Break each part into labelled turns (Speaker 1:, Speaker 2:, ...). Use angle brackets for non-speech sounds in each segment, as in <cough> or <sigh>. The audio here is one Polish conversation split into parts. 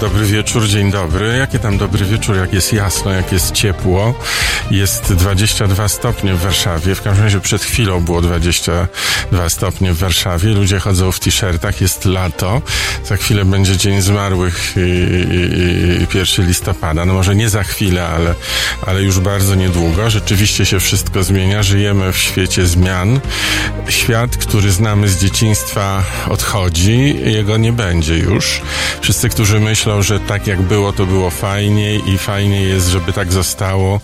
Speaker 1: dobry wieczór, dzień dobry. Jakie tam dobry wieczór, jak jest jasno, jak jest ciepło. Jest 22 stopnie w Warszawie. W każdym razie przed chwilą było 22 stopnie w Warszawie. Ludzie chodzą w t-shirtach, jest lato. Za chwilę będzie Dzień Zmarłych i, 1 listopada. No może nie za chwilę, ale, ale już bardzo niedługo. Rzeczywiście się wszystko zmienia. Żyjemy w świecie zmian. Świat, który znamy z dzieciństwa odchodzi. Jego nie będzie już. Wszyscy, którzy myślą, że tak jak było, to było fajniej i fajniej jest, żeby tak zostało,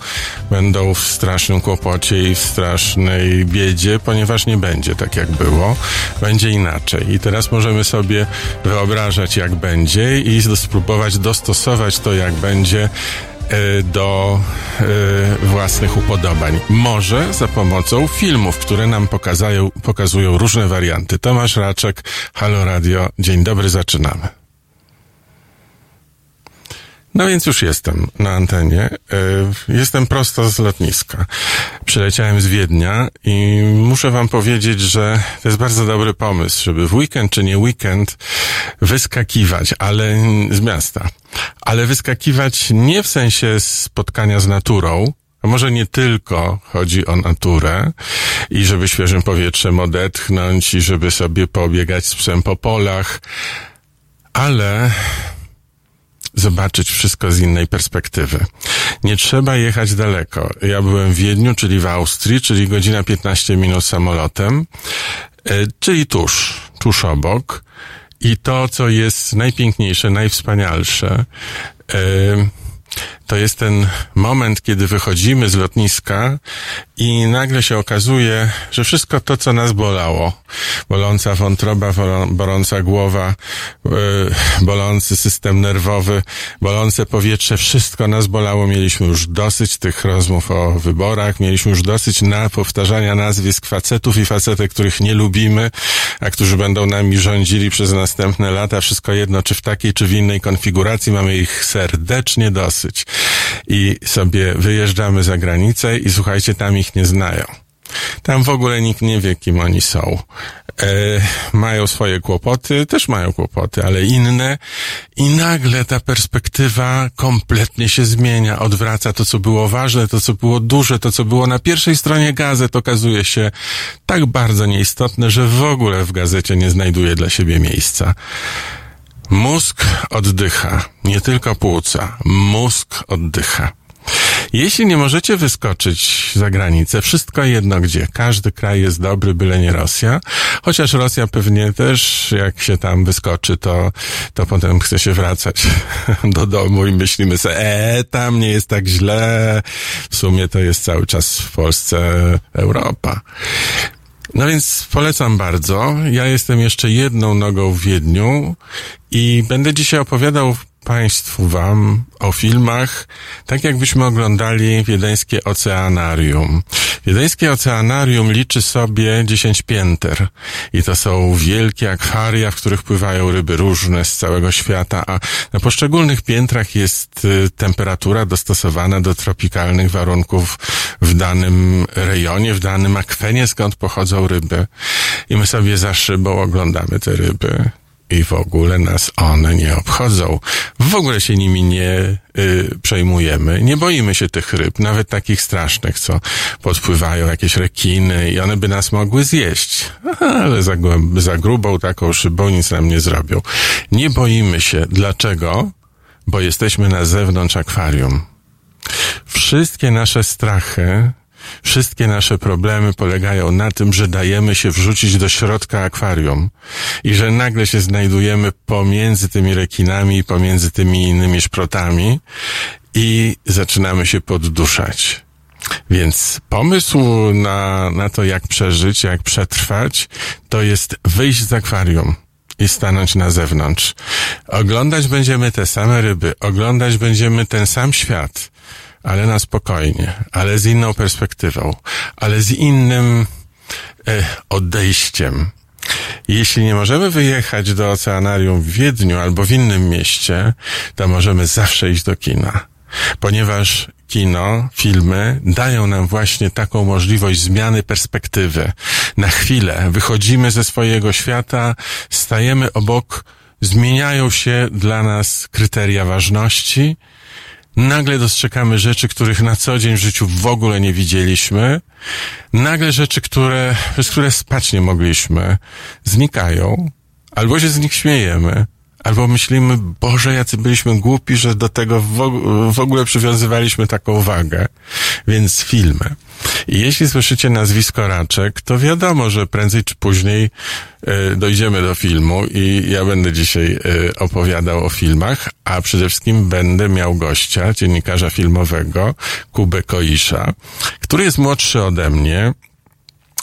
Speaker 1: będą w strasznym kłopocie i w strasznej biedzie, ponieważ nie będzie tak jak było, będzie inaczej. I teraz możemy sobie wyobrażać, jak będzie i spróbować dostosować to, jak będzie e, do y, własnych upodobań. Może za pomocą filmów, które nam pokazają, pokazują różne warianty. Tomasz Raczek, Halo Radio. Dzień dobry, zaczynamy. No więc już jestem na antenie. E, jestem prosto z lotniska. Przyleciałem z Wiednia i muszę wam powiedzieć, że to jest bardzo dobry pomysł, żeby w weekend czy nie weekend wyskakiwać, ale z miasta. Ale wyskakiwać nie w sensie spotkania z naturą, a może nie tylko chodzi o naturę i żeby świeżym powietrzem odetchnąć i żeby sobie pobiegać z psem po polach, ale zobaczyć wszystko z innej perspektywy. Nie trzeba jechać daleko. Ja byłem w Wiedniu, czyli w Austrii, czyli godzina 15 minut samolotem, e, czyli tuż, tuż obok. I to, co jest najpiękniejsze, najwspanialsze, e, to jest ten moment, kiedy wychodzimy z lotniska i nagle się okazuje, że wszystko to, co nas bolało, boląca wątroba, boląca głowa, yy, bolący system nerwowy, bolące powietrze, wszystko nas bolało. Mieliśmy już dosyć tych rozmów o wyborach, mieliśmy już dosyć na powtarzania nazwisk facetów i facetek, których nie lubimy, a którzy będą nami rządzili przez następne lata. Wszystko jedno, czy w takiej, czy w innej konfiguracji, mamy ich serdecznie dosyć i sobie wyjeżdżamy za granicę i słuchajcie, tam ich nie znają. Tam w ogóle nikt nie wie, kim oni są. E, mają swoje kłopoty, też mają kłopoty, ale inne. I nagle ta perspektywa kompletnie się zmienia, odwraca to, co było ważne, to, co było duże, to, co było na pierwszej stronie gazet, okazuje się tak bardzo nieistotne, że w ogóle w gazecie nie znajduje dla siebie miejsca. Mózg oddycha, nie tylko płuca. Mózg oddycha. Jeśli nie możecie wyskoczyć za granicę, wszystko jedno gdzie, każdy kraj jest dobry, byle nie Rosja, chociaż Rosja pewnie też, jak się tam wyskoczy, to, to potem chce się wracać <laughs> do domu i myślimy sobie, e, tam nie jest tak źle, w sumie to jest cały czas w Polsce Europa. No więc polecam bardzo. Ja jestem jeszcze jedną nogą w Wiedniu i będę dzisiaj opowiadał Państwu Wam o filmach, tak jakbyśmy oglądali Wiedeńskie Oceanarium. Wiedeńskie Oceanarium liczy sobie 10 pięter i to są wielkie akwaria, w których pływają ryby różne z całego świata, a na poszczególnych piętrach jest y, temperatura dostosowana do tropikalnych warunków w danym rejonie, w danym akwenie, skąd pochodzą ryby. I my sobie za szybą oglądamy te ryby i w ogóle nas one nie obchodzą. W ogóle się nimi nie y, przejmujemy. Nie boimy się tych ryb, nawet takich strasznych, co podpływają jakieś rekiny i one by nas mogły zjeść. Ale za, za grubą taką szybą nic nam nie zrobią. Nie boimy się. Dlaczego? Bo jesteśmy na zewnątrz akwarium. Wszystkie nasze strachy Wszystkie nasze problemy polegają na tym, że dajemy się wrzucić do środka akwarium i że nagle się znajdujemy pomiędzy tymi rekinami i pomiędzy tymi innymi szprotami i zaczynamy się podduszać. Więc pomysł na, na to, jak przeżyć, jak przetrwać, to jest wyjść z akwarium i stanąć na zewnątrz. Oglądać będziemy te same ryby, oglądać będziemy ten sam świat, ale na spokojnie, ale z inną perspektywą, ale z innym e, odejściem. Jeśli nie możemy wyjechać do oceanarium w Wiedniu albo w innym mieście, to możemy zawsze iść do kina. ponieważ kino, filmy dają nam właśnie taką możliwość zmiany perspektywy. Na chwilę wychodzimy ze swojego świata, stajemy obok, zmieniają się dla nas kryteria ważności, nagle dostrzegamy rzeczy, których na co dzień w życiu w ogóle nie widzieliśmy, nagle rzeczy, które, przez które spać nie mogliśmy, znikają, albo się z nich śmiejemy, albo myślimy, Boże, jacy byliśmy głupi, że do tego w ogóle przywiązywaliśmy taką wagę. Więc filmy. Jeśli słyszycie nazwisko Raczek, to wiadomo, że prędzej czy później y, dojdziemy do filmu i ja będę dzisiaj y, opowiadał o filmach, a przede wszystkim będę miał gościa, dziennikarza filmowego, Kubę Koisza, który jest młodszy ode mnie,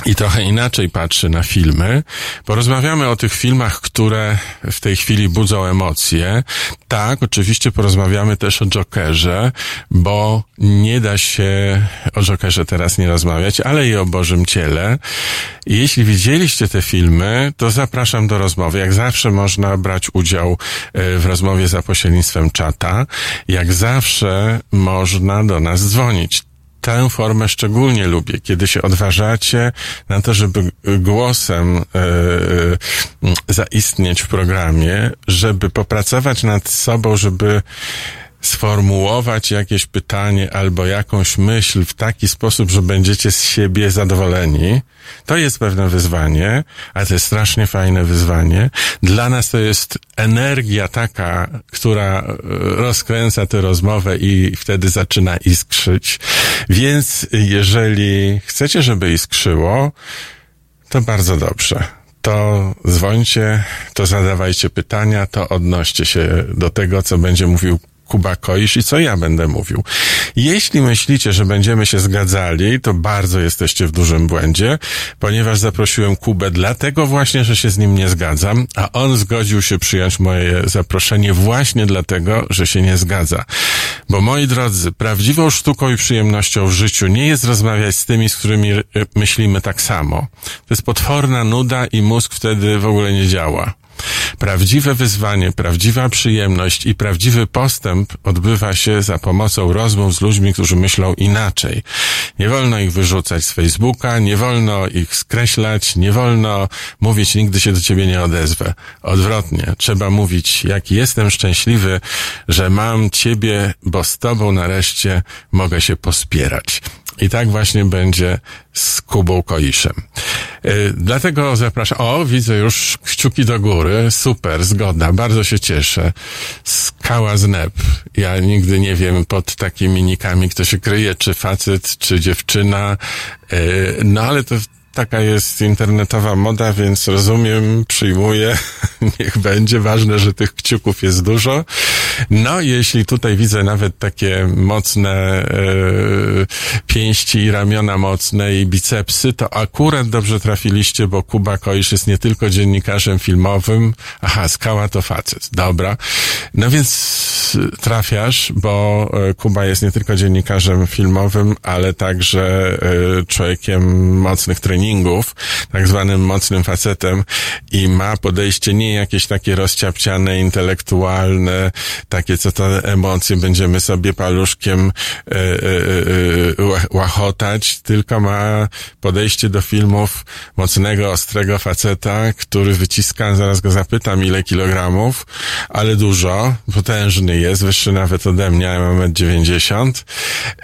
Speaker 1: i trochę inaczej patrzy na filmy. Porozmawiamy o tych filmach, które w tej chwili budzą emocje. Tak, oczywiście porozmawiamy też o Jokerze, bo nie da się o Jokerze teraz nie rozmawiać, ale i o Bożym Ciele. Jeśli widzieliście te filmy, to zapraszam do rozmowy. Jak zawsze można brać udział e, w rozmowie za pośrednictwem czata. Jak zawsze można do nas dzwonić tę formę szczególnie lubię, kiedy się odważacie na to, żeby głosem e, e, zaistnieć w programie, żeby popracować nad sobą, żeby sformułować jakieś pytanie albo jakąś myśl w taki sposób, że będziecie z siebie zadowoleni. To jest pewne wyzwanie, ale to jest strasznie fajne wyzwanie. Dla nas to jest energia taka, która e, rozkręca tę rozmowę i wtedy zaczyna iskrzyć. Więc jeżeli chcecie, żeby iskrzyło, to bardzo dobrze to dzwońcie, to zadawajcie pytania, to odnoście się do tego, co będzie mówił Kuba Koisz i co ja będę mówił. Jeśli myślicie, że będziemy się zgadzali, to bardzo jesteście w dużym błędzie, ponieważ zaprosiłem Kubę dlatego właśnie, że się z nim nie zgadzam, a on zgodził się przyjąć moje zaproszenie właśnie dlatego, że się nie zgadza. Bo moi drodzy, prawdziwą sztuką i przyjemnością w życiu nie jest rozmawiać z tymi, z którymi myślimy tak samo. To jest potworna nuda i mózg wtedy w ogóle nie działa. Prawdziwe wyzwanie, prawdziwa przyjemność i prawdziwy postęp odbywa się za pomocą rozmów z ludźmi, którzy myślą inaczej. Nie wolno ich wyrzucać z Facebooka, nie wolno ich skreślać, nie wolno mówić nigdy się do ciebie nie odezwę. Odwrotnie, trzeba mówić, jak jestem szczęśliwy, że mam ciebie, bo z tobą nareszcie mogę się pospierać. I tak właśnie będzie z Kubą Koiszem. Yy, dlatego zapraszam. O, widzę już kciuki do góry. Super, zgoda. Bardzo się cieszę. Skała z neb. Ja nigdy nie wiem pod takimi nikami, kto się kryje, czy facet, czy dziewczyna. Yy, no ale to taka jest internetowa moda, więc rozumiem, przyjmuję, <laughs> niech będzie. Ważne, że tych kciuków jest dużo. No, jeśli tutaj widzę nawet takie mocne e, pięści i ramiona mocne i bicepsy, to akurat dobrze trafiliście, bo Kuba Koisz jest nie tylko dziennikarzem filmowym. Aha, skała to facet. Dobra. No więc trafiasz, bo e, Kuba jest nie tylko dziennikarzem filmowym, ale także e, człowiekiem mocnych treningów, tak zwanym mocnym facetem i ma podejście nie jakieś takie rozciapciane, intelektualne, takie co to emocje będziemy sobie paluszkiem e, łachotać, tylko ma podejście do filmów mocnego, ostrego faceta, który wyciska, zaraz go zapytam ile kilogramów, ale dużo, potężny jest, wyższy nawet ode mnie, ja mam 90.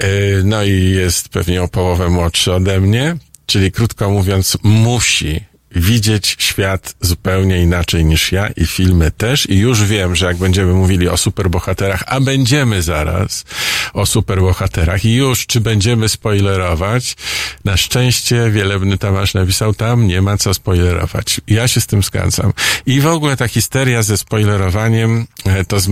Speaker 1: Y, no i jest pewnie o połowę młodszy ode mnie, czyli krótko mówiąc, musi widzieć świat zupełnie inaczej niż ja i filmy też i już wiem, że jak będziemy mówili o superbohaterach, a będziemy zaraz o superbohaterach i już czy będziemy spoilerować, na szczęście Wielebny Tomasz napisał tam, nie ma co spoilerować. Ja się z tym zgadzam. I w ogóle ta histeria ze spoilerowaniem e, to z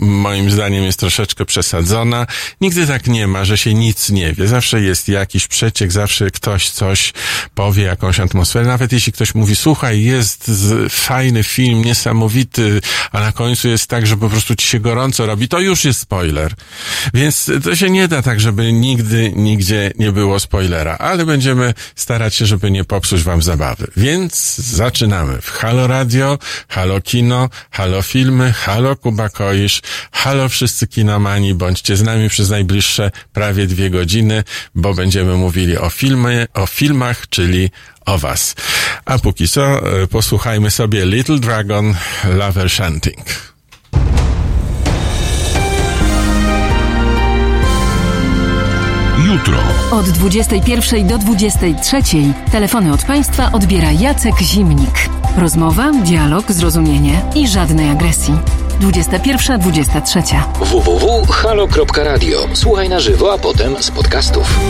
Speaker 1: moim zdaniem jest troszeczkę przesadzona. Nigdy tak nie ma, że się nic nie wie. Zawsze jest jakiś przeciek, zawsze ktoś coś powie, jakąś atmosferę, nawet jeśli ktoś mówi, słuchaj, jest fajny film, niesamowity, a na końcu jest tak, że po prostu ci się gorąco robi, to już jest spoiler. Więc to się nie da tak, żeby nigdy, nigdzie nie było spoilera, ale będziemy starać się, żeby nie popsuć wam zabawy. Więc zaczynamy w Halo Radio, Halo Kino, Halo Filmy, Halo Kuba Koisz, Halo Wszyscy Kinomani, bądźcie z nami przez najbliższe prawie dwie godziny, bo będziemy mówili o filmy, o filmach, czyli o was. A póki co, e, posłuchajmy sobie Little Dragon Lover Shanting.
Speaker 2: Jutro. Od 21 do 23 telefony od Państwa odbiera Jacek Zimnik. Rozmowa, dialog, zrozumienie i żadnej agresji. 21-23.
Speaker 3: www.halo.radio. Słuchaj na żywo, a potem z podcastów.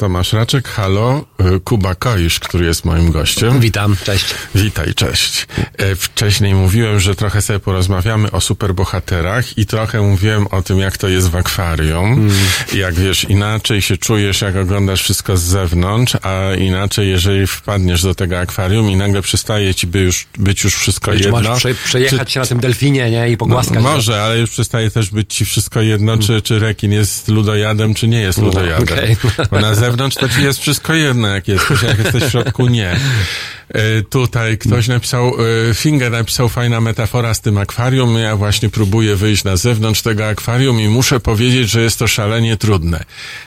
Speaker 1: Tomasz Raczek, halo y, Kuba Koisz, który jest moim gościem.
Speaker 4: Witam, cześć.
Speaker 1: Witaj, cześć. Wcześniej mówiłem, że trochę sobie porozmawiamy o superbohaterach i trochę mówiłem o tym, jak to jest w akwarium.
Speaker 4: Mm.
Speaker 1: Jak wiesz, inaczej się czujesz, jak oglądasz wszystko z zewnątrz, a inaczej, jeżeli wpadniesz do tego akwarium i nagle przestaje ci by już, być już wszystko
Speaker 4: Czy
Speaker 1: jedno.
Speaker 4: możesz prze, przejechać się na tym delfinie, nie? I pogłaskać.
Speaker 1: No, może, ale już przestaje też być ci wszystko jedno, czy, czy rekin jest ludojadem, czy nie jest ludojadem.
Speaker 4: okej.
Speaker 1: Bo na zewnątrz to ci jest wszystko jedno, jak jesteś, jak jesteś w środku, nie. <laughs> E, tutaj ktoś napisał, e, Finger napisał fajna metafora z tym akwarium. Ja właśnie próbuję wyjść na zewnątrz tego akwarium i muszę powiedzieć, że jest to szalenie trudne.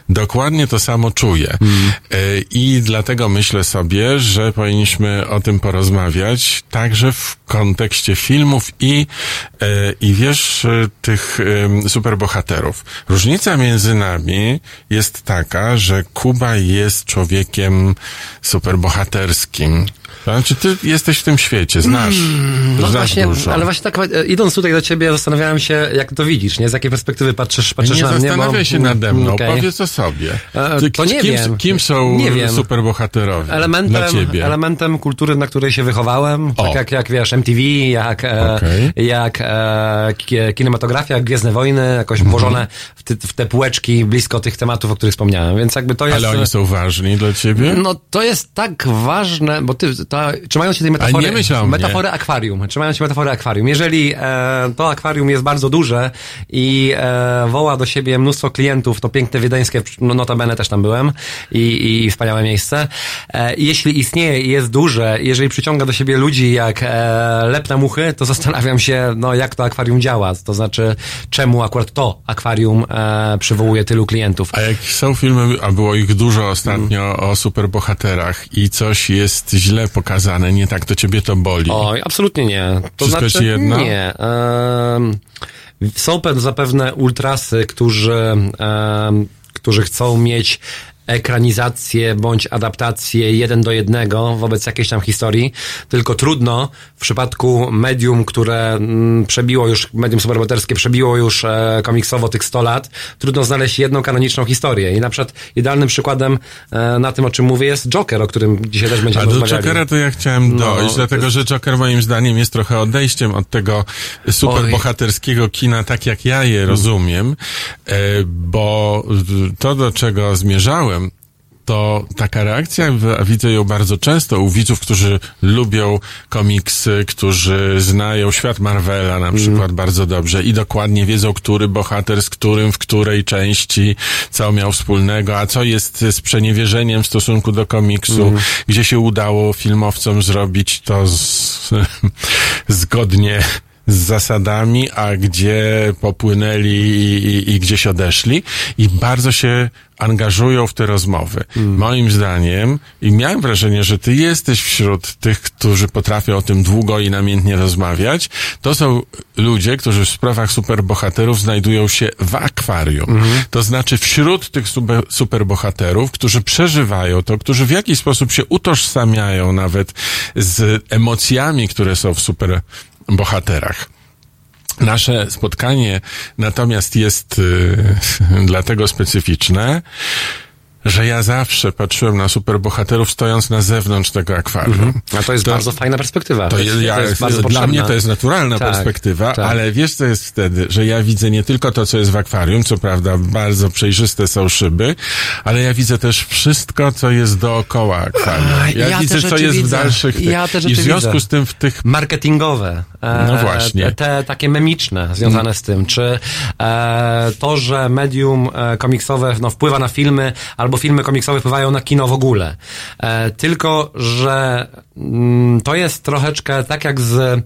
Speaker 1: Dokładnie to samo czuję. E, I dlatego myślę sobie, że powinniśmy o tym porozmawiać także w kontekście filmów i, i wiesz, tych superbohaterów. Różnica między nami jest taka, że Kuba jest człowiekiem superbohaterskim. Znaczy, ty jesteś w tym świecie, znasz,
Speaker 4: No
Speaker 1: znasz
Speaker 4: właśnie,
Speaker 1: dużo.
Speaker 4: ale właśnie tak e, idąc tutaj do ciebie zastanawiałem się, jak to widzisz, nie? Z jakiej perspektywy patrzysz, patrzysz
Speaker 1: nie
Speaker 4: na mnie? bo-
Speaker 1: zastanawiaj się nade mną,
Speaker 4: Okej.
Speaker 1: powiedz o sobie.
Speaker 4: E,
Speaker 1: Ty,
Speaker 4: to nie
Speaker 1: kim,
Speaker 4: wiem.
Speaker 1: kim są
Speaker 4: Nie wiem.
Speaker 1: superbohaterowie dla
Speaker 4: Elementem,
Speaker 1: ciebie?
Speaker 4: elementem kultury, na której się wychowałem,
Speaker 1: O.
Speaker 4: tak jak, jak wiesz, MTV, jak, e,
Speaker 1: Okej.
Speaker 4: jak e, ki- kinematografia, jak Gwiezdne Wojny, jakoś
Speaker 1: Mhm.
Speaker 4: włożone w, ty, w te półeczki blisko tych tematów, o których wspomniałem, więc jakby to jest...
Speaker 1: Ale oni są ważni dla ciebie?
Speaker 4: No to jest tak ważne, bo ty, ta, trzymając się tej metafory,
Speaker 1: nie myśl o mnie.
Speaker 4: metafory akwarium, trzymając się metafory akwarium, jeżeli e, to akwarium jest bardzo duże i e, woła do siebie mnóstwo klientów, to piękne wiedeńskie, no notabene też tam byłem i, i wspaniałe miejsce, e, jeśli istnieje i jest duże, jeżeli przyciąga do siebie ludzi jak e, lep na muchy, to zastanawiam się, no jak to akwarium działa, to znaczy czemu akurat to akwarium e, przywołuje tylu klientów.
Speaker 1: A jak są filmy, a było ich dużo ostatnio o superbohaterach i coś jest źle pokazane, nie tak, to ciebie to boli.
Speaker 4: Oj, absolutnie nie. To
Speaker 1: Wszystko
Speaker 4: znaczy,
Speaker 1: jedno?
Speaker 4: Nie. Em, są pe- zapewne ultrasy, którzy, em, którzy chcą mieć ekranizację bądź adaptację jeden do jednego wobec jakiejś tam historii, tylko trudno w przypadku medium, które mm, przebiło już, medium superbohaterskie przebiło już e, komiksowo tych 100 lat, trudno znaleźć jedną kanoniczną historię. I na przykład idealnym przykładem e, na tym, o czym mówię, jest Joker, o którym dzisiaj też będziemy
Speaker 1: A do. Jokera to ja chciałem
Speaker 4: No,
Speaker 1: dojść, dlatego że Joker moim zdaniem jest trochę odejściem od tego superbohaterskiego kina, tak jak ja je rozumiem, e, bo to, do czego zmierzałem, to taka reakcja, widzę ją bardzo często u widzów, którzy lubią komiksy, którzy znają świat Marvela na przykład bardzo dobrze i dokładnie wiedzą, który bohater z którym, w której części, co miał wspólnego, a co jest sprzeniewierzeniem w stosunku do komiksu, gdzie się udało filmowcom zrobić to z, <laughs> zgodnie z zasadami, a gdzie popłynęli i, i, i gdzieś odeszli i bardzo się angażują w te rozmowy. Moim zdaniem, i miałem wrażenie, że ty jesteś wśród tych, którzy potrafią o tym długo i namiętnie rozmawiać, to są ludzie, którzy w sprawach superbohaterów znajdują się w akwarium. To znaczy wśród tych super, superbohaterów, którzy przeżywają to, którzy w jakiś sposób się utożsamiają nawet z emocjami, które są w superbohaterach. Nasze spotkanie natomiast jest y, <laughs> dlatego specyficzne, że ja zawsze patrzyłem na superbohaterów stojąc na zewnątrz tego akwarium.
Speaker 4: A to jest
Speaker 1: To-
Speaker 4: bardzo fajna perspektywa.
Speaker 1: To jest, ja,
Speaker 4: bardzo
Speaker 1: dla
Speaker 4: potrzebna.
Speaker 1: mnie to jest naturalna
Speaker 4: Tak,
Speaker 1: perspektywa,
Speaker 4: tak.
Speaker 1: ale wiesz co jest wtedy, że ja widzę nie tylko to, co jest w akwarium, co prawda bardzo przejrzyste są szyby, ale ja widzę też wszystko, co jest dookoła akwarium. Ja,
Speaker 4: ja
Speaker 1: widzę, co jest w
Speaker 4: widzę.
Speaker 1: dalszych...
Speaker 4: Ja te
Speaker 1: I w związku
Speaker 4: widzę.
Speaker 1: z tym w tych
Speaker 4: marketingowe. E,
Speaker 1: No właśnie.
Speaker 4: Te, te takie memiczne związane z tym. Czy e, to, że medium e, komiksowe no, wpływa na filmy, albo filmy komiksowe wpływają na kino w ogóle. E, tylko, że mm, to jest troszeczkę tak jak z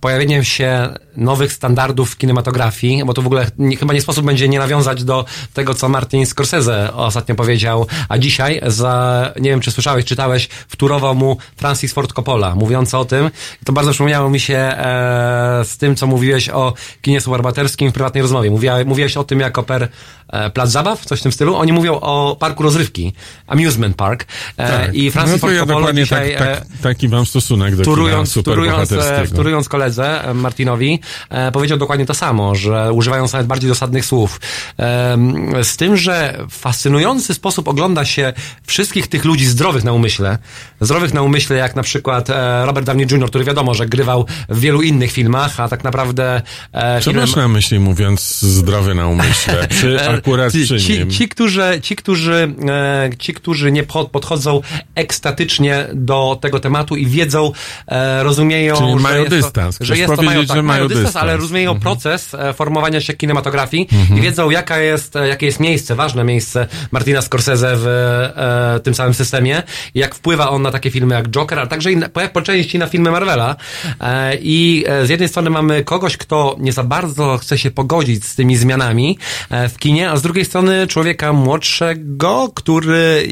Speaker 4: pojawieniem się nowych standardów w kinematografii, bo to w ogóle nie, chyba nie sposób będzie nie nawiązać do tego, co Martin Scorsese ostatnio powiedział, a dzisiaj za, nie wiem czy słyszałeś, czytałeś, wturował mu Francis Ford Coppola, mówiąc o tym, to bardzo przypomniało mi się e, z tym, co mówiłeś o kinie superbohaterskim w prywatnej rozmowie. Mówiła, mówiłeś o tym jako per e, plac zabaw, coś w tym stylu. Oni mówią o parku rozrywki, amusement park. E, I Francis
Speaker 1: no
Speaker 4: Ford
Speaker 1: ja
Speaker 4: Coppola dzisiaj,
Speaker 1: tak, tak,
Speaker 4: e,
Speaker 1: taki mam stosunek do
Speaker 4: Wtórując,
Speaker 1: kina
Speaker 4: wtórując, e, wtórując koledze e, Martinowi, e, powiedział dokładnie to samo, że używając nawet bardziej dosadnych słów. Em, Z tym, że w fascynujący sposób ogląda się wszystkich tych ludzi zdrowych na umyśle, zdrowych na umyśle, jak na przykład e, Robert Downey Jr., który wiadomo, że grywał w wielu innych filmach, a tak naprawdę e,
Speaker 1: Co
Speaker 4: filmem-
Speaker 1: masz na myśli mówiąc zdrowy na umyśle? Czy <laughs>
Speaker 4: E,
Speaker 1: akurat
Speaker 4: ci,
Speaker 1: przy nim?
Speaker 4: ci, którzy, ci, którzy, e, ci, którzy nie po- podchodzą ekstatycznie do tego tematu i wiedzą, e, rozumieją,
Speaker 1: Czyli
Speaker 4: że
Speaker 1: mają
Speaker 4: jest
Speaker 1: dystans.
Speaker 4: To, że
Speaker 1: Chcesz
Speaker 4: jest to, mają, tak,
Speaker 1: że mają
Speaker 4: dystans,
Speaker 1: dystans.
Speaker 4: ale rozumieją
Speaker 1: Mhm.
Speaker 4: proces e, formowania się kinematografii i wiedzą, jaka jest, e, jakie jest miejsce, ważne miejsce Martina Scorsese w e, tym samym systemie jak wpływa on na takie filmy jak Joker, ale także i na, po, po części na filmy Marvela. E, I e, z jednej strony mamy kogoś, kto nie za bardzo chce się pogodzić z tymi zmianami w kinie, a z drugiej strony człowieka młodszego, który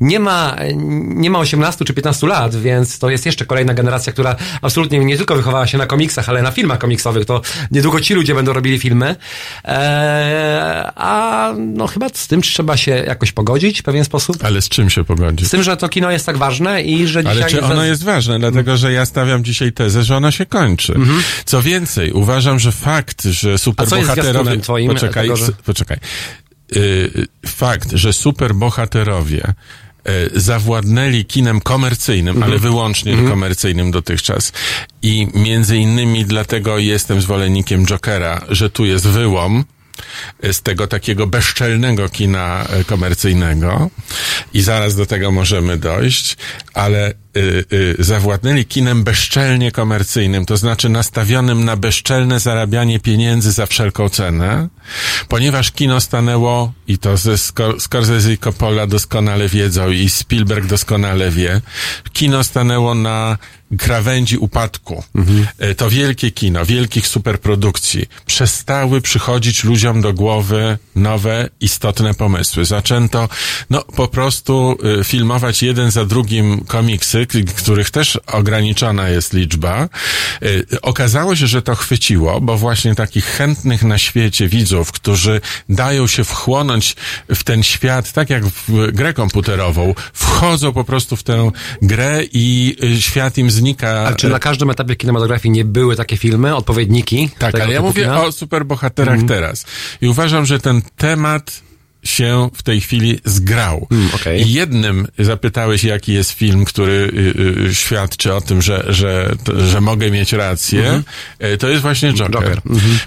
Speaker 4: nie ma, nie ma 18 czy 15 lat, więc to jest jeszcze kolejna generacja, która absolutnie nie tylko wychowała się na komiksach, ale na filmach komiksowych. To niedługo ci ludzie będą robili filmy. E, a no chyba z tym trzeba się jakoś pogodzić w pewien sposób.
Speaker 1: Ale z czym się pogodzić?
Speaker 4: Z tym, że to kino jest tak ważne i że dzisiaj...
Speaker 1: Ale czy ono jest ważne? Dlatego, że ja stawiam dzisiaj tezę, że ono się kończy. Co więcej, uważam, że fakt, że
Speaker 4: Mhm.
Speaker 1: superbohaterowie... Poczekaj,
Speaker 4: tego, że-
Speaker 1: poczekaj. Y, fakt, że superbohaterowie y, zawładnęli kinem komercyjnym,
Speaker 4: Mhm.
Speaker 1: ale wyłącznie komercyjnym dotychczas. I między innymi dlatego jestem zwolennikiem Jokera, że tu jest wyłom y, z tego takiego bezczelnego kina y, komercyjnego i zaraz do tego możemy dojść, ale zawładnęli kinem bezczelnie komercyjnym, to znaczy nastawionym na bezczelne zarabianie pieniędzy za wszelką cenę, ponieważ kino stanęło, i to ze Scor- Scorsese i Coppola doskonale wiedzą i Spielberg doskonale wie, kino stanęło na krawędzi upadku. Y, To wielkie kino, wielkich superprodukcji przestały przychodzić ludziom do głowy nowe, istotne pomysły. Zaczęto, no, po prostu y, filmować jeden za drugim komiksy, których też ograniczona jest liczba. Y, Okazało się, że to chwyciło, bo właśnie takich chętnych na świecie widzów, którzy dają się wchłonąć w ten świat, tak jak w grę komputerową, wchodzą po prostu w tę grę i y, świat im znika.
Speaker 4: A czy na każdym etapie kinematografii nie były takie filmy, odpowiedniki?
Speaker 1: Tak, ale ja mówię
Speaker 4: kina?
Speaker 1: o superbohaterach
Speaker 4: Mhm.
Speaker 1: teraz. I uważam, że ten temat się w tej chwili zgrał.
Speaker 4: Mm.
Speaker 1: I jednym zapytałeś, jaki jest film, który y, y, świadczy o tym, że, że, to, że mogę mieć rację. Y, To jest właśnie Joker.
Speaker 4: Joker.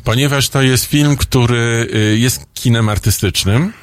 Speaker 1: Ponieważ to jest film, który y, jest kinem artystycznym.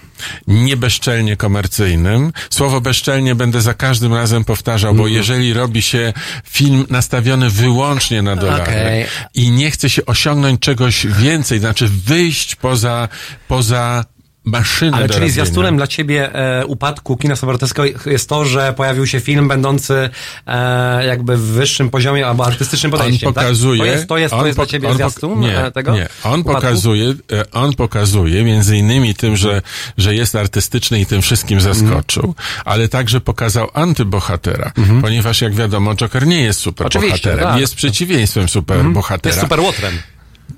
Speaker 1: Nie bezczelnie komercyjnym. Słowo bezczelnie będę za każdym razem powtarzał, bo
Speaker 4: Mhm.
Speaker 1: jeżeli robi się film nastawiony wyłącznie na dolary
Speaker 4: Okej.
Speaker 1: i nie chce się osiągnąć czegoś więcej, znaczy wyjść poza, poza maszynę
Speaker 4: Ale czyli zwiastunem dla ciebie e, upadku kina sobotowskiego jest to, że pojawił się film będący e, jakby w wyższym poziomie albo artystycznym
Speaker 1: on
Speaker 4: podejściem,
Speaker 1: pokazuje,
Speaker 4: tak? To jest, to jest, to jest dla ciebie zwiastun
Speaker 1: nie,
Speaker 4: e, tego
Speaker 1: Nie, on
Speaker 4: upadku?
Speaker 1: pokazuje, e, on pokazuje między innymi tym, że, że jest artystyczny i tym wszystkim zaskoczył,
Speaker 4: Mhm.
Speaker 1: ale także pokazał antybohatera, ponieważ jak wiadomo, Joker nie jest superbohaterem,
Speaker 4: tak.
Speaker 1: jest przeciwieństwem
Speaker 4: Jest
Speaker 1: superbohatera.
Speaker 4: super łotrem.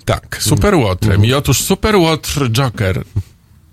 Speaker 1: Tak, superłotrem. I otóż superłotr Joker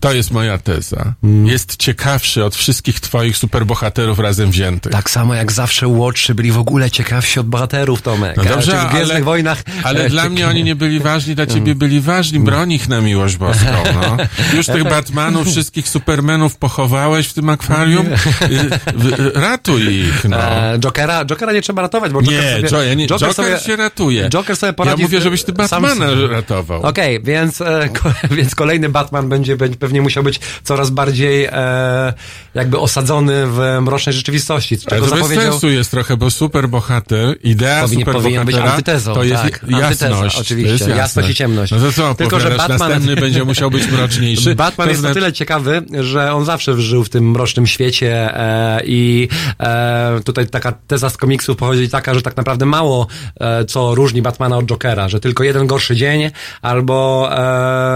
Speaker 1: to jest moja teza. Jest ciekawszy od wszystkich twoich superbohaterów razem wziętych.
Speaker 4: Tak samo jak zawsze Łotrzy byli w ogóle ciekawsi od bohaterów, Tomek.
Speaker 1: No dobrze,
Speaker 4: w
Speaker 1: ale,
Speaker 4: Wojnach...
Speaker 1: ale dla mnie oni nie byli ważni, dla ciebie byli ważni. Broń ich na miłość boską, no. Już tych <laughs> Batmanów, wszystkich Supermanów pochowałeś w tym akwarium? Y, y, Ratuj ich, no.
Speaker 4: E, Jokera, Jokera nie trzeba ratować, bo Joker
Speaker 1: Nie,
Speaker 4: sobie,
Speaker 1: ja nie Joker,
Speaker 4: sobie,
Speaker 1: się ratuje.
Speaker 4: Joker sobie
Speaker 1: ja
Speaker 4: poradzi
Speaker 1: mówię,
Speaker 4: z-
Speaker 1: żebyś ty
Speaker 4: sam
Speaker 1: Batmana
Speaker 4: sobie.
Speaker 1: ratował.
Speaker 4: Okej, więc, e, ko, <laughs> więc kolejny Batman będzie, będzie pewnie musiał być coraz bardziej e, jakby osadzony w mrocznej rzeczywistości.
Speaker 1: Ale
Speaker 4: Czego
Speaker 1: to bez sensu jest trochę, bo superbohater, idea
Speaker 4: Powinien, powinien być antytezą,
Speaker 1: to jest
Speaker 4: tak.
Speaker 1: jasność.
Speaker 4: Antyteza, oczywiście.
Speaker 1: jest
Speaker 4: Jasność i ciemność.
Speaker 1: No to co
Speaker 4: Tylko, że? Batman-
Speaker 1: Następny będzie musiał być mroczniejszy. <laughs>
Speaker 4: Batman
Speaker 1: To
Speaker 4: jest
Speaker 1: znaczy-
Speaker 4: o tyle ciekawy, że on zawsze żył w tym mrocznym świecie e, i e, tutaj taka teza z komiksów pochodzi taka, że tak naprawdę mało e, co różni Batmana od Jokera, że tylko jeden gorszy dzień albo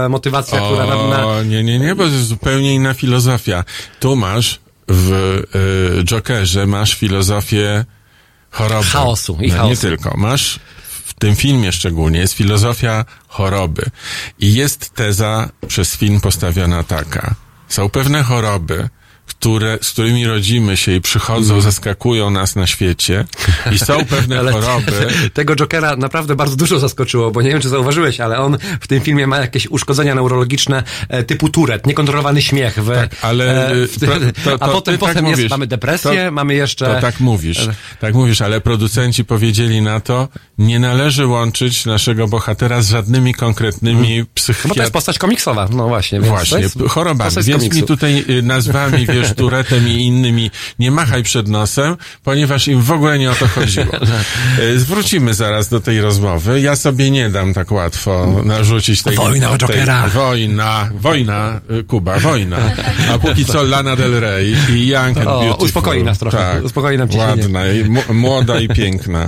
Speaker 4: e, motywacja, która na, na,
Speaker 1: O, nie, nie, nie, bo to jest zupełnie inna filozofia. Tu masz w y, Jokerze masz filozofię choroby.
Speaker 4: Chaosu i
Speaker 1: no, Nie
Speaker 4: chaosu.
Speaker 1: tylko. Masz w tym filmie szczególnie jest filozofia choroby. I jest teza przez film postawiona taka. Są pewne choroby, które, z którymi rodzimy się i przychodzą, zaskakują nas na świecie i są pewne <laughs>
Speaker 4: Ale
Speaker 1: choroby. <laughs>
Speaker 4: Tego Jokera naprawdę bardzo dużo zaskoczyło, bo nie wiem, czy zauważyłeś, ale on w tym filmie ma jakieś uszkodzenia neurologiczne e, typu Turet, niekontrolowany śmiech. W,
Speaker 1: Tak, ale,
Speaker 4: e, w,
Speaker 1: to- to-
Speaker 4: a
Speaker 1: to
Speaker 4: potem,
Speaker 1: ty tak
Speaker 4: potem jest,
Speaker 1: mówisz.
Speaker 4: mamy depresję, mamy jeszcze...
Speaker 1: To tak mówisz, tak mówisz, ale producenci powiedzieli na to, nie należy łączyć naszego bohatera z żadnymi konkretnymi
Speaker 4: No bo to
Speaker 1: psychiatrami.
Speaker 4: jest postać komiksowa, no właśnie. Więc
Speaker 1: Właśnie,
Speaker 4: z
Speaker 1: Więc mi tutaj y, nazwami, wiesz, <laughs> turetem i innymi nie machaj przed nosem, ponieważ im w ogóle nie o to chodziło. Y, <laughs> Zwrócimy zaraz do tej rozmowy. Ja sobie nie dam tak łatwo narzucić tej...
Speaker 4: Wojna o Jokera.
Speaker 1: Wojna, wojna, y, Kuba, wojna. A póki co Lana Del Rey i Young and
Speaker 4: O,
Speaker 1: Beautiful.
Speaker 4: uspokoi nas trochę,
Speaker 1: Tak,
Speaker 4: uspokoi nam ciśnienie.
Speaker 1: Ładna, i młoda i piękna.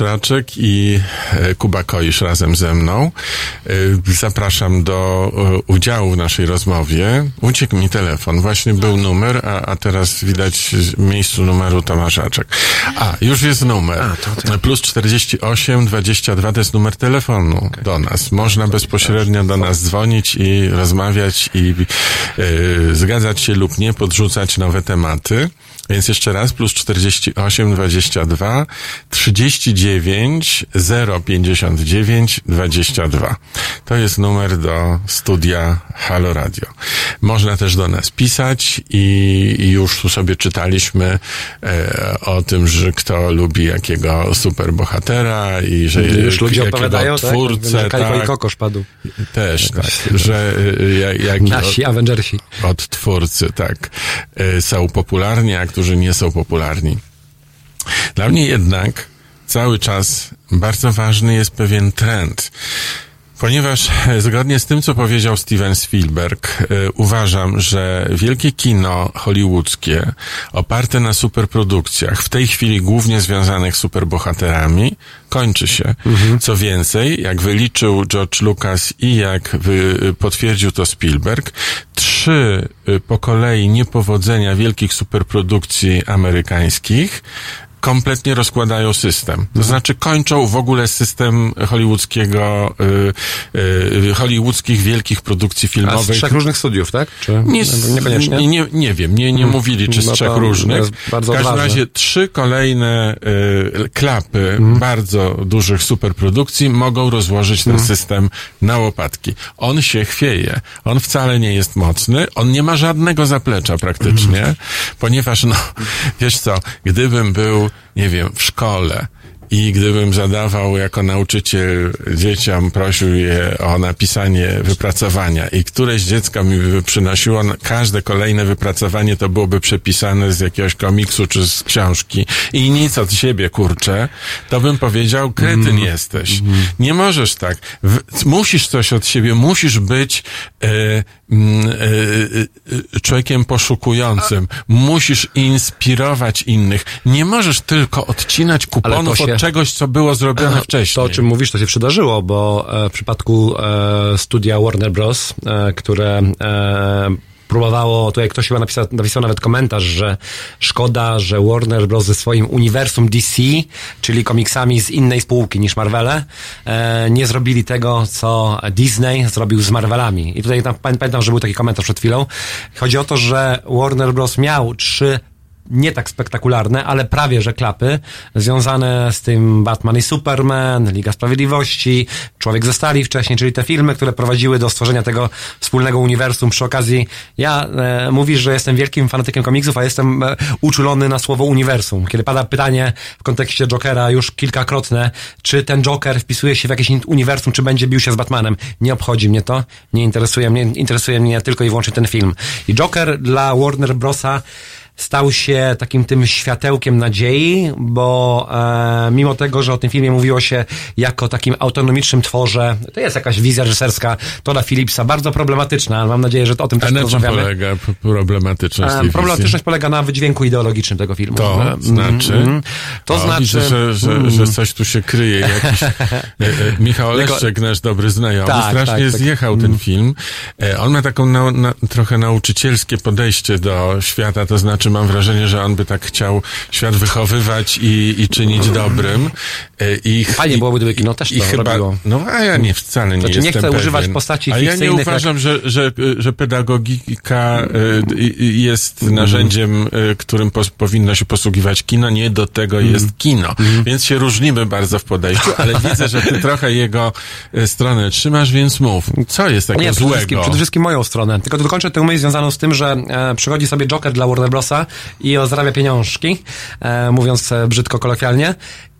Speaker 1: Tomasz Raczek i e, Kuba Koisz razem ze mną. E, Zapraszam do e, udziału w naszej rozmowie. Uciekł mi telefon. Właśnie był numer, a, a teraz widać w miejscu numeru Tomasz Raczek. A, już jest numer. Plus 48 22 to jest numer telefonu do nas. Można bezpośrednio do nas dzwonić i rozmawiać i e, zgadzać się lub nie, podrzucać nowe tematy. Więc jeszcze raz, plus 48 22 39 059 22. To jest numer do studia Halo Radio. Można też do nas pisać i, i już tu sobie czytaliśmy e, o tym, że kto lubi jakiego superbohatera i że
Speaker 4: Już ludzie opowiadają, tak?
Speaker 1: twórcę,
Speaker 4: Kajko i
Speaker 1: tak,
Speaker 4: kokosz padł.
Speaker 1: też tak, że e, jak, jak
Speaker 4: Nasi Avengersi.
Speaker 1: od twórcy, tak, y, są popularni, a którzy nie są popularni. Dla mnie jednak cały czas bardzo ważny jest pewien trend. Ponieważ e, zgodnie z tym, co powiedział Steven Spielberg, y, uważam, że wielkie kino hollywoodzkie oparte na superprodukcjach, w tej chwili głównie związanych z superbohaterami, kończy się. Co więcej, jak wyliczył George Lucas i jak wy, potwierdził to Spielberg, trzy po kolei niepowodzenia wielkich superprodukcji amerykańskich kompletnie rozkładają system. To znaczy kończą w ogóle system hollywoodzkiego, y, y, hollywoodzkich wielkich produkcji
Speaker 4: A z
Speaker 1: filmowych.
Speaker 4: trzech różnych studiów, tak? Czy
Speaker 1: Nie,
Speaker 4: niekoniecznie?
Speaker 1: Nie, nie, nie wiem, nie, nie mówili, czy z
Speaker 4: No
Speaker 1: trzech różnych. w każdym razie trzy kolejne y, klapy
Speaker 4: Mhm.
Speaker 1: bardzo dużych superprodukcji mogą rozłożyć
Speaker 4: Mhm.
Speaker 1: ten system na łopatki. On się chwieje. On wcale nie jest mocny. On nie ma żadnego zaplecza praktycznie,
Speaker 4: Mhm.
Speaker 1: ponieważ no, wiesz co, gdybym był, nie wiem, w szkole, i gdybym zadawał jako nauczyciel dzieciom, prosił je o napisanie wypracowania. I któreś dziecko mi by przynosiło każde kolejne wypracowanie, to byłoby przepisane z jakiegoś komiksu czy z książki. I nic od siebie, kurczę, to bym powiedział, kretyn jesteś. Nie możesz tak. W, musisz coś od siebie, musisz być mm, e, człowiekiem poszukującym. Musisz inspirować innych. Nie możesz tylko odcinać kuponów
Speaker 4: się-
Speaker 1: od czegoś, co było zrobione wcześniej.
Speaker 4: To, o czym mówisz, to się przydarzyło, bo e, w przypadku e, studia Warner Bros., e, które e, próbowało, tutaj ktoś chyba napisał, napisał nawet komentarz, że szkoda, że Warner Bros. ze swoim uniwersum DC, czyli komiksami z innej spółki niż Marvele, e, nie zrobili tego, co Disney zrobił z Marvelami. I tutaj tam, pamię- pamiętam, że był taki komentarz przed chwilą. Chodzi o to, że Warner Bros. miał trzy nie tak spektakularne, ale prawie że klapy, związane z tym Batman i Superman, Liga Sprawiedliwości, Człowiek ze Stali wcześniej, czyli te filmy, które prowadziły do stworzenia tego wspólnego uniwersum. Przy okazji, ja e, mówisz, że jestem wielkim fanatykiem komiksów, a jestem e, uczulony na słowo uniwersum. Kiedy pada pytanie w kontekście Jokera już kilkakrotne, czy ten Joker wpisuje się w jakieś uniwersum, czy będzie bił się z Batmanem. Nie obchodzi mnie to, nie interesuje mnie, interesuje mnie tylko i wyłącznie ten film. I Joker dla Warner Brosa stał się takim tym światełkiem nadziei, bo e, mimo tego, że o tym filmie mówiło się jako takim autonomicznym tworze, to jest jakaś wizja reżyserska Toda Phillipsa, bardzo problematyczna, ale mam nadzieję, że o tym
Speaker 1: A
Speaker 4: też
Speaker 1: na czym polega problematyczność
Speaker 4: E,
Speaker 1: wizji?
Speaker 4: Problematyczność polega na wydźwięku ideologicznym tego filmu.
Speaker 1: To
Speaker 4: E,
Speaker 1: znaczy?
Speaker 4: mm, To
Speaker 1: o,
Speaker 4: znaczy...
Speaker 1: Widzę, że, że, że coś tu się kryje. Jakiś, <laughs> e, e, Michał Leszczek, nasz dobry znajomy,
Speaker 4: Tak,
Speaker 1: strasznie
Speaker 4: tak, tak.
Speaker 1: zjechał ten film. E, On ma taką nau, na, trochę nauczycielskie podejście do świata, to znaczy mam wrażenie, że on by tak chciał świat wychowywać i, i czynić dobrym. E, I,
Speaker 4: Fajnie byłoby, gdyby kino też
Speaker 1: i
Speaker 4: to
Speaker 1: chyba,
Speaker 4: robiło.
Speaker 1: No, a ja nie, wcale nie
Speaker 4: Znaczy, nie
Speaker 1: jestem
Speaker 4: chcę
Speaker 1: pewien.
Speaker 4: używać postaci
Speaker 1: A ja nie uważam, że, że, że pedagogika y, jest narzędziem, y, którym powinno się posługiwać kino. Nie do tego
Speaker 4: Mhm.
Speaker 1: jest kino. Więc się różnimy bardzo w podejściu, ale <laughs> widzę, że ty trochę jego stronę trzymasz, więc mów. Co jest takiego
Speaker 4: Nie, przede wszystkim,
Speaker 1: złego?
Speaker 4: przede wszystkim moją stronę. Tylko dokończę tę myśl związaną z tym, że e, przychodzi sobie Joker dla Warner Brosa i ozdrawia pieniążki, e, mówiąc e, brzydko kolokwialnie.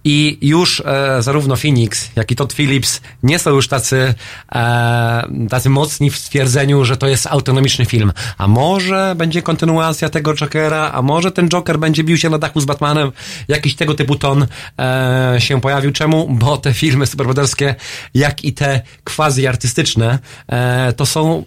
Speaker 4: I już e, zarówno Phoenix, jak i Todd Phillips nie są już tacy, e, tacy mocni w stwierdzeniu, że to jest autonomiczny film. A może będzie kontynuacja tego Jokera, a może ten Joker będzie bił się na dachu z Batmanem. Jakiś tego typu ton e, się pojawił. Czemu? Bo te filmy superbohaterskie, jak i te quasi artystyczne, e, to są,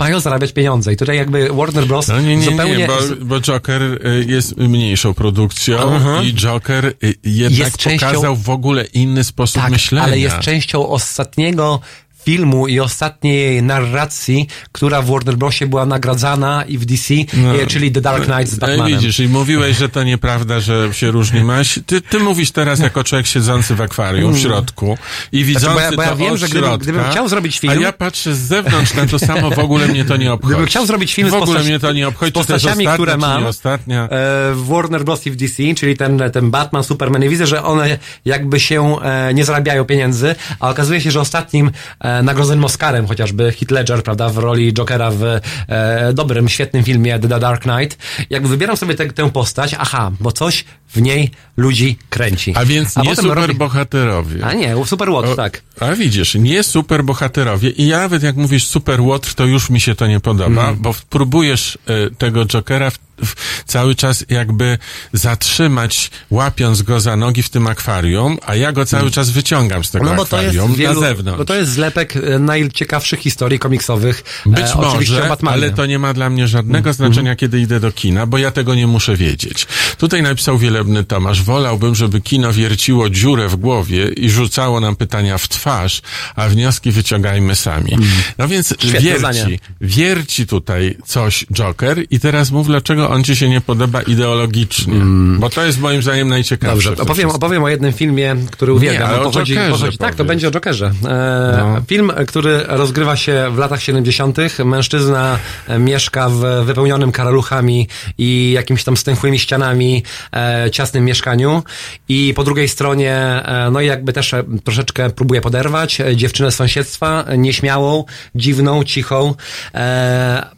Speaker 4: mają zarabiać pieniądze. I tutaj jakby Warner Bros.
Speaker 1: No nie, nie,
Speaker 4: zupełnie...
Speaker 1: nie, bo, bo Joker y, jest mniejszą produkcją
Speaker 4: Aha.
Speaker 1: i Joker y, jednak
Speaker 4: Jest częścią
Speaker 1: pokazał w ogóle inny sposób
Speaker 4: Tak,
Speaker 1: myślenia.
Speaker 4: ale jest częścią ostatniego filmu i ostatniej narracji, która w Warner Brosie była nagradzana i w DC, e, czyli The Dark Knight z
Speaker 1: No i
Speaker 4: Batmanem.
Speaker 1: widzisz, i mówiłeś, że to nieprawda, że się różni maś. Ty, ty mówisz teraz jako człowiek siedzący w akwarium w środku i widzący
Speaker 4: Znaczy, bo ja- bo ja
Speaker 1: to
Speaker 4: wiem,
Speaker 1: od
Speaker 4: że gdybym-
Speaker 1: środka,
Speaker 4: gdybym chciał zrobić film-
Speaker 1: A ja patrzę z zewnątrz na to samo, w ogóle mnie to nie obchodzi.
Speaker 4: Gdybym chciał zrobić film
Speaker 1: w
Speaker 4: z,
Speaker 1: ogóle
Speaker 4: postać-
Speaker 1: mnie to nie obchodzi,
Speaker 4: z postaciami,
Speaker 1: ostatnia,
Speaker 4: które mam
Speaker 1: ostatnia.
Speaker 4: e, w Warner Bros. i w DC, czyli ten, ten Batman, Superman i widzę, że one jakby się e, nie zarabiają pieniędzy, a okazuje się, że ostatnim e, nagrodzonym Oscarem chociażby Heath Ledger, prawda, w roli Jokera w e, dobrym, świetnym filmie The Dark Knight, jakby wybieram sobie tę- tę postać, aha, bo coś w niej ludzi kręci.
Speaker 1: A więc nie
Speaker 4: potem robi-
Speaker 1: superbohaterowie.
Speaker 4: A nie, Super What,
Speaker 1: O,
Speaker 4: tak.
Speaker 1: A widzisz, nie superbohaterowie. I ja nawet jak mówisz super łotr, to już mi się to nie podoba,
Speaker 4: Mhm.
Speaker 1: bo próbujesz e, tego Jokera w, w, cały czas jakby zatrzymać, łapiąc go za nogi w tym akwarium, a ja go cały czas wyciągam z tego
Speaker 4: Mhm. No bo
Speaker 1: akwarium
Speaker 4: wielu,
Speaker 1: na zewnątrz.
Speaker 4: bo to jest zlepek e, najciekawszych historii komiksowych.
Speaker 1: Być
Speaker 4: e, oczywiście o
Speaker 1: może.
Speaker 4: Mhm.
Speaker 1: ale to nie ma dla mnie żadnego znaczenia, kiedy idę do kina, bo ja tego nie muszę wiedzieć. Tutaj napisał wielebny Tomasz, wolałbym, żeby kino wierciło dziurę w głowie i rzucało nam pytania w twarz, a wnioski wyciągajmy sami. No więc.
Speaker 4: Świetne
Speaker 1: wierci,
Speaker 4: zdanie.
Speaker 1: wierci tutaj coś Joker i teraz mów, dlaczego on ci się nie podoba ideologicznie. Bo to jest moim zdaniem najciekawsze.
Speaker 4: Mm. Dobrze, opowiem, opowiem o jednym filmie, który uwielbiam.
Speaker 1: o
Speaker 4: pochodzi,
Speaker 1: Jokerze
Speaker 4: pochodzi, tak, to będzie o Jokerze. E, Film, który rozgrywa się w latach 70. Mężczyzna e, mieszka w wypełnionym karaluchami i jakimiś tam stęchłymi ścianami e, ciasnym mieszkaniu i po drugiej stronie, e, no i jakby też e, troszeczkę próbuje poderwać e, dziewczynę z sąsiedztwa, nieśmiałą, dziwną, cichą.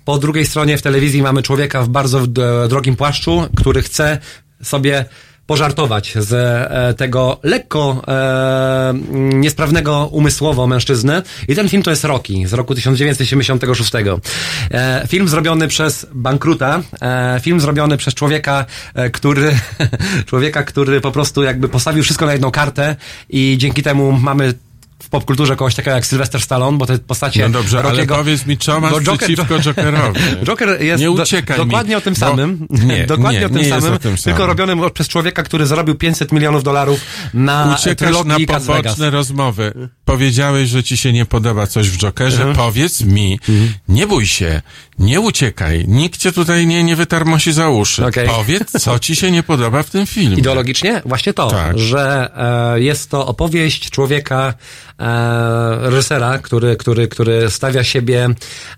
Speaker 4: Po drugiej stronie w telewizji mamy człowieka w bardzo drogim płaszczu, który chce sobie pożartować z e, tego lekko e, niesprawnego umysłowo mężczyzny. I ten film to jest Rocky z roku 1976. E, film zrobiony przez bankruta, e, film zrobiony przez człowieka, e, który <laughs> człowieka, który po prostu jakby postawił wszystko na jedną kartę i dzięki temu mamy w popkulturze kogoś takiego jak Sylvester Stallone, bo te postacie
Speaker 1: No dobrze, ale
Speaker 4: Rockiego...
Speaker 1: powiedz mi, co masz
Speaker 4: Joker-
Speaker 1: przeciwko <laughs> Jokerowi?
Speaker 4: Joker jest
Speaker 1: nie
Speaker 4: do,
Speaker 1: uciekaj
Speaker 4: dokładnie o tym samym.
Speaker 1: Nie, <laughs>
Speaker 4: dokładnie
Speaker 1: nie,
Speaker 4: o tym samym,
Speaker 1: o tym
Speaker 4: tylko
Speaker 1: samym.
Speaker 4: robionym przez człowieka, który zarobił 500 milionów dolarów na
Speaker 1: Uciekasz na poboczne rozmowy. Powiedziałeś, że ci się nie podoba coś w Jokerze.
Speaker 4: Mhm.
Speaker 1: Powiedz mi, nie bój się, nie uciekaj. Nikt cię tutaj nie, nie wytarmosi za uszy.
Speaker 4: Okej.
Speaker 1: Powiedz, co ci się nie podoba w tym filmie.
Speaker 4: Ideologicznie? Właśnie to,
Speaker 1: Tak.
Speaker 4: że e, jest to opowieść człowieka, e, reżysera, który, który, który stawia siebie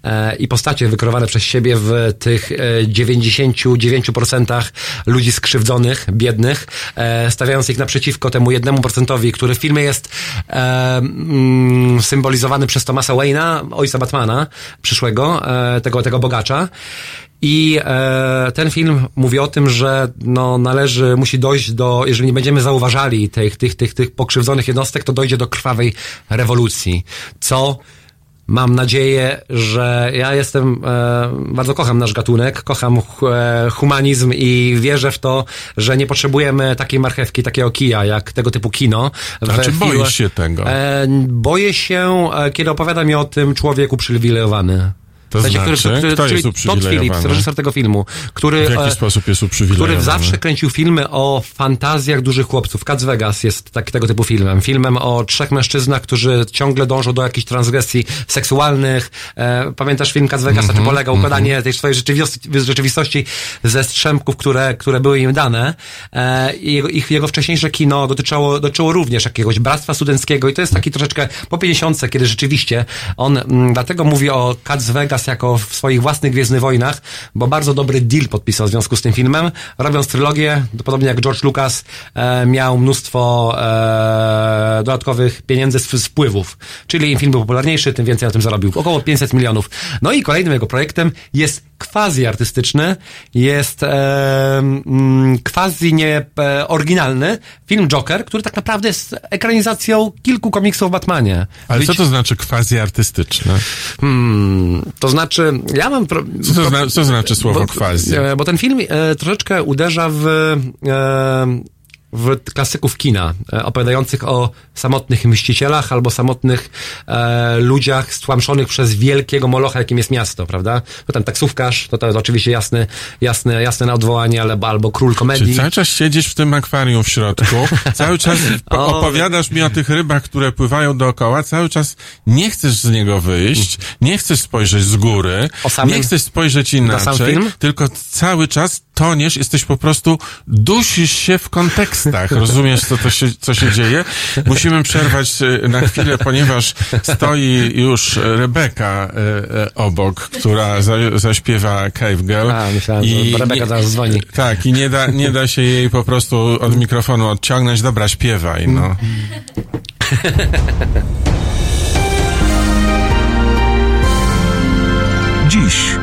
Speaker 4: e, i postacie wykreowane przez siebie w tych e, 99% ludzi skrzywdzonych, biednych, e, stawiając ich naprzeciwko temu jednemu procentowi, który w filmie jest e, mm, symbolizowany przez Thomasa Wayne'a, ojca Batmana, przyszłego, e, tego, tego bogacza. I e, ten film mówi o tym, że no, należy, musi dojść do, jeżeli nie będziemy zauważali tych, tych, tych, tych pokrzywdzonych jednostek, to dojdzie do krwawej rewolucji. Co mam nadzieję, że ja jestem, e, bardzo kocham nasz gatunek, kocham e, humanizm i wierzę w to, że nie potrzebujemy takiej marchewki, takiego kija, jak tego typu kino.
Speaker 1: A
Speaker 4: We
Speaker 1: czy
Speaker 4: filmach-
Speaker 1: boisz się tego?
Speaker 4: E, boję się, e, kiedy opowiada mi o tym człowiek uprzywilejowany.
Speaker 1: To
Speaker 4: W sensie,
Speaker 1: znaczy? Kto jest
Speaker 4: czyli Todd
Speaker 1: uprzywilejowany?
Speaker 4: Phillips, reżyser tego filmu, który,
Speaker 1: W jaki
Speaker 4: e,
Speaker 1: sposób jest uprzywilejowany?
Speaker 4: który zawsze kręcił filmy o fantazjach dużych chłopców. Cats Vegas jest tak, tego typu filmem. Filmem o trzech mężczyznach, którzy ciągle dążą do jakichś transgresji seksualnych. E, pamiętasz film Cats Vegas, na czym polega układanie tej swojej rzeczywistości, rzeczywistości ze strzępków, które, które były im dane. E, i jego, ich, jego wcześniejsze kino dotyczyło, dotyczyło również jakiegoś bractwa studenckiego i to jest taki troszeczkę po 50, kiedy rzeczywiście on mm, dlatego mówi o Cats Vegas jako w swoich własnych Gwiezdnych Wojnach, bo bardzo dobry deal podpisał w związku z tym filmem. Robiąc trylogię, podobnie jak George Lucas, e, miał mnóstwo e, dodatkowych pieniędzy z wpływów. Czyli im film był popularniejszy, tym więcej na tym zarobił. Około 500 milionów. No i kolejnym jego projektem jest quasi artystyczny, jest e, quasi nie e, oryginalny film Joker, który tak naprawdę jest ekranizacją kilku komiksów o Batmanie.
Speaker 1: Ale
Speaker 4: Być-
Speaker 1: co to znaczy quasi artystyczne?
Speaker 4: Hmm, to znaczy, ja mam... Pro,
Speaker 1: Co, to zna, co znaczy słowo
Speaker 4: bo,
Speaker 1: quasi?
Speaker 4: e, bo ten film e, troszeczkę uderza w e, w klasyków kina, e, opowiadających o samotnych mścicielach albo samotnych e, ludziach stłamszonych przez wielkiego molocha, jakim jest miasto, prawda? No ten taksówkarz, to to jest oczywiście jasne, jasne, jasne na odwołanie, ale, albo król komedii.
Speaker 1: cały czas siedzisz w tym akwarium w środku, <laughs> cały czas
Speaker 4: O.
Speaker 1: opowiadasz mi o tych rybach, które pływają dookoła, cały czas nie chcesz z niego wyjść, nie chcesz spojrzeć z góry,
Speaker 4: samym-
Speaker 1: nie chcesz spojrzeć
Speaker 4: sam
Speaker 1: inaczej,
Speaker 4: film?
Speaker 1: tylko cały czas toniesz, jesteś po prostu, dusisz się w kontekstach, rozumiesz, co, to się, co się dzieje? Musimy przerwać e, na chwilę, ponieważ stoi już Rebeka e, e, obok, która za, zaśpiewa Cave Girl.
Speaker 4: A, myślałem, że Rebeka zaraz dzwoni.
Speaker 1: Tak, i nie da, nie da się jej po prostu od mikrofonu odciągnąć. Dobra, śpiewaj, no.
Speaker 5: Dziś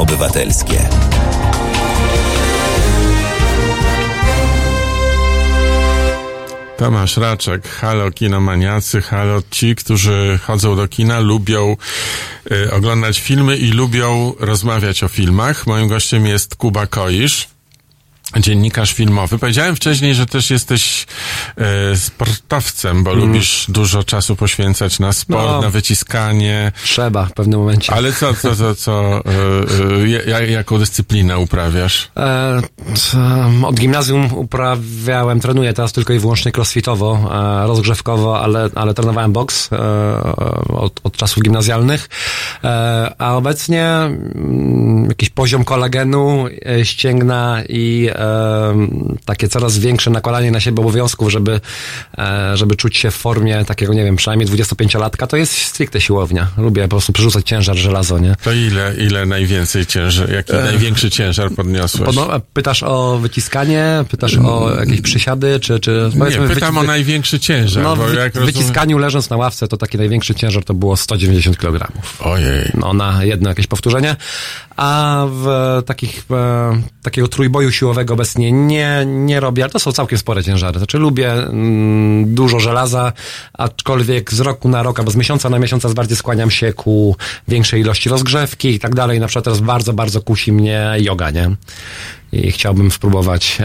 Speaker 6: Obywatelskie.
Speaker 1: Tomasz Raczek, halo kinomaniacy, halo ci, którzy chodzą do kina, lubią y, oglądać filmy i lubią rozmawiać o filmach. Moim gościem jest Kuba Koisz. Dziennikarz filmowy. Powiedziałem wcześniej, że też jesteś sportowcem, bo lubisz dużo czasu poświęcać na sport,
Speaker 4: Mm. No.
Speaker 1: na wyciskanie.
Speaker 4: Trzeba w pewnym momencie.
Speaker 1: Ale co, co, co, co, e, ja- jaką dyscyplinę uprawiasz?
Speaker 4: E, od gimnazjum uprawiałem, trenuję teraz tylko i wyłącznie crossfitowo, e, rozgrzewkowo, ale, ale trenowałem boks e, od, od czasów gimnazjalnych. E, a obecnie mm, jakiś poziom kolagenu, ścięgna i takie coraz większe nakładanie na siebie obowiązków, żeby, e, żeby czuć się w formie takiego, nie wiem, przynajmniej 25-latka, to jest stricte siłownia. Lubię po prostu przerzucać ciężar żelazo, nie?
Speaker 1: To ile, ile najwięcej ciężar, jaki największy ciężar podniosłeś?
Speaker 4: Pytasz o wyciskanie, pytasz o jakieś przysiady, czy... czy
Speaker 1: Nie, pytam o największy ciężar,
Speaker 4: No, w
Speaker 1: jak
Speaker 4: w
Speaker 1: rozumiem...
Speaker 4: wyciskaniu leżąc na ławce, to taki największy ciężar to było 190 kg.
Speaker 1: Ojej.
Speaker 4: No, na jedno jakieś powtórzenie. A w takich, e, takiego trójboju siłowego obecnie nie, nie robię, ale to są całkiem spore ciężary. Znaczy lubię mm, dużo żelaza, aczkolwiek z roku na rok, albo z miesiąca na miesiąc bardziej skłaniam się ku większej ilości rozgrzewki i tak dalej. Na przykład teraz bardzo, bardzo kusi mnie yoga, nie? I chciałbym spróbować e,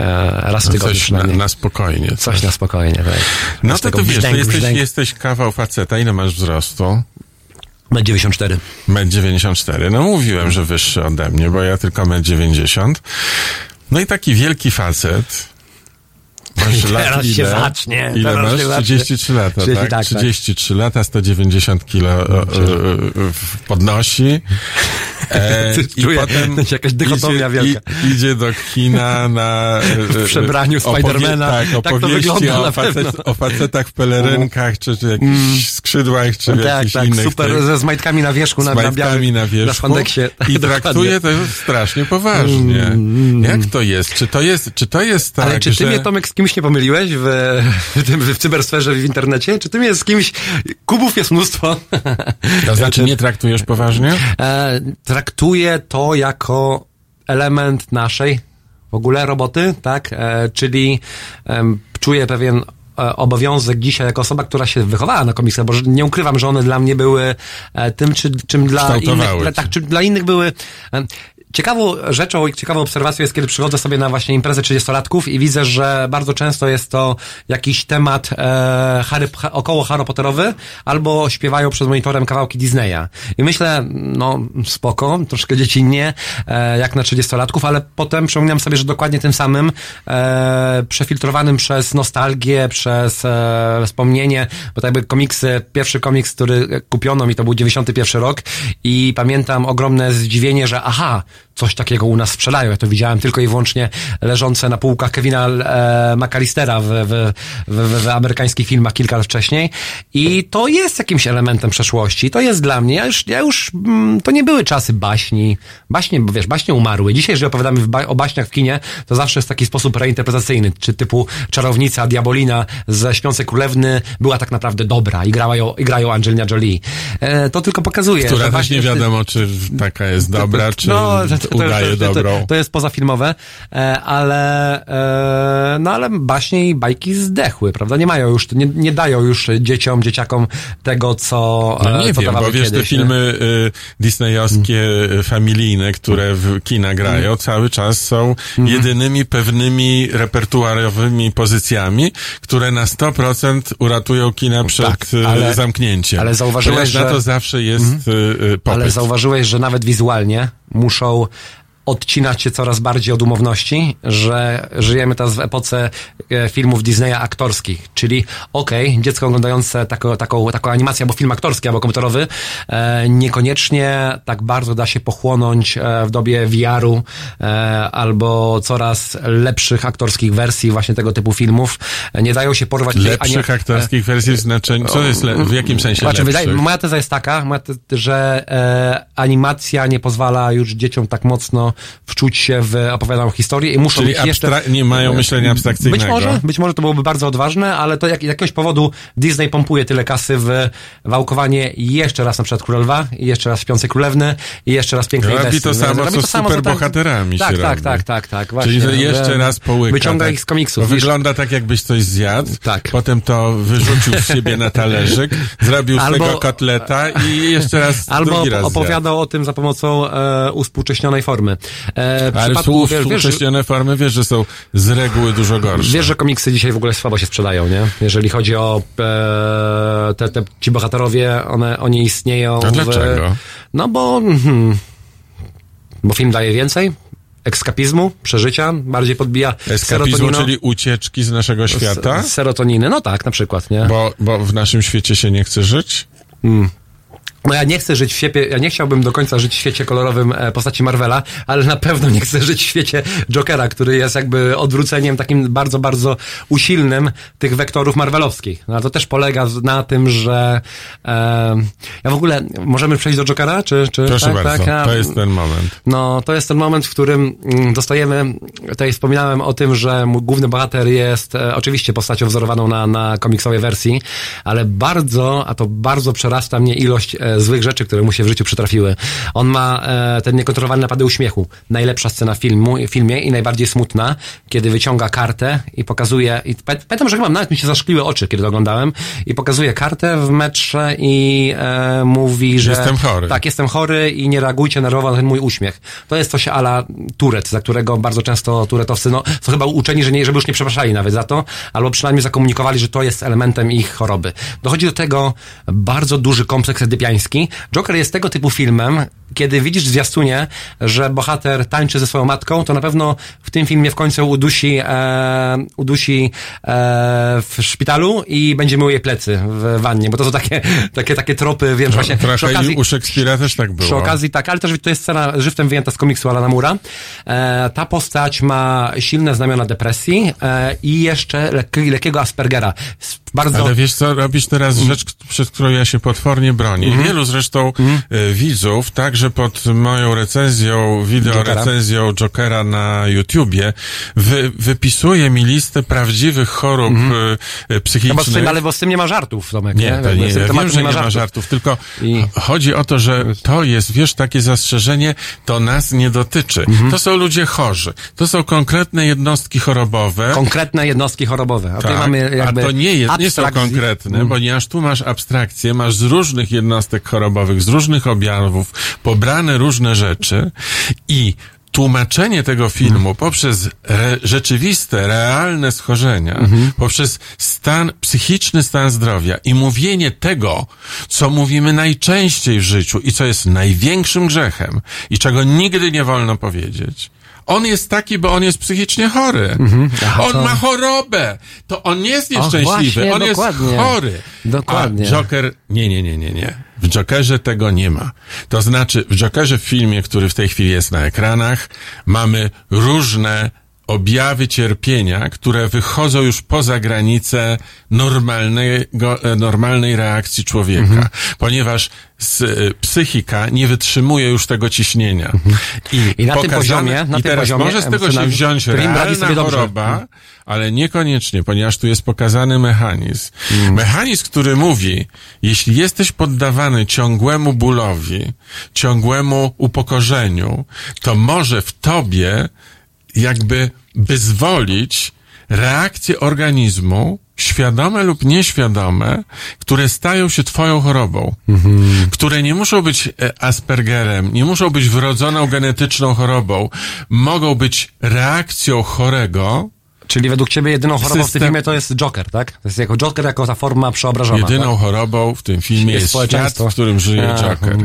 Speaker 4: raz w tygodniu
Speaker 1: Coś na, na spokojnie.
Speaker 4: Coś na spokojnie, tak.
Speaker 1: No to ty wiesz, to
Speaker 4: brzdęk,
Speaker 1: jesteś,
Speaker 4: brzdęk.
Speaker 1: jesteś kawał faceta. Ile masz wzrostu?
Speaker 4: Na 94.
Speaker 1: Metr 94. No mówiłem, że wyższy ode mnie, bo ja tylko metr 90. No i taki wielki facet. Masz
Speaker 4: I
Speaker 1: lat
Speaker 4: teraz
Speaker 1: ile?
Speaker 4: się zacznie,
Speaker 1: Ile
Speaker 4: teraz
Speaker 1: masz?
Speaker 4: się zacznie.
Speaker 1: 33 lata,
Speaker 4: 30,
Speaker 1: tak?
Speaker 4: tak, tak.
Speaker 1: 33 lata, 190 kilo e, e, e, podnosi. <laughs> E,
Speaker 4: Ty czuję, jest jakaś dychotomia
Speaker 1: idzie,
Speaker 4: wielka.
Speaker 1: I, idzie do kina na... <laughs>
Speaker 4: W przebraniu
Speaker 1: opowie-
Speaker 4: Spidermana.
Speaker 1: Tak,
Speaker 4: Tak to
Speaker 1: opowieści o, facet, o facetach w pelerynkach, czy, czy jakichś skrzydłach, czy w
Speaker 4: Tak,
Speaker 1: jakichś
Speaker 4: tak,
Speaker 1: innych
Speaker 4: super,
Speaker 1: tych-
Speaker 4: ze, z majtkami na wierzchu, na, na, białym-
Speaker 1: na wierzchu
Speaker 4: Na
Speaker 1: i <laughs> traktuje to strasznie poważnie. Jak to jest? Czy to jest, czy to jest tak,
Speaker 4: Ale czy ty
Speaker 1: że...
Speaker 4: mnie, Tomek, z kimś nie pomyliłeś w, w, tym, w cybersferze, w internecie? Czy ty mnie z kimś... Kubów jest mnóstwo.
Speaker 1: To znaczy nie traktujesz poważnie?
Speaker 4: E, traktuję to jako element naszej w ogóle roboty, tak? E, czyli em, czuję pewien e, obowiązek dzisiaj jako osoba, która się wychowała na komiksach, bo nie ukrywam, że one dla mnie były e, tym, czy, czym dla innych, tak, czym dla innych były Ciekawą rzeczą i ciekawą obserwacją jest, kiedy przychodzę sobie na właśnie imprezę 30-latków i widzę, że bardzo często jest to jakiś temat e, Harry, ha, około Harry Potterowy, albo śpiewają przed monitorem kawałki Disneya. I myślę, no spoko, troszkę dziecinnie, e, jak na 30-latków, ale potem przypominam sobie, że dokładnie tym samym e, przefiltrowanym przez nostalgię, przez e, wspomnienie, bo tak jakby komiksy, pierwszy komiks, który kupiono mi to był 91 rok i pamiętam ogromne zdziwienie, że aha, coś takiego u nas sprzedają. Ja to widziałem tylko i wyłącznie leżące na półkach Kevina e, McAllistera w, w, w, w amerykańskich filmach kilka lat wcześniej. I to jest jakimś elementem przeszłości. To jest dla mnie, ja już, ja już mm, to nie były czasy baśni. Baśnie, bo wiesz, baśnie umarły. Dzisiaj, jeżeli opowiadamy ba- o baśniach w kinie, to zawsze jest taki sposób reinterpretacyjny, czy typu czarownica, diabolina ze Śpiącej Królewny była tak naprawdę dobra i grała ją, i grają Angelina Jolie. E, to tylko pokazuje,
Speaker 1: Która
Speaker 4: że
Speaker 1: też
Speaker 4: baśnie-
Speaker 1: nie wiadomo, czy taka jest dobra, <laughs> czy udaje
Speaker 4: to,
Speaker 1: dobrą.
Speaker 4: To, to jest pozafilmowe, e, ale e, no ale baśnie i bajki zdechły, prawda? Nie mają już, nie, nie dają już dzieciom, dzieciakom tego, co
Speaker 1: No
Speaker 4: e,
Speaker 1: nie
Speaker 4: co
Speaker 1: wiem, bo wiesz, te
Speaker 4: kiedyś,
Speaker 1: filmy y, disneyowskie, y, familijne, które w kina grają, cały czas są jedynymi pewnymi repertuarowymi pozycjami, które na 100% uratują kina przed
Speaker 4: Tak, ale-
Speaker 1: zamknięciem.
Speaker 4: ale zauważyłeś,
Speaker 1: Ponieważ na
Speaker 4: że-
Speaker 1: to zawsze jest y, y, popyt.
Speaker 4: Ale zauważyłeś, że nawet wizualnie muszą odcinać się coraz bardziej od umowności, że żyjemy teraz w epoce e, filmów Disneya aktorskich, czyli okej, dziecko oglądające taką, taką, taką animację albo film aktorski, albo komputerowy, e, niekoniecznie tak bardzo da się pochłonąć e, w dobie VR-u e, albo coraz lepszych aktorskich wersji właśnie tego typu filmów. E, Nie dają się porwać...
Speaker 1: Lepszych
Speaker 4: ani-
Speaker 1: aktorskich wersji w znaczeniu, co jest, le- w jakim sensie
Speaker 4: znaczy, wydaje, moja teza jest taka, moja te, że e, animacja nie pozwala już dzieciom tak mocno wczuć się w opowiadaną historię i muszą
Speaker 1: Czyli
Speaker 4: być jeszcze...
Speaker 1: nie mają myślenia abstrakcyjnego.
Speaker 4: Być może, być może to byłoby bardzo odważne, ale to jak, jakiegoś powodu Disney pompuje tyle kasy w wałkowanie jeszcze raz na przykład Król Lwa, i jeszcze raz Śpiącej Królewny i jeszcze raz Pięknej
Speaker 1: Robi to samo,
Speaker 4: Robi
Speaker 1: co
Speaker 4: to
Speaker 1: z
Speaker 4: samo, co
Speaker 1: superbohaterami
Speaker 4: tak,
Speaker 1: się
Speaker 4: tak,
Speaker 1: robi.
Speaker 4: tak, tak, tak, właśnie.
Speaker 1: Czyli, że jeszcze raz połyka.
Speaker 4: Wyciąga
Speaker 1: tak.
Speaker 4: ich z komiksów.
Speaker 1: Wygląda tak, jakbyś coś zjadł,
Speaker 4: Tak.
Speaker 1: potem to wyrzucił z siebie na talerzyk, zrobił z
Speaker 4: Albo-
Speaker 1: tego kotleta i jeszcze raz
Speaker 4: Albo
Speaker 1: drugi raz
Speaker 4: opowiadał o tym za pomocą e, uspółcześnionej formy.
Speaker 1: Ale
Speaker 4: E, w przypadku, wiesz, wiesz,
Speaker 1: współcześnione formy, wiesz, że są z reguły dużo gorsze.
Speaker 4: Wiesz, że komiksy dzisiaj w ogóle słabo się sprzedają, nie? Jeżeli chodzi o e, te, te, ci bohaterowie, one, oni istnieją.
Speaker 1: A
Speaker 4: w-
Speaker 1: dlaczego?
Speaker 4: No bo, hmm, bo film daje więcej ekskapizmu, przeżycia, bardziej podbija
Speaker 1: Eskapizmu,
Speaker 4: serotonino-
Speaker 1: czyli ucieczki z naszego świata?
Speaker 4: z- serotoniny, no tak, na przykład, nie?
Speaker 1: Bo, bo w naszym świecie się nie chce żyć?
Speaker 4: No ja nie chcę żyć w świecie, ja nie chciałbym do końca żyć w świecie kolorowym e, postaci Marvela, ale na pewno nie chcę żyć w świecie Jokera, który jest jakby odwróceniem takim bardzo, bardzo usilnym tych wektorów marvelowskich. No, to też polega na tym, że e, ja w ogóle, możemy przejść do Jokera, czy, czy
Speaker 1: Proszę
Speaker 4: tak,
Speaker 1: bardzo,
Speaker 4: tak? Ja-
Speaker 1: to jest ten moment.
Speaker 4: no, to jest ten moment, w którym mm, dostajemy, tutaj wspominałem o tym, że mój główny bohater jest e, oczywiście postacią wzorowaną na, na komiksowej wersji, ale bardzo, a to bardzo przerasta mnie ilość e, złych rzeczy, które mu się w życiu przytrafiły. On ma e, ten niekontrolowany napady uśmiechu. Najlepsza scena w filmu, filmie i najbardziej smutna, kiedy wyciąga kartę i pokazuje, i pamię- pamiętam, że chyba nawet mi się zaszkliły oczy, kiedy to oglądałem, i pokazuje kartę w metrze i e, mówi, że...
Speaker 1: Jestem chory.
Speaker 4: Tak, jestem chory i nie reagujcie nerwowo na ten mój uśmiech. To jest coś ala Turet, za którego bardzo często turetowcy, no, są chyba uczeni, że nie, żeby już nie przepraszali nawet za to, albo przynajmniej zakomunikowali, że to jest elementem ich choroby. Dochodzi do tego bardzo duży kompleks edypiański. Joker jest tego typu filmem, kiedy widzisz w zwiastunie, że bohater tańczy ze swoją matką, to na pewno w tym filmie w końcu udusi, e, udusi e, w szpitalu i będzie mył jej plecy w wannie, bo to są takie, takie, takie tropy, wiem, że właśnie przy
Speaker 1: Trochę
Speaker 4: okazji,
Speaker 1: u Szekspira też tak było.
Speaker 4: przy okazji tak, ale też to jest scena żywcem wyjęta z komiksu Alana Mura. E, ta postać ma silne znamiona depresji e, i jeszcze lekki, lekkiego Aspergera. Bardzo...
Speaker 1: Ale wiesz co, robisz teraz
Speaker 4: Mm.
Speaker 1: rzecz, przed którą ja się potwornie bronię.
Speaker 4: Mhm.
Speaker 1: Wielu zresztą e, widzów, także pod moją recenzją, wideo
Speaker 4: Jokera.
Speaker 1: recenzją Jokera na YouTubie, wy, wypisuje mi listę prawdziwych chorób e, e,
Speaker 4: No bo z
Speaker 1: psychicznych.
Speaker 4: tym, ale bo z tym nie ma żartów, Tomek.
Speaker 1: Nie, to nie,
Speaker 4: tym
Speaker 1: ja wiem, że nie ma żartów, tylko
Speaker 4: I-
Speaker 1: ch- chodzi o to, że to jest, wiesz, takie zastrzeżenie, to nas nie dotyczy.
Speaker 4: Mhm.
Speaker 1: To są ludzie chorzy. To są konkretne jednostki chorobowe.
Speaker 4: Konkretne jednostki chorobowe. A
Speaker 1: Tak,
Speaker 4: mamy jakby
Speaker 1: a to nie, jest, nie są
Speaker 4: abstrakt z-
Speaker 1: konkretne, ponieważ tu masz abstrakcję, masz z różnych jednostek chorobowych, z różnych objawów, pobrane różne rzeczy i tłumaczenie tego filmu poprzez re, rzeczywiste, realne schorzenia, poprzez stan, psychiczny stan zdrowia i mówienie tego, co mówimy najczęściej w życiu i co jest największym grzechem i czego nigdy nie wolno powiedzieć. On jest taki, bo on jest psychicznie chory.
Speaker 4: Aha,
Speaker 1: on
Speaker 4: to-
Speaker 1: ma chorobę. To on nie jest nieszczęśliwy,
Speaker 4: właśnie,
Speaker 1: on
Speaker 4: dokładnie.
Speaker 1: jest chory.
Speaker 4: Dokładnie.
Speaker 1: A Joker, nie, nie, nie, nie, nie. W Jokerze tego nie ma. To znaczy, w Jokerze w filmie, który w tej chwili jest na ekranach, mamy różne objawy cierpienia, które wychodzą już poza granice normalnego, e, normalnej reakcji człowieka,
Speaker 4: Mhm.
Speaker 1: ponieważ s, e, psychika nie wytrzymuje już tego ciśnienia. I,
Speaker 4: Mhm. I na tym poziomie- na
Speaker 1: i
Speaker 4: tym
Speaker 1: teraz
Speaker 4: poziomie
Speaker 1: może z tego się wziąć realna
Speaker 4: sobie dobrze.
Speaker 1: choroba, ale niekoniecznie, ponieważ tu jest pokazany mechanizm. Mechanizm, który mówi, jeśli jesteś poddawany ciągłemu bólowi, ciągłemu upokorzeniu, to może w tobie jakby wyzwolić reakcje organizmu, świadome lub nieświadome, które stają się twoją chorobą. Które nie muszą być e, Aspergerem, nie muszą być wrodzoną genetyczną chorobą. Mogą być reakcją chorego,
Speaker 4: Czyli według ciebie jedyną chorobą w tym
Speaker 1: System-
Speaker 4: filmie to jest Joker, tak? To jest jako Joker, jako ta forma przeobrażona.
Speaker 1: Jedyną
Speaker 4: tak?
Speaker 1: chorobą w tym filmie
Speaker 4: Jest
Speaker 1: jest, świat, w którym żyje Joker.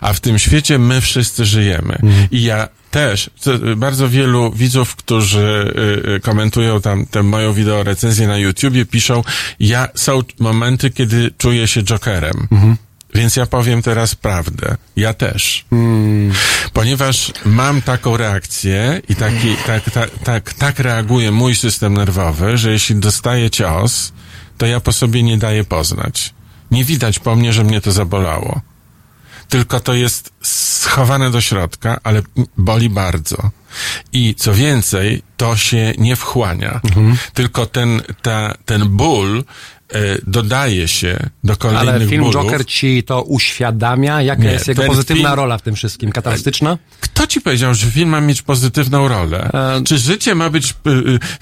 Speaker 1: A w tym świecie my wszyscy żyjemy.
Speaker 4: Mhm.
Speaker 1: I ja też, bardzo wielu widzów, którzy y, y, komentują tam tę moją wideo recenzję na YouTubie, piszą, ja, są momenty, kiedy czuję się Jokerem.
Speaker 4: Mhm.
Speaker 1: Więc ja powiem teraz prawdę. Ja też.
Speaker 4: Hmm.
Speaker 1: Ponieważ mam taką reakcję i taki, tak, tak, tak, tak reaguje mój system nerwowy, że jeśli dostaję cios, to ja po sobie nie daję poznać. Nie widać po mnie, że mnie to zabolało. Tylko to jest schowane do środka, ale boli bardzo. I co więcej, to się nie wchłania. Tylko ten, ta, ten ból dodaje się do kolejnych
Speaker 4: Ale film
Speaker 1: bólów.
Speaker 4: Joker ci to uświadamia? Jaka
Speaker 1: Nie,
Speaker 4: jest jego pozytywna
Speaker 1: film-
Speaker 4: rola w tym wszystkim? Katarystyczna?
Speaker 1: Kto ci powiedział, że film ma mieć pozytywną rolę?
Speaker 4: E,
Speaker 1: Czy życie ma być,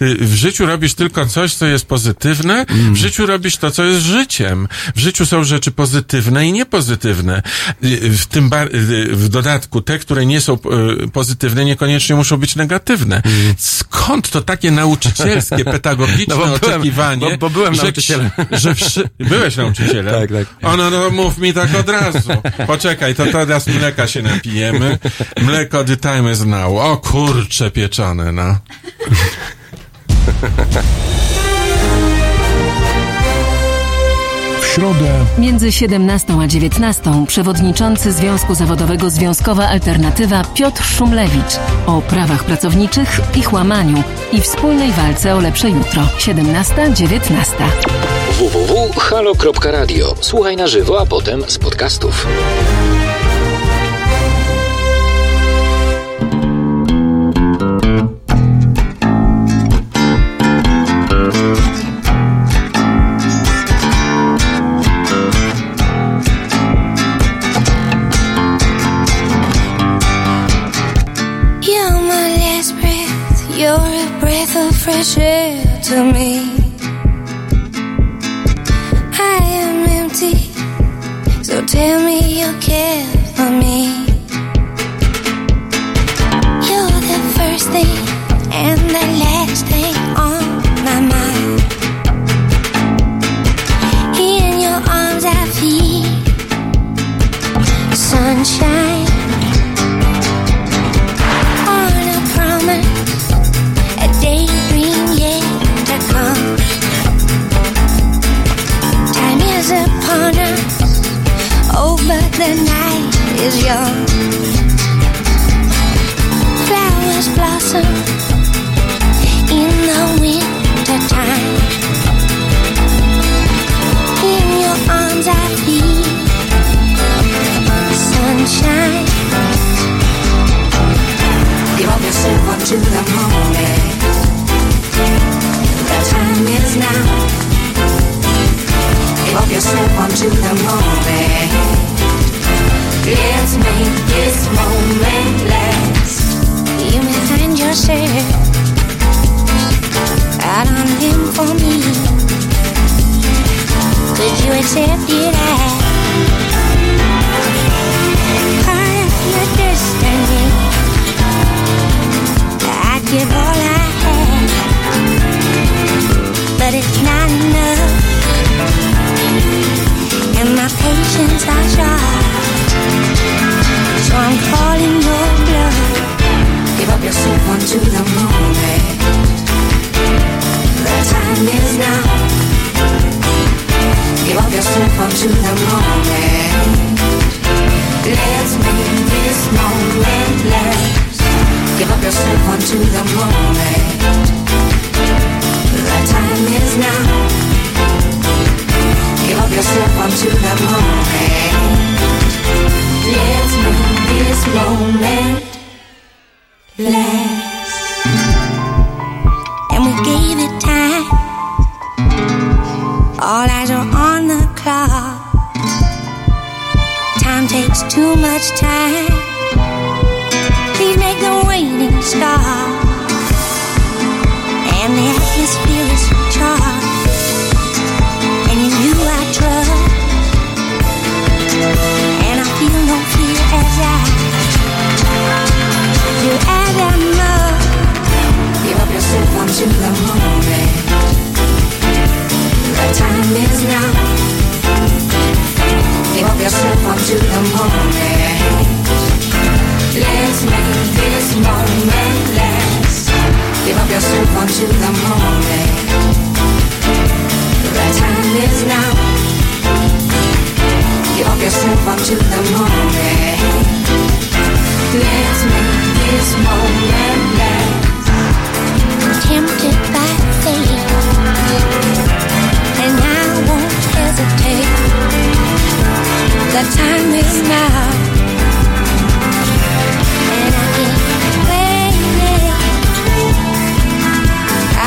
Speaker 1: y, y, w życiu robisz tylko coś, co jest pozytywne?
Speaker 4: Mm.
Speaker 1: W życiu robisz to, co jest życiem. W życiu są rzeczy pozytywne i niepozytywne. Y, W tym, bar- w dodatku, te, które nie są pozytywne, niekoniecznie muszą być negatywne. Skąd to takie nauczycielskie, pedagogiczne <laughs>
Speaker 4: Mm. No bo byłem-
Speaker 1: oczekiwanie?
Speaker 4: bo- bo byłem
Speaker 1: że,
Speaker 4: nauczycielem. <laughs>
Speaker 1: Że wszy- byłeś nauczycielem?
Speaker 4: Tak, tak.
Speaker 1: O, no, mów mi tak od razu. Poczekaj, to teraz mleka się napijemy. Mleko the time is now. O kurcze pieczone, no.
Speaker 5: W środę
Speaker 2: Między 17 a 19 przewodniczący Związku Zawodowego Związkowa Alternatywa Piotr Szumlewicz o prawach pracowniczych, ich łamaniu i wspólnej walce o lepsze jutro. 17-19.
Speaker 7: www.halo.radio. Słuchaj na żywo, a potem z podcastów.
Speaker 8: The time is
Speaker 9: now. Give up yourself unto the moment. Let's make this moment last.
Speaker 8: tempted by fate, and I won't hesitate. The time is now,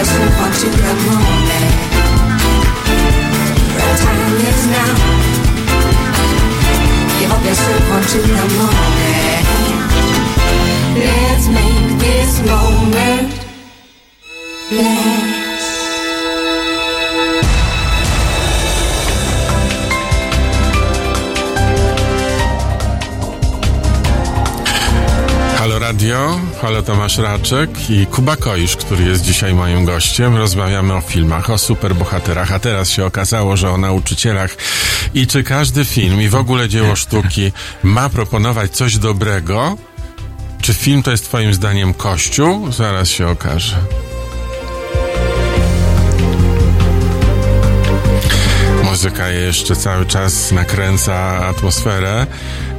Speaker 8: long. The time
Speaker 9: to the moment. The time is now. Give up yourself onto the moment. Let's make this moment
Speaker 1: halo Tomasz Raczek i Kuba Koisz, który jest dzisiaj moim gościem. Rozmawiamy o filmach, o superbohaterach, a teraz się okazało, że o nauczycielach. I czy każdy film i w ogóle dzieło sztuki ma proponować coś dobrego? Czy film to jest twoim zdaniem kościół? Zaraz się okaże. Muzyka jeszcze cały czas nakręca atmosferę,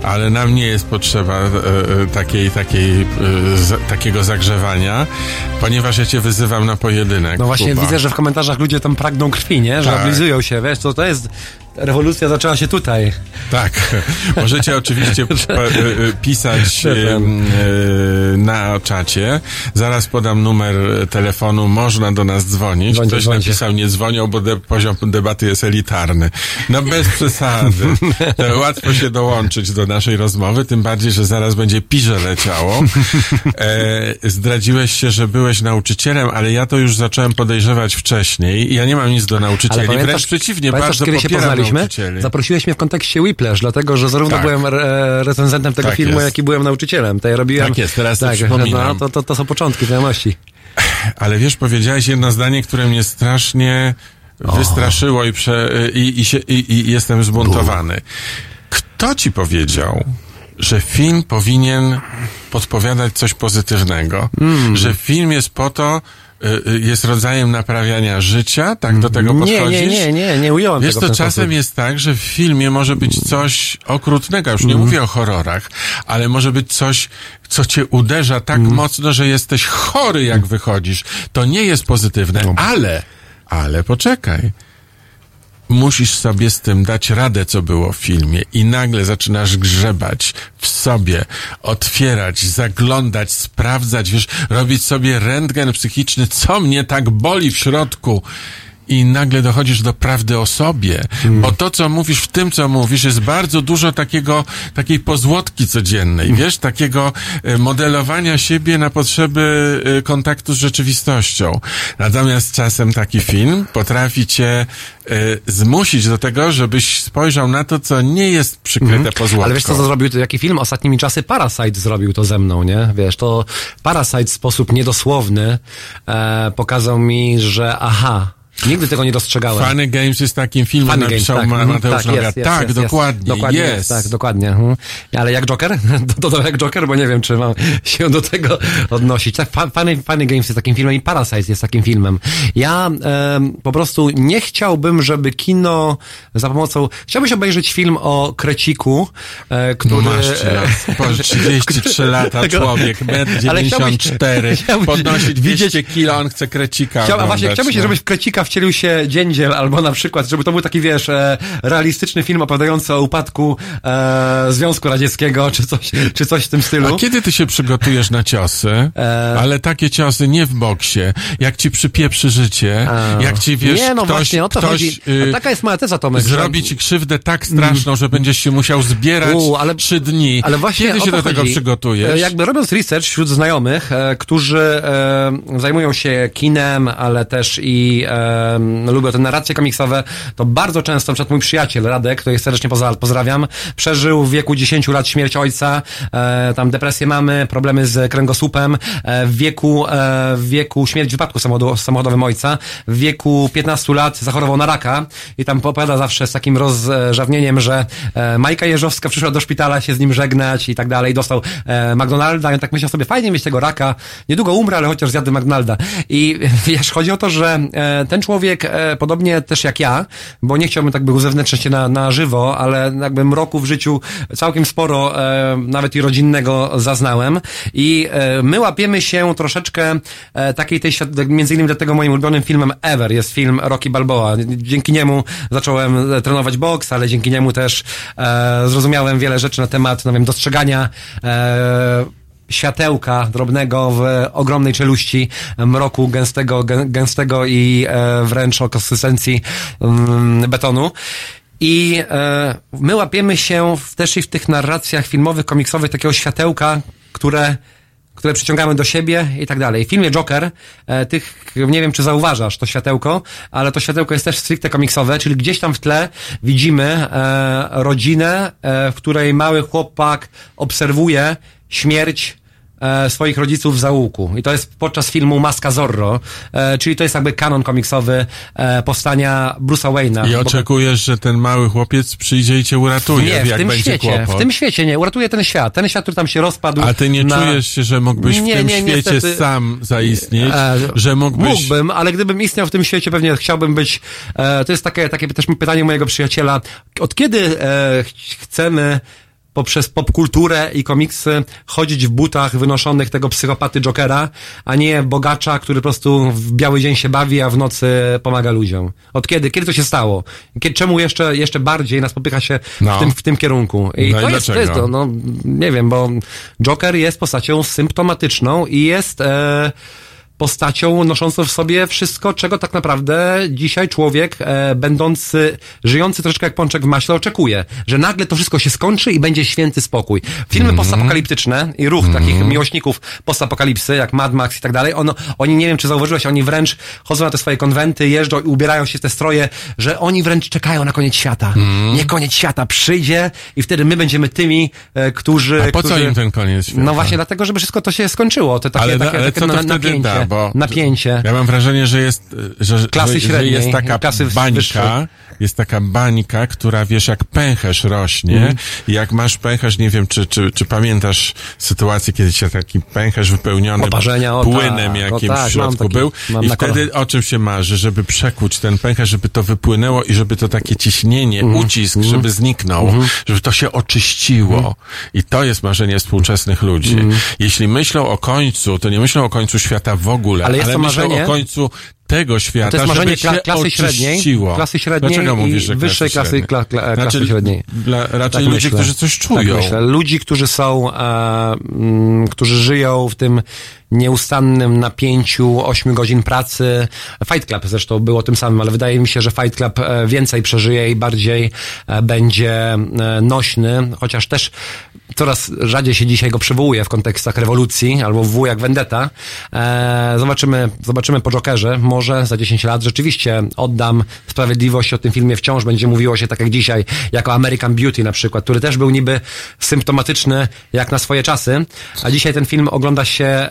Speaker 1: ale nam nie jest potrzeba e, e, takiej, takiej, e, takiego zagrzewania, ponieważ ja cię wyzywam na pojedynek.
Speaker 4: No właśnie
Speaker 1: Kuba.
Speaker 4: widzę, że w komentarzach ludzie tam pragną krwi, nie? Że
Speaker 1: Tak.
Speaker 4: się, wiesz, to, to jest... Rewolucja zaczęła się tutaj.
Speaker 1: Tak. Możecie oczywiście <laughs> pisać e, na czacie. Zaraz podam numer telefonu. Można do nas dzwonić.
Speaker 4: Dzwońcie,
Speaker 1: Ktoś
Speaker 4: dzwońcie.
Speaker 1: napisał, nie dzwonią, bo de- poziom debaty jest elitarny. No bez <laughs> przesady. Łatwo się dołączyć do naszej rozmowy, tym bardziej, że zaraz będzie piże leciało. E, zdradziłeś się, że byłeś nauczycielem, ale ja to już zacząłem podejrzewać wcześniej. Ja nie mam nic do nauczycieli. Wręcz przeciwnie,
Speaker 4: pamiętasz,
Speaker 1: bardzo popieram nauczycieli.
Speaker 4: Zaprosiłeś mnie w kontekście Whiplash, dlatego, że zarówno
Speaker 1: Tak.
Speaker 4: byłem re recenzentem tego
Speaker 1: Tak
Speaker 4: filmu,
Speaker 1: jest.
Speaker 4: jak i byłem nauczycielem. To ja robiłem...
Speaker 1: Tak jest, teraz
Speaker 4: tak, no, to, to, to są początki znajomości. <sighs>
Speaker 1: Ale wiesz, powiedziałeś jedno zdanie, które mnie strasznie wystraszyło i, prze, i, i, się, i, i jestem zbuntowany. Kto ci powiedział, że film powinien podpowiadać coś pozytywnego?
Speaker 4: Hmm.
Speaker 1: Że film jest po to, jest rodzajem naprawiania życia? Tak do tego
Speaker 4: Nie,
Speaker 1: podchodzisz?
Speaker 4: nie, nie, nie, nie ująłem
Speaker 1: Wiesz,
Speaker 4: tego
Speaker 1: to czasem
Speaker 4: sposób.
Speaker 1: jest tak, że w filmie może być coś okrutnego. Już nie
Speaker 4: Mhm.
Speaker 1: mówię o horrorach, ale może być coś, co cię uderza tak
Speaker 4: Mhm.
Speaker 1: mocno, że jesteś chory, jak wychodzisz. To nie jest pozytywne,
Speaker 4: No.
Speaker 1: ale, ale poczekaj. Musisz sobie z tym dać radę, co było w filmie i nagle zaczynasz grzebać w sobie, otwierać, zaglądać, sprawdzać, wiesz, robić sobie rentgen psychiczny, co mnie tak boli w środku. I nagle dochodzisz do prawdy o sobie, bo to, co mówisz w tym, co mówisz, jest bardzo dużo takiego, takiej pozłotki codziennej, wiesz, takiego e, modelowania siebie na potrzeby e, kontaktu z rzeczywistością. Natomiast czasem taki film potrafi cię e, zmusić do tego, żebyś spojrzał na to, co nie jest przykryte pozłotką.
Speaker 4: Ale wiesz, co zrobił to, jaki film? Ostatnimi czasy Parasite zrobił to ze mną, nie? Wiesz, to Parasite w sposób niedosłowny e, pokazał mi, że aha, nigdy tego nie dostrzegałem.
Speaker 1: Funny Games jest takim filmem,
Speaker 4: Funny Games,
Speaker 1: napisał
Speaker 4: tak,
Speaker 1: Ma-
Speaker 4: mhm,
Speaker 1: Mateusz
Speaker 4: tak, jest, jest,
Speaker 1: tak,
Speaker 4: jest,
Speaker 1: dokładnie,
Speaker 4: dokładnie
Speaker 1: jest.
Speaker 4: Tak, dokładnie. Mhm. Ale jak Joker? <laughs> Dodał jak Joker, bo nie wiem, czy mam się do tego odnosić. Tak, Funny, Funny Games jest takim filmem i Parasite jest takim filmem. Ja em, po prostu nie chciałbym, żeby kino za pomocą... Chciałbyś obejrzeć film o Kreciku, e, który...
Speaker 1: No masz cię lat. Po <laughs> 33 lata człowiek, metr
Speaker 4: Ale chciałbyś-
Speaker 1: 94,
Speaker 4: chciałbyś
Speaker 1: podnosi 200
Speaker 4: widzieć-
Speaker 1: kilo, on chce krecika
Speaker 4: Chciał, a właśnie
Speaker 1: oglądać,
Speaker 4: chciałbyś,
Speaker 1: no.
Speaker 4: żebyś w Krecika wcielił się Dziędziel, albo na przykład, żeby to był taki, wiesz, e, realistyczny film opowiadający o upadku e, Związku Radzieckiego, czy coś, czy coś w tym stylu.
Speaker 1: A kiedy ty się przygotujesz na ciosy?
Speaker 4: E.
Speaker 1: Ale takie ciosy nie w boksie. Jak ci przypieprzy życie,
Speaker 4: A.
Speaker 1: jak ci wiesz,
Speaker 4: Nie, no
Speaker 1: ktoś,
Speaker 4: właśnie, o to
Speaker 1: ktoś
Speaker 4: chodzi.
Speaker 1: y,
Speaker 4: taka jest moja teza, Tomek.
Speaker 1: zrobi ci krzywdę tak straszną, że będziesz się musiał zbierać
Speaker 4: U, ale-
Speaker 1: trzy dni.
Speaker 4: Ale właśnie
Speaker 1: Kiedy się do tego
Speaker 4: chodzi.
Speaker 1: przygotujesz?
Speaker 4: E, Jakby robiąc research wśród znajomych, e, którzy e, zajmują się kinem, ale też i e, lubią te narracje komiksowe, to bardzo często, na przykład mój przyjaciel Radek, której serdecznie pozdrawiam, przeżył w wieku 10 lat śmierć ojca, e, tam depresję mamy, problemy z kręgosłupem, e, w wieku, e, w wieku śmierć w wypadku samochodowym ojca, w wieku 15 lat zachorował na raka. I tam opowiada zawsze z takim rozrzawnieniem, że Majka Jeżowska przyszła do szpitala się z nim żegnać i tak dalej, dostał McDonalda. I tak myślał sobie, fajnie mieć tego raka, niedługo umrę, ale chociaż zjadę McDonalda. I <laughs> wiesz, chodzi o to, że e, człowiek, e, podobnie też jak ja, bo nie chciałbym tak by uzewnętrznić się na, na żywo, ale jakby mroku w życiu całkiem sporo, e, nawet i rodzinnego zaznałem i e, my łapiemy się troszeczkę e, takiej tej świat, między innymi dlatego moim ulubionym filmem ever jest film Rocky Balboa. Dzięki niemu zacząłem e, trenować boks, ale dzięki niemu też e, zrozumiałem wiele rzeczy na temat, no wiem, dostrzegania e, światełka drobnego w ogromnej czeluści mroku gęstego, gę- gęstego i e, wręcz o konsystencji mm, betonu. I e, my łapiemy się też i w tych narracjach filmowych, komiksowych takiego światełka, które które przyciągamy do siebie i tak dalej. W filmie Joker, e, tych, nie wiem czy zauważasz to światełko, ale to światełko jest też stricte komiksowe, czyli gdzieś tam w tle widzimy rodzinę, w której mały chłopak obserwuje śmierć e, swoich rodziców w załuku. I to jest podczas filmu Maska Zorro, e, czyli to jest jakby kanon komiksowy e, powstania Bruce'a Wayne'a.
Speaker 1: I
Speaker 4: Bo-
Speaker 1: oczekujesz, że ten mały chłopiec przyjdzie i cię uratuje,
Speaker 4: nie, w
Speaker 1: jak
Speaker 4: tym
Speaker 1: będzie
Speaker 4: świecie,
Speaker 1: kłopot.
Speaker 4: w tym świecie nie, uratuje ten świat, ten świat, który tam się rozpadł.
Speaker 1: A ty nie
Speaker 4: na...
Speaker 1: czujesz się, że mógłbyś w
Speaker 4: Nie,
Speaker 1: tym
Speaker 4: nie,
Speaker 1: świecie
Speaker 4: niestety-
Speaker 1: sam zaistnieć?
Speaker 4: E,
Speaker 1: że mógłbyś...
Speaker 4: Mógłbym, ale gdybym istniał w tym świecie, pewnie chciałbym być. E, to jest takie, takie też pytanie mojego przyjaciela. Od kiedy e, ch- chcemy poprzez popkulturę i komiksy chodzić w butach wynoszonych tego psychopaty Jokera, a nie bogacza, który po prostu w biały dzień się bawi, a w nocy pomaga ludziom. Od kiedy? Kiedy to się stało? Kiedy, czemu jeszcze, jeszcze bardziej nas popycha się
Speaker 1: No.
Speaker 4: w, tym, w tym kierunku? I
Speaker 1: No i
Speaker 4: to, jest, to jest to, no nie wiem, bo Joker jest postacią symptomatyczną i jest e, postacią noszącą w sobie wszystko, czego tak naprawdę dzisiaj człowiek, e, będący, żyjący troszeczkę jak pączek w maśle, oczekuje. Że nagle to wszystko się skończy i będzie święty spokój. Filmy
Speaker 1: Mhm.
Speaker 4: postapokaliptyczne i ruch takich miłośników postapokalipsy, jak Mad Max i tak dalej, ono, oni, nie wiem czy zauważyłeś, oni wręcz chodzą na te swoje konwenty, jeżdżą i ubierają się w te stroje, że oni wręcz czekają na koniec świata.
Speaker 1: Mhm.
Speaker 4: Nie koniec świata, przyjdzie i wtedy my będziemy tymi, e, którzy...
Speaker 1: A po co
Speaker 4: którzy...
Speaker 1: im ten koniec świata?
Speaker 4: No właśnie dlatego, żeby wszystko to się skończyło. To takie,
Speaker 1: ale,
Speaker 4: takie,
Speaker 1: ale
Speaker 4: takie
Speaker 1: co
Speaker 4: na,
Speaker 1: wtedy
Speaker 4: napięcie.
Speaker 1: da? Bo
Speaker 4: napięcie.
Speaker 1: Ja mam wrażenie, że jest, że,
Speaker 4: Klasy
Speaker 1: że, że jest taka
Speaker 4: klasy
Speaker 1: bańka,
Speaker 4: wyższej.
Speaker 1: jest taka bańka, która wiesz, jak pęcherz rośnie
Speaker 4: Mhm.
Speaker 1: i jak masz pęcherz, nie wiem, czy, czy, czy pamiętasz sytuację, kiedy cię taki pęcherz wypełniony
Speaker 4: Oparzenia, o
Speaker 1: płynem
Speaker 4: tak,
Speaker 1: jakimś
Speaker 4: tak,
Speaker 1: w środku
Speaker 4: taki-
Speaker 1: był i wtedy o czym się marzy, żeby przekuć ten pęcherz, żeby to wypłynęło i żeby to takie ciśnienie,
Speaker 4: Mhm.
Speaker 1: ucisk, żeby zniknął, żeby to się oczyściło.
Speaker 4: Mhm.
Speaker 1: I to jest marzenie współczesnych ludzi. Jeśli myślą o końcu, to nie myślą o końcu świata w ogóle,
Speaker 4: Ale jest to
Speaker 1: myślą
Speaker 4: marzenie-
Speaker 1: o końcu tego świata,
Speaker 4: To jest marzenie kla- klasy średniej, klasy średniej
Speaker 1: Dlaczego mówisz, że
Speaker 4: wyższej klasy- kla- kla- klasy
Speaker 1: znaczy,
Speaker 4: średniej.
Speaker 1: Dla, raczej
Speaker 4: Tak
Speaker 1: ludzie,
Speaker 4: myślę.
Speaker 1: którzy coś czują.
Speaker 4: Tak myślę. Ludzi, którzy są, e, mm, którzy żyją w tym nieustannym napięciu 8 godzin pracy. Fight Club zresztą było tym samym, ale wydaje mi się, że Fight Club e, więcej przeżyje i bardziej e, będzie e, nośny, chociaż też coraz rzadziej się dzisiaj go przywołuje w kontekstach rewolucji albo w jak Vendetta. E, zobaczymy, zobaczymy po Jokerze. Może za 10 lat rzeczywiście oddam sprawiedliwość o tym filmie wciąż będzie mówiło się tak jak dzisiaj, jako American Beauty na przykład, który też był niby symptomatyczny jak na swoje czasy, a dzisiaj ten film ogląda się e,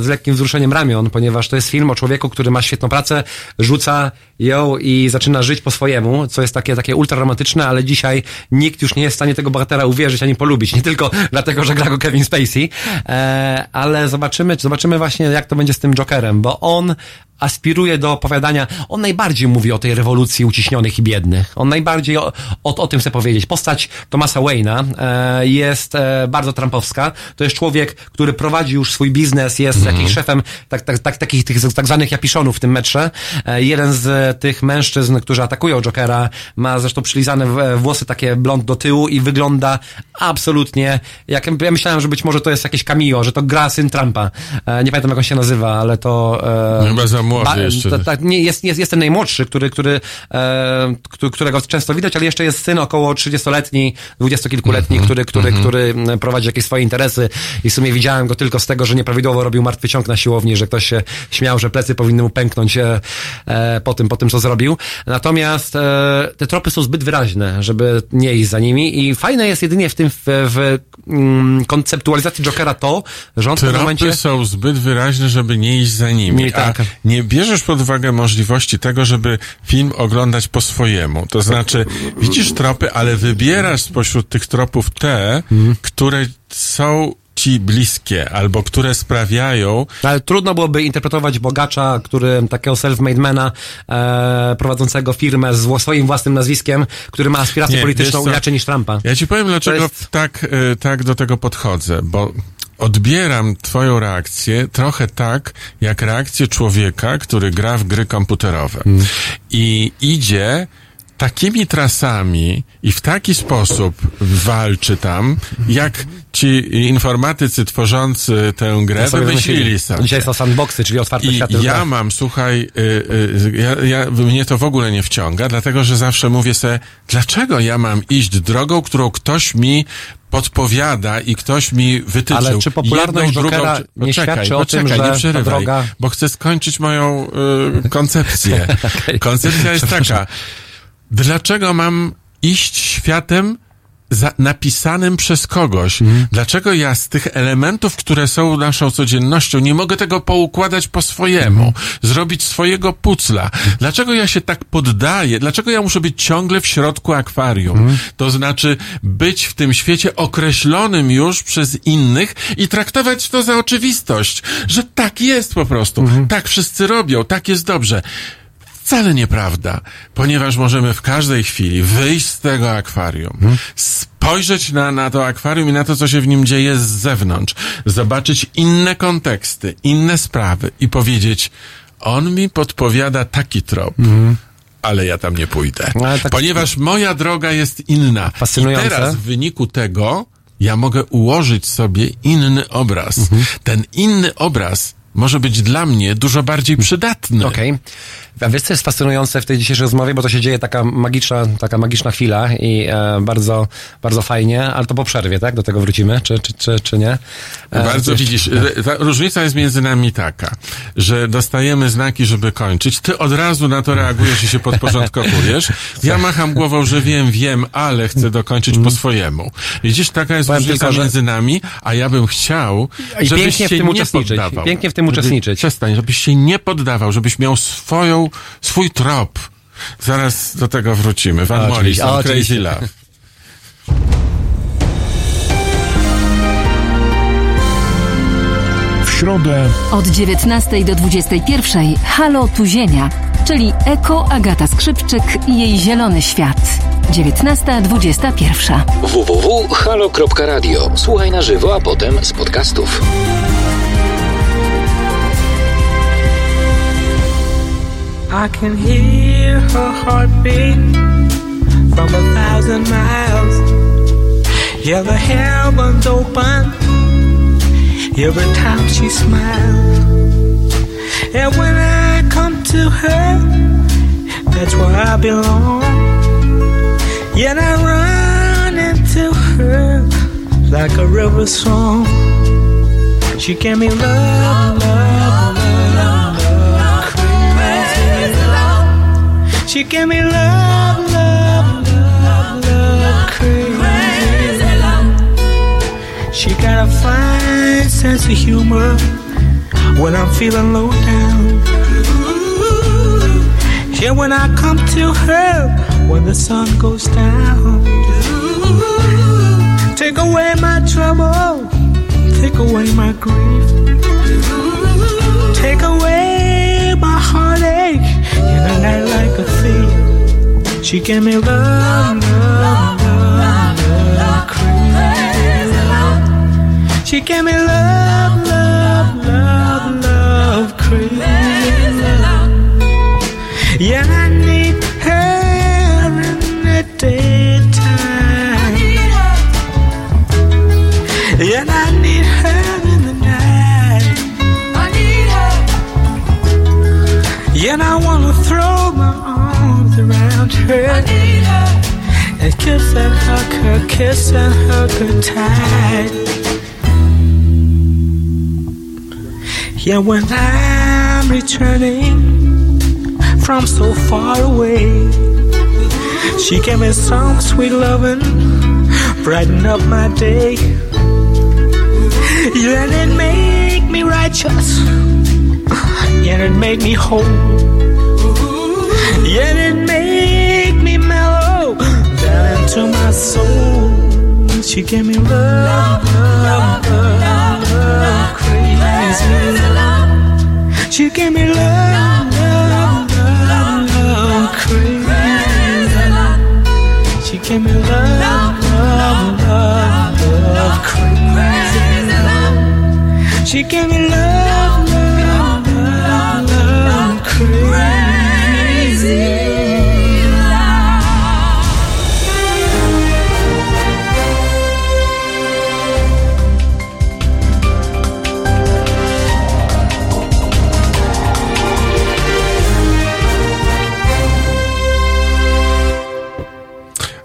Speaker 4: z lekkim wzruszeniem ramion, ponieważ to jest film o człowieku, który ma świetną pracę, rzuca ją i zaczyna żyć po swojemu, co jest takie, takie ultra romantyczne, ale dzisiaj nikt już nie jest w stanie tego bohatera uwierzyć ani polubić. Nie tylko dlatego, że gra go Kevin Spacey, e, ale zobaczymy, zobaczymy właśnie jak to będzie z tym Jokerem, bo on aspiruje do opowiadania, on najbardziej mówi o tej rewolucji uciśnionych i biednych. On najbardziej o, o, o tym chce powiedzieć. Postać Thomasa Wayne'a e, jest e, bardzo trumpowska. To jest człowiek, który prowadzi już swój biznes, jest jakimś szefem tak, tak, tak, takich tych tak zwanych japiszonów w tym metrze. E, jeden z tych mężczyzn, którzy atakują Jokera, ma zresztą przylizane w- włosy takie blond do tyłu i wygląda absolutnie jak, ja myślałem, że być może to jest jakieś cameo, że to gra syn Trumpa. E, nie pamiętam jak on się nazywa, ale to... E,
Speaker 1: Jeszcze.
Speaker 4: ta- ta- nie, jest, jest, jest ten najmłodszy, który, który, e, któ- którego często widać, ale jeszcze jest syn około 30-letni, dwudziestokilkuletni,
Speaker 1: Mhm,
Speaker 4: który, który, który m, prowadzi jakieś swoje interesy i w sumie widziałem go tylko z tego, że nieprawidłowo robił martwy ciąg na siłowni, że ktoś się śmiał, że plecy powinny mu pęknąć e, e, po, tym, po tym, co zrobił. Natomiast e, te tropy są zbyt wyraźne, żeby nie iść za nimi i fajne jest jedynie w tym, w, w mm, konceptualizacji Jokera to, że on w
Speaker 1: Tropy
Speaker 4: momencie...
Speaker 1: są zbyt wyraźne, żeby nie iść za nimi.
Speaker 4: Nie, tak.
Speaker 1: A nie bierzesz pod uwagę możliwości tego, żeby film oglądać po swojemu. To znaczy, widzisz tropy, ale wybierasz spośród tych tropów te,
Speaker 4: Mhm.
Speaker 1: które są ci bliskie, albo które sprawiają,
Speaker 4: Ale trudno byłoby interpretować bogacza, który takiego self-made mana, e, prowadzącego firmę z swoim własnym nazwiskiem, który ma aspirację
Speaker 1: Nie,
Speaker 4: polityczną inaczej niż Trumpa.
Speaker 1: Ja ci powiem, dlaczego
Speaker 4: jest-
Speaker 1: tak, e, tak do tego podchodzę, bo odbieram twoją reakcję trochę tak, jak reakcję człowieka, który gra w gry komputerowe. I idzie takimi trasami i w taki sposób walczy tam, jak ci informatycy tworzący tę grę
Speaker 4: sobie
Speaker 1: wymyślili
Speaker 4: wymyślili.
Speaker 1: sobie.
Speaker 4: Dzisiaj są sandboxy, czyli otwarte
Speaker 1: I
Speaker 4: światy.
Speaker 1: ja mam, słuchaj, y, y, ja, ja, mnie to w ogóle nie wciąga, dlatego że zawsze mówię sobie, dlaczego ja mam iść drogą, którą ktoś mi podpowiada i ktoś mi wytyczył.
Speaker 4: Ale czy popularność
Speaker 1: jedną, drugą,
Speaker 4: nie
Speaker 1: poczekaj,
Speaker 4: świadczy o
Speaker 1: poczekaj,
Speaker 4: tym, że
Speaker 1: nie przerywaj,
Speaker 4: droga-
Speaker 1: bo chcę skończyć moją y, koncepcję. <laughs> Koncepcja jest <laughs> taka, dlaczego mam iść światem za, napisanym przez kogoś. Dlaczego ja z tych elementów, które są naszą codziennością, nie mogę tego poukładać po swojemu, zrobić swojego pucla? Dlaczego ja się tak poddaję? Dlaczego ja muszę być ciągle w środku akwarium? To znaczy być w tym świecie określonym już przez innych i traktować to za oczywistość, że tak jest po prostu, tak wszyscy robią, tak jest dobrze. Wcale nieprawda, ponieważ możemy w każdej chwili wyjść z tego akwarium, spojrzeć na, na to akwarium i na to, co się w nim dzieje z zewnątrz, zobaczyć inne konteksty, inne sprawy i powiedzieć, on mi podpowiada taki trop. Ale ja tam nie pójdę.
Speaker 4: Ale tak-
Speaker 1: Ponieważ moja droga jest inna.
Speaker 4: Fascynujące.
Speaker 1: I teraz w wyniku tego ja mogę ułożyć sobie inny obraz. Ten inny obraz może być dla mnie dużo bardziej przydatny.
Speaker 4: Okej. A wiesz, co jest fascynujące w tej dzisiejszej rozmowie, bo to się dzieje taka magiczna, taka magiczna chwila i e, bardzo, bardzo fajnie, ale to po przerwie, tak? Do tego wrócimy, czy, czy, czy, czy nie? E,
Speaker 1: Bardzo
Speaker 4: jeszcze-
Speaker 1: widzisz, e, ta różnica jest między nami taka, że dostajemy znaki, żeby kończyć. Ty od razu na to reagujesz i się podporządkowujesz. Ja macham głową, że wiem, wiem, ale chcę dokończyć po swojemu. Widzisz, taka jest
Speaker 4: Powiem
Speaker 1: różnica
Speaker 4: tylko, że-
Speaker 1: między nami, a ja bym chciał,
Speaker 4: I
Speaker 1: żebyś się
Speaker 4: tym
Speaker 1: nie poddawał.
Speaker 4: Pięknie w tym
Speaker 1: Żeby-
Speaker 4: uczestniczyć.
Speaker 1: Przestań, żebyś się nie poddawał, żebyś miał swoją, swój trop. Zaraz do tego wrócimy. Van. Morrison, Crazy
Speaker 4: oczywiście.
Speaker 1: Love.
Speaker 5: W środę
Speaker 2: Od 19 do 21 Halo Tuzienia, czyli Eko Agata Skrzypczyk i jej zielony świat. 19.21.
Speaker 3: www.halo.radio. Słuchaj na żywo, a potem z podcastów.
Speaker 10: I can hear her heartbeat from a thousand miles. Yeah, the heavens open every time she smiles. And when I come to her, that's where I belong. Yet I run into her like a river song. She gave me love, love, She gave me love, love, love, love, crazy love. She got a fine sense of humor when I'm feeling low down. Yeah, when I come to her when the sun goes down. Take away my trouble, take away my grief, take away my heartache in a night like a. She gave me love, love, love, love, crazy love. She gave me love, love, love, love, crazy love. Yeah, her. And kiss and hug her, kiss and hug her tight. Yeah, when I'm returning from so far away, she gave me some sweet loving, brighten up my day. Yeah, it make me righteous, yeah, it made me whole. Yeah, it make me mellow into my soul. She gave me love, love, love, love, crazy love. She gave me love, love, love, love, crazy love. She gave me love, love, love, love, crazy love. She gave me love, love, love, love, crazy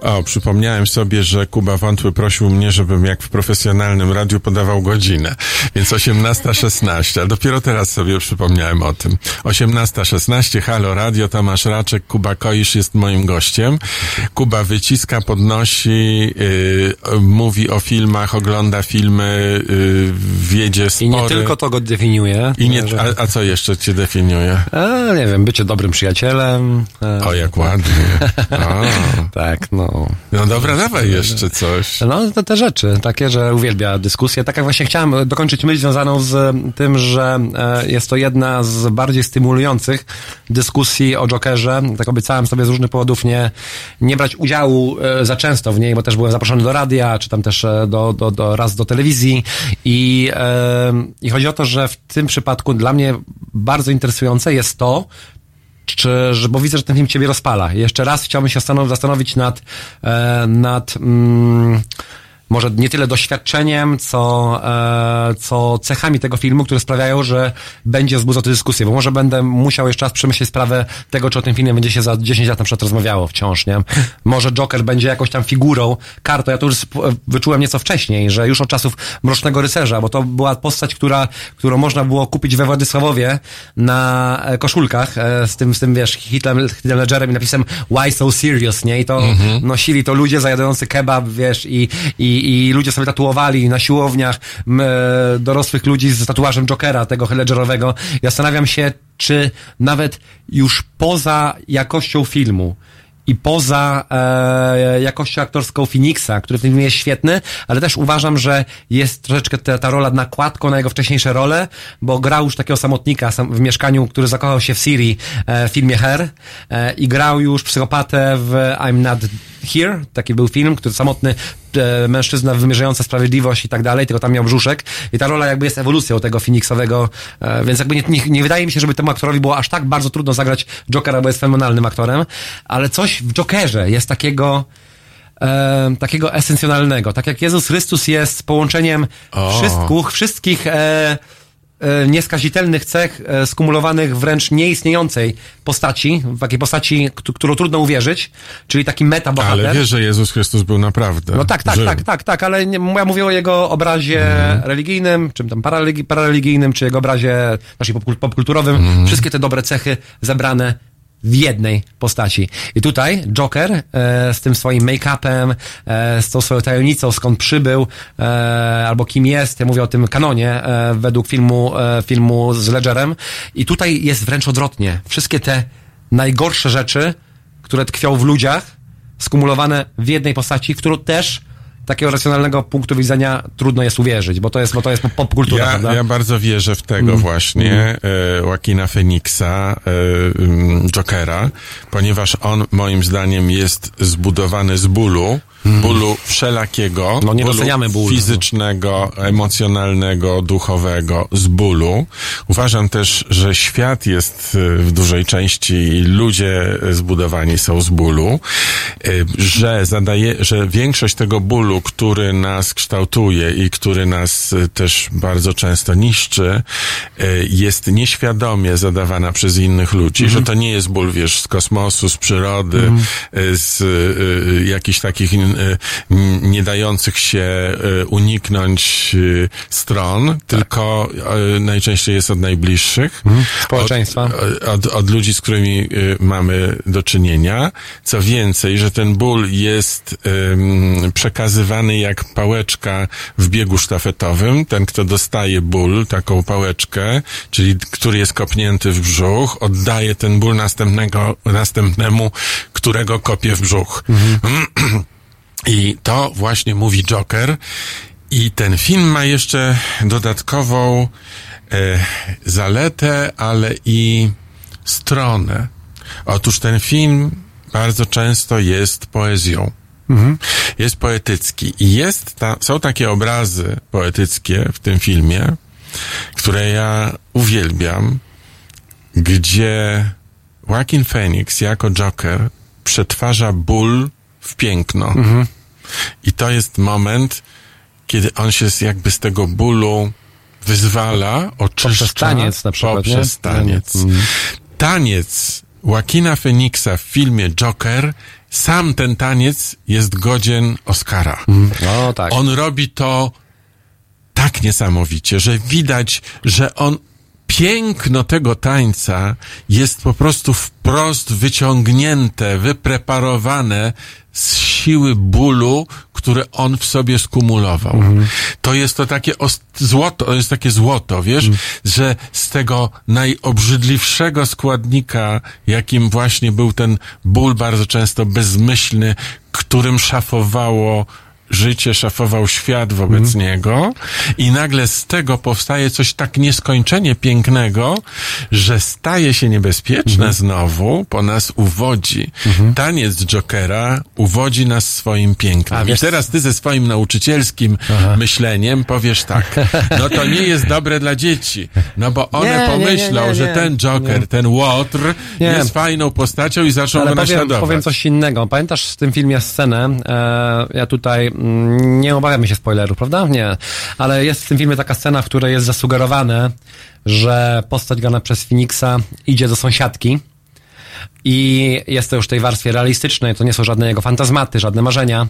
Speaker 10: uh,
Speaker 1: O, przypomniałem sobie, że Kuba Wątły prosił mnie, żebym jak w profesjonalnym radiu podawał godzinę. Więc 18.16, a dopiero teraz sobie przypomniałem o tym. 18.16, Halo Radio, Tomasz Raczek, Kuba Koisz jest moim gościem. Kuba wyciska, podnosi, yy, mówi o filmach, ogląda filmy, yy, wiedzie spory.
Speaker 4: I nie tylko to go definiuje.
Speaker 1: I nie, a, a co jeszcze cię definiuje?
Speaker 4: a, nie wiem, bycie dobrym przyjacielem.
Speaker 1: O, jak ładnie. <laughs>
Speaker 4: Tak, no.
Speaker 1: No dobra, dawaj jeszcze coś.
Speaker 4: No, to te rzeczy, takie, że uwielbia dyskusję. Tak jak właśnie chciałem dokończyć myśl związaną z tym, że e, jest to jedna z bardziej stymulujących dyskusji o Jokerze. Tak obiecałem sobie z różnych powodów nie, nie brać udziału e, za często w niej, bo też byłem zaproszony do radia, czy tam też e, do, do, do, raz do telewizji i, i chodzi o to, że w tym przypadku dla mnie bardzo interesujące jest to, czy, bo widzę, że ten film ciebie rozpala. Jeszcze raz chciałbym się zastanow- zastanowić nad, e, nad mm, może nie tyle doświadczeniem, co, e, co cechami tego filmu, które sprawiają, że będzie wzbudzał tę dyskusję, bo może będę musiał jeszcze raz przemyśleć sprawę tego, czy o tym filmie będzie się za 10 lat na przykład rozmawiało wciąż, nie? Może Joker będzie jakąś tam figurą, kartą, ja to już wyczułem nieco wcześniej, że już od czasów Mrocznego Rycerza, bo to była postać, która, którą można było kupić we Władysławowie na e, koszulkach e, z tym, z tym wiesz, Hitlem, Hitlem Ledgerem i napisem Why so serious, nie? I to nosili to ludzie zajadający kebab, wiesz, i, i, i ludzie sobie tatuowali na siłowniach e, dorosłych ludzi z tatuażem Jokera, tego Ledgerowego. Ja zastanawiam się, czy nawet już poza jakością filmu, i poza e, jakością aktorską Phoenixa, który w tym filmie jest świetny, ale też uważam, że jest troszeczkę ta, ta rola nakładką na jego wcześniejsze role, bo grał już takiego samotnika sam, w mieszkaniu, który zakochał się w Siri e, w filmie Her e, i grał już psychopatę w I'm Not Here, taki był film, który samotny mężczyzna wymierzająca sprawiedliwość i tak dalej, tylko tam miał brzuszek i ta rola jakby jest ewolucją tego Phoenixowego, e, więc jakby nie, nie, nie wydaje mi się, żeby temu aktorowi było aż tak bardzo trudno zagrać Jokera, bo jest fenomenalnym aktorem, ale coś w Jokerze jest takiego e, takiego esencjonalnego, tak jak Jezus Chrystus jest połączeniem
Speaker 1: O.
Speaker 4: wszystkich, wszystkich e, e, nieskazitelnych cech e, skumulowanych wręcz nieistniejącej postaci, w takiej postaci, którą trudno uwierzyć, czyli taki meta bohater.
Speaker 1: Ale wiesz, że Jezus Chrystus był naprawdę.
Speaker 4: No tak, tak,
Speaker 1: żył.
Speaker 4: tak, tak, tak, ale ja mówię o jego obrazie religijnym, czym tam parareligijnym, czy jego obrazie naszej popkul- popkulturowym. Wszystkie te dobre cechy zebrane w jednej postaci. I tutaj Joker e, z tym swoim make-upem, e, z tą swoją tajemnicą, skąd przybył, e, albo kim jest, ja mówię o tym kanonie, e, według filmu, e, filmu z Ledgerem. I tutaj jest wręcz odwrotnie. Wszystkie te najgorsze rzeczy, które tkwią w ludziach, skumulowane w jednej postaci, którą też takiego racjonalnego punktu widzenia trudno jest uwierzyć, bo to jest, bo to jest popkultura,
Speaker 1: Ja,
Speaker 4: prawda?
Speaker 1: ja bardzo wierzę w tego
Speaker 4: Mm.
Speaker 1: właśnie e, Joaquina Phoenixa, e, mm, Jokera, ponieważ on moim zdaniem jest zbudowany z bólu, bólu wszelakiego,
Speaker 4: Mm. No, nie doceniamy bólu.
Speaker 1: fizycznego, emocjonalnego, duchowego, z bólu. Uważam też, że świat jest e, w dużej części i ludzie zbudowani są z bólu, e, że zadaje, że większość tego bólu, który nas kształtuje i który nas e, też bardzo często niszczy, jest nieświadomie zadawana przez innych ludzi, że to nie jest ból, wiesz, z kosmosu, z przyrody, e, z e, jakichś takich m, nie dających się e, uniknąć e, stron, tylko e, najczęściej jest od najbliższych.
Speaker 4: Społeczeństwa.
Speaker 1: Od, od, od ludzi, z którymi y, mamy do czynienia. Co więcej, że ten ból jest przekazywany jak pałeczka w biegu sztafetowym. Ten, kto dostaje ból, taką pałeczkę, czyli który jest kopnięty w brzuch, oddaje ten ból następnego, następnemu, którego kopie w brzuch. <clears throat> I to właśnie mówi Joker. I ten film ma jeszcze dodatkową e, zaletę, ale i stronę. Otóż ten film bardzo często jest poezją. Jest poetycki. I jest ta, są takie obrazy poetyckie w tym filmie, które ja uwielbiam, gdzie Joaquin Phoenix jako Joker przetwarza ból w piękno. I to jest moment, kiedy on się jakby z tego bólu wyzwala, oczyszcza.
Speaker 4: Poprzez taniec na przykład, nie?
Speaker 1: Poprzez taniec.
Speaker 4: Mhm.
Speaker 1: Taniec Joaquina Phoenixa w filmie Joker sam ten taniec jest godzien Oscara.
Speaker 4: No tak.
Speaker 1: On robi to tak niesamowicie, że widać, że on piękno tego tańca jest po prostu wprost wyciągnięte, wypreparowane z siły bólu, które on w sobie skumulował. To jest to takie złoto, to jest takie złoto, wiesz, że z tego najobrzydliwszego składnika, jakim właśnie był ten ból bardzo często bezmyślny, którym szafowało życie, szafował świat wobec niego i nagle z tego powstaje coś tak nieskończenie pięknego, że staje się niebezpieczne znowu, po nas uwodzi. Taniec Jokera uwodzi nas swoim pięknem.
Speaker 4: A
Speaker 1: I teraz ty ze swoim nauczycielskim myśleniem powiesz tak, no to nie jest dobre dla dzieci, no bo one
Speaker 4: Nie, nie, nie,
Speaker 1: pomyślą,
Speaker 4: nie,
Speaker 1: że ten Joker, ten Łotr jest fajną postacią i zaczną
Speaker 4: Ale
Speaker 1: go
Speaker 4: powiem,
Speaker 1: naśladować.
Speaker 4: powiem coś innego. Pamiętasz w tym filmie scenę, e, ja tutaj mm, nie obawiamy się spoilerów, prawda? Nie. Ale jest w tym filmie taka scena, w której jest zasugerowane, że postać grana przez Phoenixa idzie do sąsiadki i jest to już w tej warstwie realistycznej, to nie są żadne jego fantazmaty, żadne marzenia.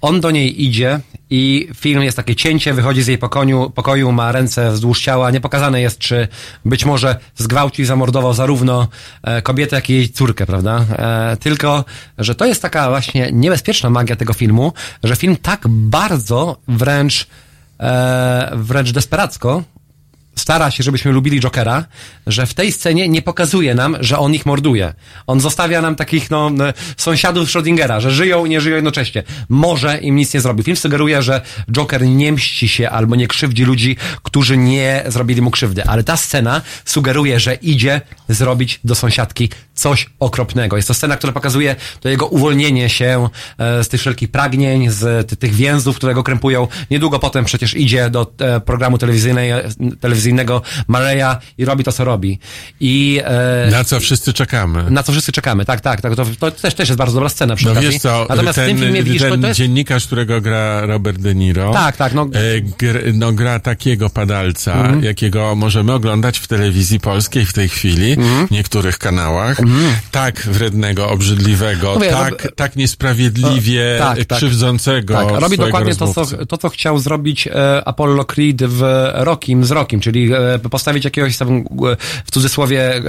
Speaker 4: On do niej idzie i film jest takie cięcie, wychodzi z jej pokoju, pokoju ma ręce wzdłuż ciała. Nie pokazane jest, czy być może zgwałcił i zamordował zarówno e, kobietę, jak i jej córkę, prawda? E, tylko, że to jest taka właśnie niebezpieczna magia tego filmu, że film tak bardzo wręcz, e, wręcz desperacko stara się, żebyśmy lubili Jokera, że w tej scenie nie pokazuje nam, że on ich morduje. On zostawia nam takich, no, e, sąsiadów Schrödingera, że żyją i nie żyją jednocześnie. Może im nic nie zrobił. Film sugeruje, że Joker nie mści się albo nie krzywdzi ludzi, którzy nie zrobili mu krzywdy. Ale ta scena sugeruje, że idzie zrobić do sąsiadki coś okropnego. Jest to scena, która pokazuje to jego uwolnienie się e, z tych wszelkich pragnień, z ty, tych więzów, które go krępują. Niedługo potem przecież idzie do e, programu telewizyjnego Mareya i robi to, co robi. I e,
Speaker 1: Na co wszyscy czekamy.
Speaker 4: na co wszyscy czekamy. Tak, tak, tak. To, to też, też jest bardzo dobra scena przy
Speaker 1: No
Speaker 4: okazji.
Speaker 1: wiesz co,
Speaker 4: Natomiast w
Speaker 1: ten,
Speaker 4: tym filmie widzisz,
Speaker 1: ten
Speaker 4: to, jest...
Speaker 1: dziennikarz, którego gra Robert De Niro,
Speaker 4: Tak, tak, no.
Speaker 1: gr, no gra takiego padalca,
Speaker 4: Mhm.
Speaker 1: jakiego możemy oglądać w telewizji polskiej w tej chwili,
Speaker 4: Mhm.
Speaker 1: w niektórych kanałach, tak wrednego, obrzydliwego,
Speaker 4: Mówię,
Speaker 1: tak,
Speaker 4: Rob-
Speaker 1: tak niesprawiedliwie
Speaker 4: No, tak, tak.
Speaker 1: krzywdzącego
Speaker 4: Tak, robi
Speaker 1: swojego
Speaker 4: dokładnie to co, to, co chciał zrobić e, Apollo Creed w Rokim z Rokim, czyli e, postawić jakiegoś tam, e, w cudzysłowie, e,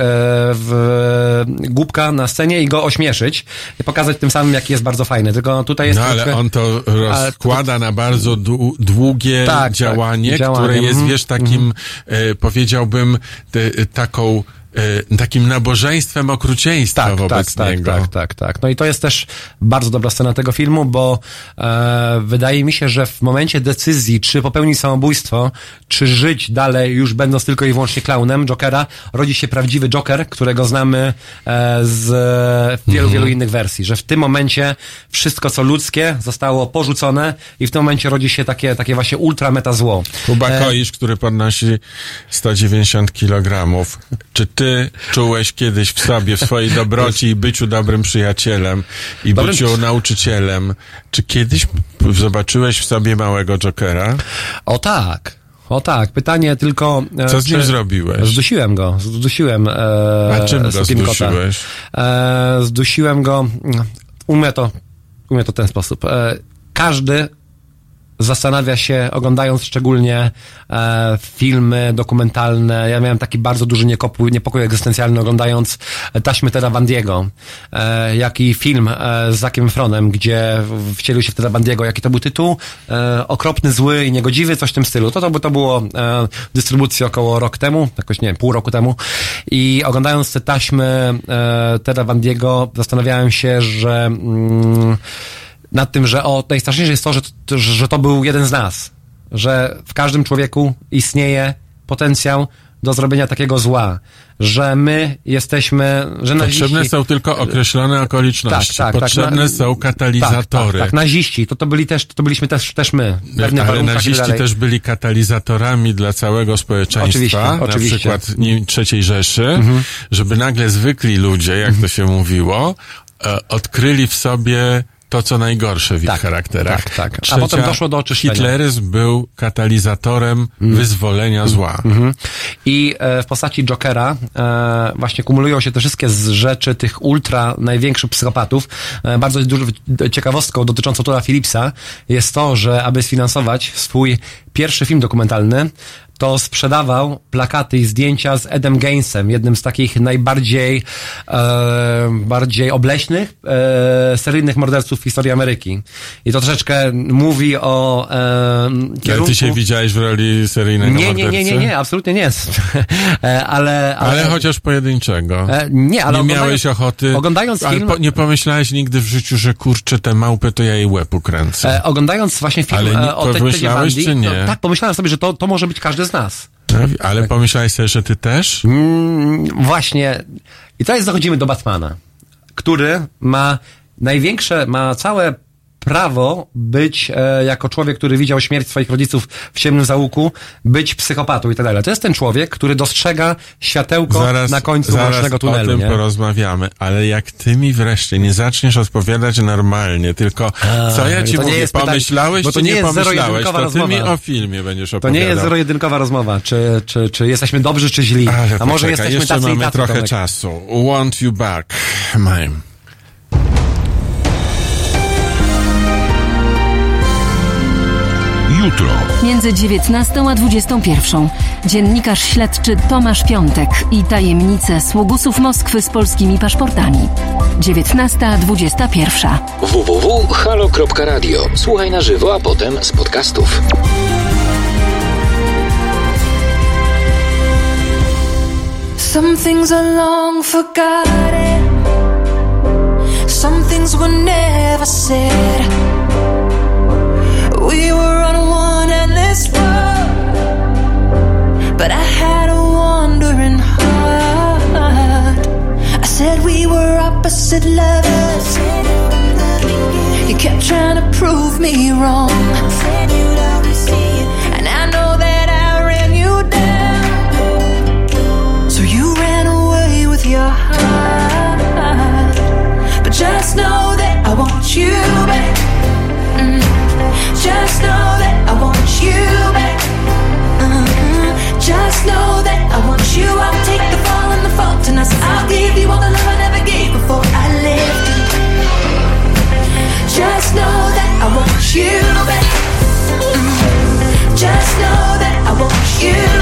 Speaker 4: w, głupka na scenie i go ośmieszyć i pokazać tym samym, jaki jest bardzo fajny. Tylko tutaj jest
Speaker 1: No ale
Speaker 4: troszkę-
Speaker 1: on to rozkłada na bardzo dłu- długie
Speaker 4: Tak, tak,
Speaker 1: działanie,
Speaker 4: działanie,
Speaker 1: które jest,
Speaker 4: mhm,
Speaker 1: wiesz, takim, e, powiedziałbym, te, taką, e, takim nabożeństwem okrucieństwa
Speaker 4: tak,
Speaker 1: wobec
Speaker 4: tak,
Speaker 1: niego.
Speaker 4: Tak, tak, tak, tak. No i to jest też bardzo dobra scena tego filmu, bo e, wydaje mi się, że w momencie decyzji, czy popełnić samobójstwo, czy żyć dalej, już będąc tylko i wyłącznie klaunem Jokera, rodzi się prawdziwy Joker, którego znamy e, z wielu,
Speaker 1: Mhm.
Speaker 4: wielu innych wersji. Że w tym momencie wszystko, co ludzkie, zostało porzucone i w tym momencie rodzi się takie, takie właśnie ultra meta zło.
Speaker 1: Kuba
Speaker 4: E,
Speaker 1: Koisz, który podnosi 190 kg. Czy ty czułeś kiedyś w sobie, w swojej dobroci i byciu dobrym przyjacielem i
Speaker 4: Dobrym-
Speaker 1: byciu nauczycielem, czy kiedyś zobaczyłeś w sobie małego Jokera?
Speaker 4: O tak. O tak, pytanie tylko... e,
Speaker 1: Co z nim zrobiłeś?
Speaker 4: Zdusiłem go, zdusiłem e,
Speaker 1: A czym go zdusiłeś?
Speaker 4: E, zdusiłem go, umiem to, umiem to w ten sposób. E, każdy zastanawia się, oglądając szczególnie e, filmy dokumentalne. Ja miałem taki bardzo duży niepokój, niepokój egzystencjalny oglądając taśmy Teda Bandiego, e, jak i film e, z Zakiem Efronem, gdzie wcielił się w Teda Bandiego. Jaki to był tytuł? E, okropny, zły i niegodziwy, coś w tym stylu. To, to, to było e, dystrybucji około rok temu, jakoś nie wiem, pół roku temu. I oglądając te taśmy e, Teda Bandiego zastanawiałem się, że mm, nad tym, że o, najstraszniejsze jest to, że, to, że to był jeden z nas. Że w każdym człowieku istnieje potencjał do zrobienia takiego zła. Że my jesteśmy, że
Speaker 1: Potrzebne
Speaker 4: naziści...
Speaker 1: są tylko określone okoliczności.
Speaker 4: Tak, tak, tak.
Speaker 1: Potrzebne
Speaker 4: Na-
Speaker 1: są katalizatory.
Speaker 4: Tak, tak, tak, naziści, to, to byli też, to byliśmy też, też my. w pewnych
Speaker 1: Ale
Speaker 4: i
Speaker 1: naziści też byli katalizatorami dla całego społeczeństwa,
Speaker 4: Oczywiście,
Speaker 1: na
Speaker 4: oczywiście. Mhm.
Speaker 1: przykład III Rzeszy, żeby nagle zwykli ludzie, jak to się mówiło, e, odkryli w sobie to, co najgorsze w ich
Speaker 4: Tak,
Speaker 1: charakterach.
Speaker 4: tak, tak. A
Speaker 1: Trzecia,
Speaker 4: potem doszło do oczyszczenia.
Speaker 1: Hitleryzm był katalizatorem wyzwolenia zła.
Speaker 4: Mhm. I e, w postaci Jokera e, właśnie kumulują się te wszystkie z rzeczy tych ultra największych psychopatów. E, bardzo dużą ciekawostką dotyczącą Toda Phillipsa jest to, że aby sfinansować swój pierwszy film dokumentalny, to sprzedawał plakaty i zdjęcia z Edem Gainesem, jednym z takich najbardziej e, bardziej obleśnych e, seryjnych morderców w historii Ameryki. I to troszeczkę mówi o e,
Speaker 1: Ale
Speaker 4: kierunku...
Speaker 1: ty się widziałeś w roli seryjnego
Speaker 4: Nie, nie, nie, nie, nie, absolutnie nie. <laughs> E, ale, ale,
Speaker 1: Ale chociaż pojedynczego.
Speaker 4: E, nie, ale
Speaker 1: nie miałeś ochoty.
Speaker 4: oglądając
Speaker 1: ale
Speaker 4: film-
Speaker 1: Po, nie pomyślałeś nigdy w życiu, że kurczę, te małpy to ja jej łeb ukręcę.
Speaker 4: E, oglądając właśnie film
Speaker 1: Ale
Speaker 4: e, o
Speaker 1: pomyślałeś,
Speaker 4: Bundy,
Speaker 1: czy nie?
Speaker 4: No, tak, pomyślałem sobie, że to, to może być każdy z nas.
Speaker 1: ale pomyślałeś sobie, że ty też?
Speaker 4: Mm, właśnie. I teraz dochodzimy do Batmana, który ma największe, ma całe prawo być, e, jako człowiek, który widział śmierć swoich rodziców w ciemnym załuku, być psychopatą i tak dalej. To jest ten człowiek, który dostrzega światełko na końcu
Speaker 1: zaraz
Speaker 4: tunelu.
Speaker 1: o tym
Speaker 4: nie?
Speaker 1: porozmawiamy, ale jak ty mi wreszcie nie zaczniesz odpowiadać normalnie, tylko co ja ci
Speaker 4: to nie
Speaker 1: mówię,
Speaker 4: jest
Speaker 1: pomyślałeś
Speaker 4: bo to nie
Speaker 1: nie
Speaker 4: jest
Speaker 1: pomyślałeś, to ty mi
Speaker 4: rozmowa.
Speaker 1: o filmie będziesz
Speaker 4: To
Speaker 1: opowiadał.
Speaker 4: nie jest zero-jedynkowa rozmowa, czy, czy, czy jesteśmy dobrzy, czy źli.
Speaker 1: Ale
Speaker 4: A może
Speaker 1: poczekaj,
Speaker 4: jesteśmy
Speaker 1: jeszcze
Speaker 4: tacy
Speaker 1: mamy
Speaker 4: tacy,
Speaker 1: trochę
Speaker 4: Tomek.
Speaker 1: czasu. Want you back, mime.
Speaker 6: Jutro.
Speaker 2: Między 19 a 21 dziennikarz śledczy Tomasz Piątek i tajemnice sługusów Moskwy z polskimi paszportami. 19.21.
Speaker 3: www.halo.radio. Słuchaj na żywo, a potem z podcastów.
Speaker 11: Some things are long forgotten. Some things were never said. We were on one endless road, but I had a wandering heart. I said we were opposite lovers. You kept trying to prove me wrong. And I know that I ran you down. So you ran away with your heart. But just know that I want you back. Mm. Just know that I want you back. Mhm. Just know that I want you. I'll take the fall and the fault us. I'll give you all the love I never gave before I left you. Just know that I want you back. Mm. Just know that I want you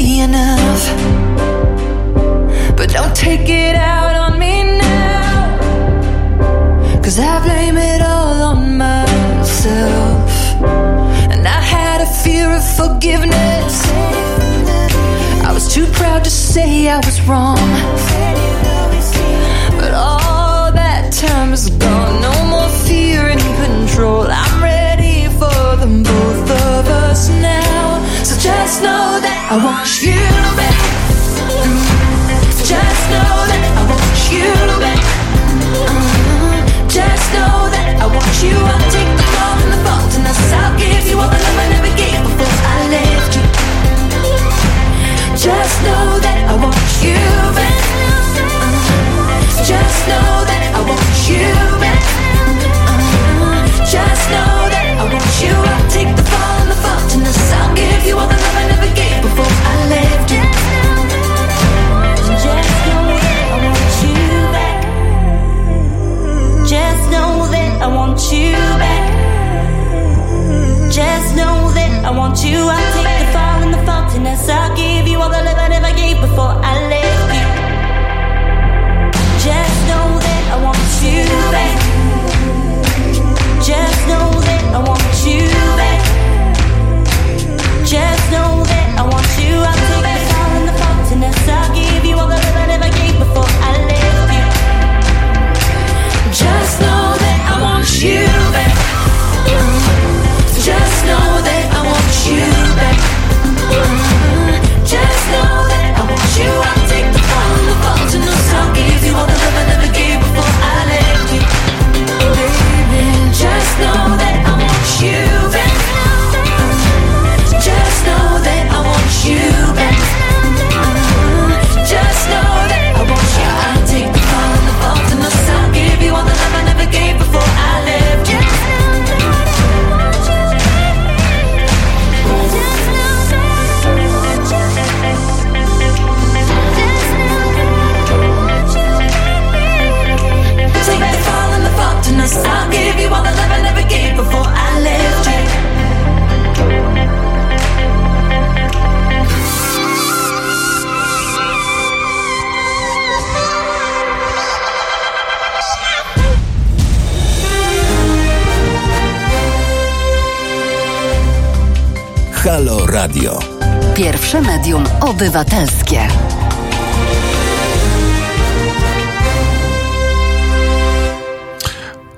Speaker 11: enough. But don't take it out on me now, cause I blame it all on myself. And I had a fear of forgiveness. I was too proud to say I was wrong. But all that time is gone. No more fear and control. I'm ready for both of us now. So just know I want you back. Just know that I want you back. Uh-huh. Just know that I want you. I'll take the fall and the fault and I'll give you all the love I never gave before I you. Just know that I want you back. Just know that I want you
Speaker 2: obywatelskie.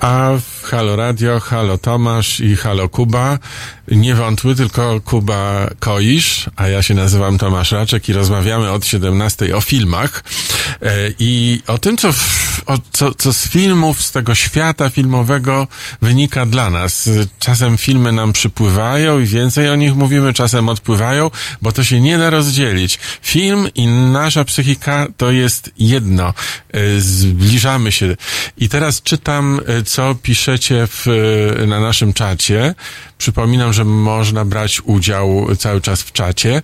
Speaker 1: A w Halo Radio, Halo Tomasz i Halo Kuba. Nie wątły, tylko Kuba Koisz, a ja się nazywam Tomasz Raczek i rozmawiamy od 17 o filmach i o tym, co, o, co, co z filmów, z tego świata filmowego wynika dla nas. Czasem filmy nam przypływają i więcej o nich mówimy, czasem odpływają, bo to się nie da rozdzielić. Film i nasza psychika to jest jedno. E, Zbliżamy się. I teraz czytam, e, co piszecie w, e, na naszym czacie. Przypominam, że można brać udział cały czas w czacie.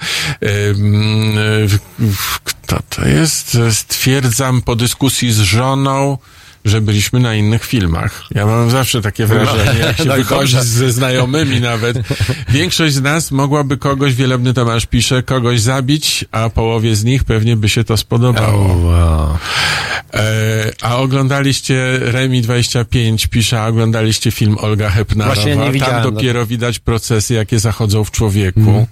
Speaker 1: Kto to jest? Stwierdzam po dyskusji z żoną, że byliśmy na innych filmach. Ja mam zawsze takie wrażenie, jak <laughs> się
Speaker 4: No
Speaker 1: wychodzi
Speaker 4: dobrze.
Speaker 1: ze znajomymi nawet. Większość z nas mogłaby kogoś, Wielebny Tomasz pisze, kogoś zabić, a połowie z nich pewnie by się to spodobało. E, a oglądaliście Remi 25 pisze, a oglądaliście film Olga Hepnarowa.
Speaker 4: Właśnie nie
Speaker 1: Tam
Speaker 4: widziałem.
Speaker 1: dopiero widać procesy, jakie zachodzą w człowieku.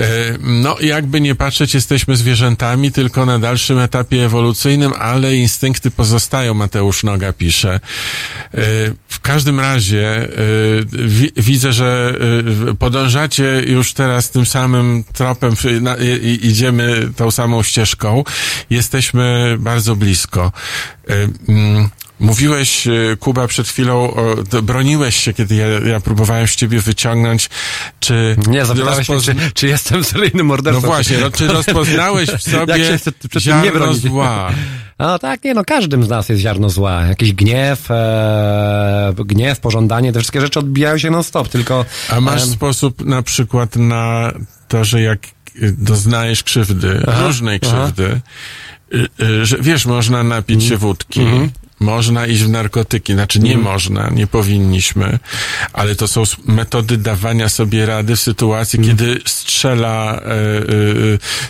Speaker 1: E, no jakby nie patrzeć, jesteśmy zwierzętami, tylko na dalszym etapie ewolucyjnym, ale instynkty pozostają, Mateusz Noga pisze. E, w każdym razie e, wi- widzę, że e, podążacie już teraz tym samym tropem, idziemy tą samą ścieżką. Jesteśmy bardzo blisko. E, mm, Mówiłeś, e, Kuba, przed chwilą, o, broniłeś się, kiedy ja, ja próbowałem z ciebie wyciągnąć, czy...
Speaker 4: Nie, zapytałeś czy, czy jestem seryjnym mordercą.
Speaker 1: No właśnie, no, czy <laughs> rozpoznałeś w sobie
Speaker 4: Jak się przed- nie
Speaker 1: ziarno
Speaker 4: bronić?
Speaker 1: zła?
Speaker 4: No tak, nie no, każdym z nas jest ziarno zła. Jakiś gniew, e, gniew, pożądanie, te wszystkie rzeczy odbijają się non-stop, tylko...
Speaker 1: A masz
Speaker 4: em,
Speaker 1: sposób na przykład na to, że jak y, doznajesz krzywdy, różnej
Speaker 4: aha.
Speaker 1: krzywdy, y, y, że wiesz, można napić
Speaker 4: Mhm.
Speaker 1: się wódki, można iść w narkotyki, znaczy nie
Speaker 4: Mhm.
Speaker 1: można, nie powinniśmy, ale to są metody dawania sobie rady w sytuacji,
Speaker 4: Mhm.
Speaker 1: kiedy strzela e, e,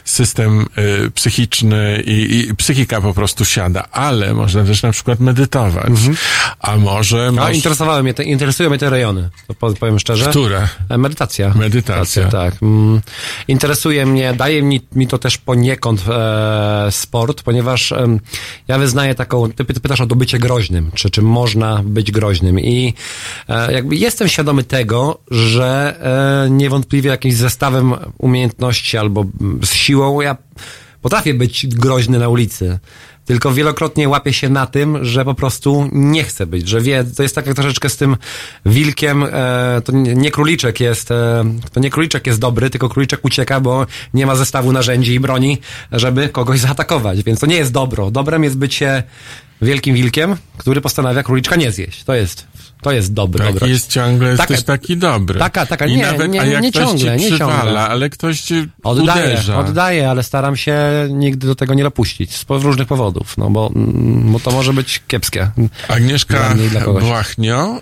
Speaker 1: system e, psychiczny i, i psychika po prostu siada, ale można też na przykład medytować, a może...
Speaker 4: No,
Speaker 1: moż-
Speaker 4: interesowały mnie te, interesują mnie te rejony, to po- powiem szczerze.
Speaker 1: Które?
Speaker 4: E, Medytacja.
Speaker 1: Medytacja.
Speaker 4: tak. Mm, interesuje mnie, daje mi, mi to też poniekąd e, sport, ponieważ em, ja wyznaję taką, ty, ty pytasz o to bycie groźnym, czy, czy można być groźnym i e, jakby jestem świadomy tego, że e, niewątpliwie jakimś zestawem umiejętności albo z siłą ja potrafię być groźny na ulicy. Tylko wielokrotnie łapię się na tym, że po prostu nie chcę być, że wie, to jest tak jak troszeczkę z tym wilkiem, e, to nie króliczek jest, e, to nie króliczek jest dobry, tylko króliczek ucieka, bo nie ma zestawu narzędzi i broni, żeby kogoś zaatakować, więc to nie jest dobro. Dobrem jest bycie wielkim wilkiem, który postanawia króliczka nie zjeść. To jest, to jest dobry, dobroć.
Speaker 1: jest ciągle,
Speaker 4: Taka-
Speaker 1: jesteś taki dobry.
Speaker 4: taka- taka,
Speaker 1: I
Speaker 4: nie,
Speaker 1: nawet,
Speaker 4: nie- nie
Speaker 1: ktoś
Speaker 4: ciągle,
Speaker 1: ci
Speaker 4: nie ciągle.
Speaker 1: ale ktoś ci
Speaker 4: Oddaję,
Speaker 1: uderza.
Speaker 4: oddaję, ale staram się nigdy do tego nie dopuścić z różnych powodów, no bo, mm, bo to może być kiepskie.
Speaker 1: Agnieszka. Błachnio y,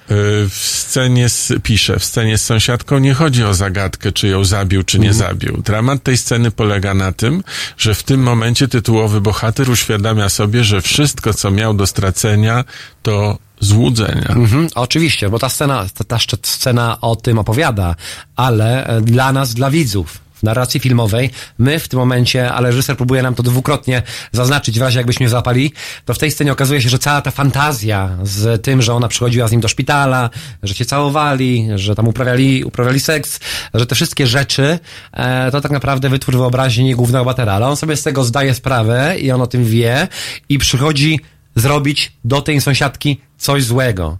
Speaker 1: w scenie z, pisze, w scenie z sąsiadką nie chodzi o zagadkę, czy ją zabił, czy nie
Speaker 4: Mhm.
Speaker 1: zabił. Dramat tej sceny polega na tym, że w tym momencie tytułowy bohater uświadamia sobie, że wszystko, co miał do stracenia, to złudzenia.
Speaker 4: Mhm, oczywiście, bo ta scena, ta, ta scena o tym opowiada, ale e, dla nas, dla widzów, narracji filmowej, my w tym momencie, ale reżyser próbuje nam to dwukrotnie zaznaczyć, w razie jakbyśmy zapali, to w tej scenie okazuje się, że cała ta fantazja z tym, że ona przychodziła z nim do szpitala, że się całowali, że tam uprawiali, uprawiali seks, że te wszystkie rzeczy, e, to tak naprawdę wytwór wyobraźni głównego bohatera, ale on sobie z tego zdaje sprawę i on o tym wie i przychodzi zrobić do tej sąsiadki coś złego.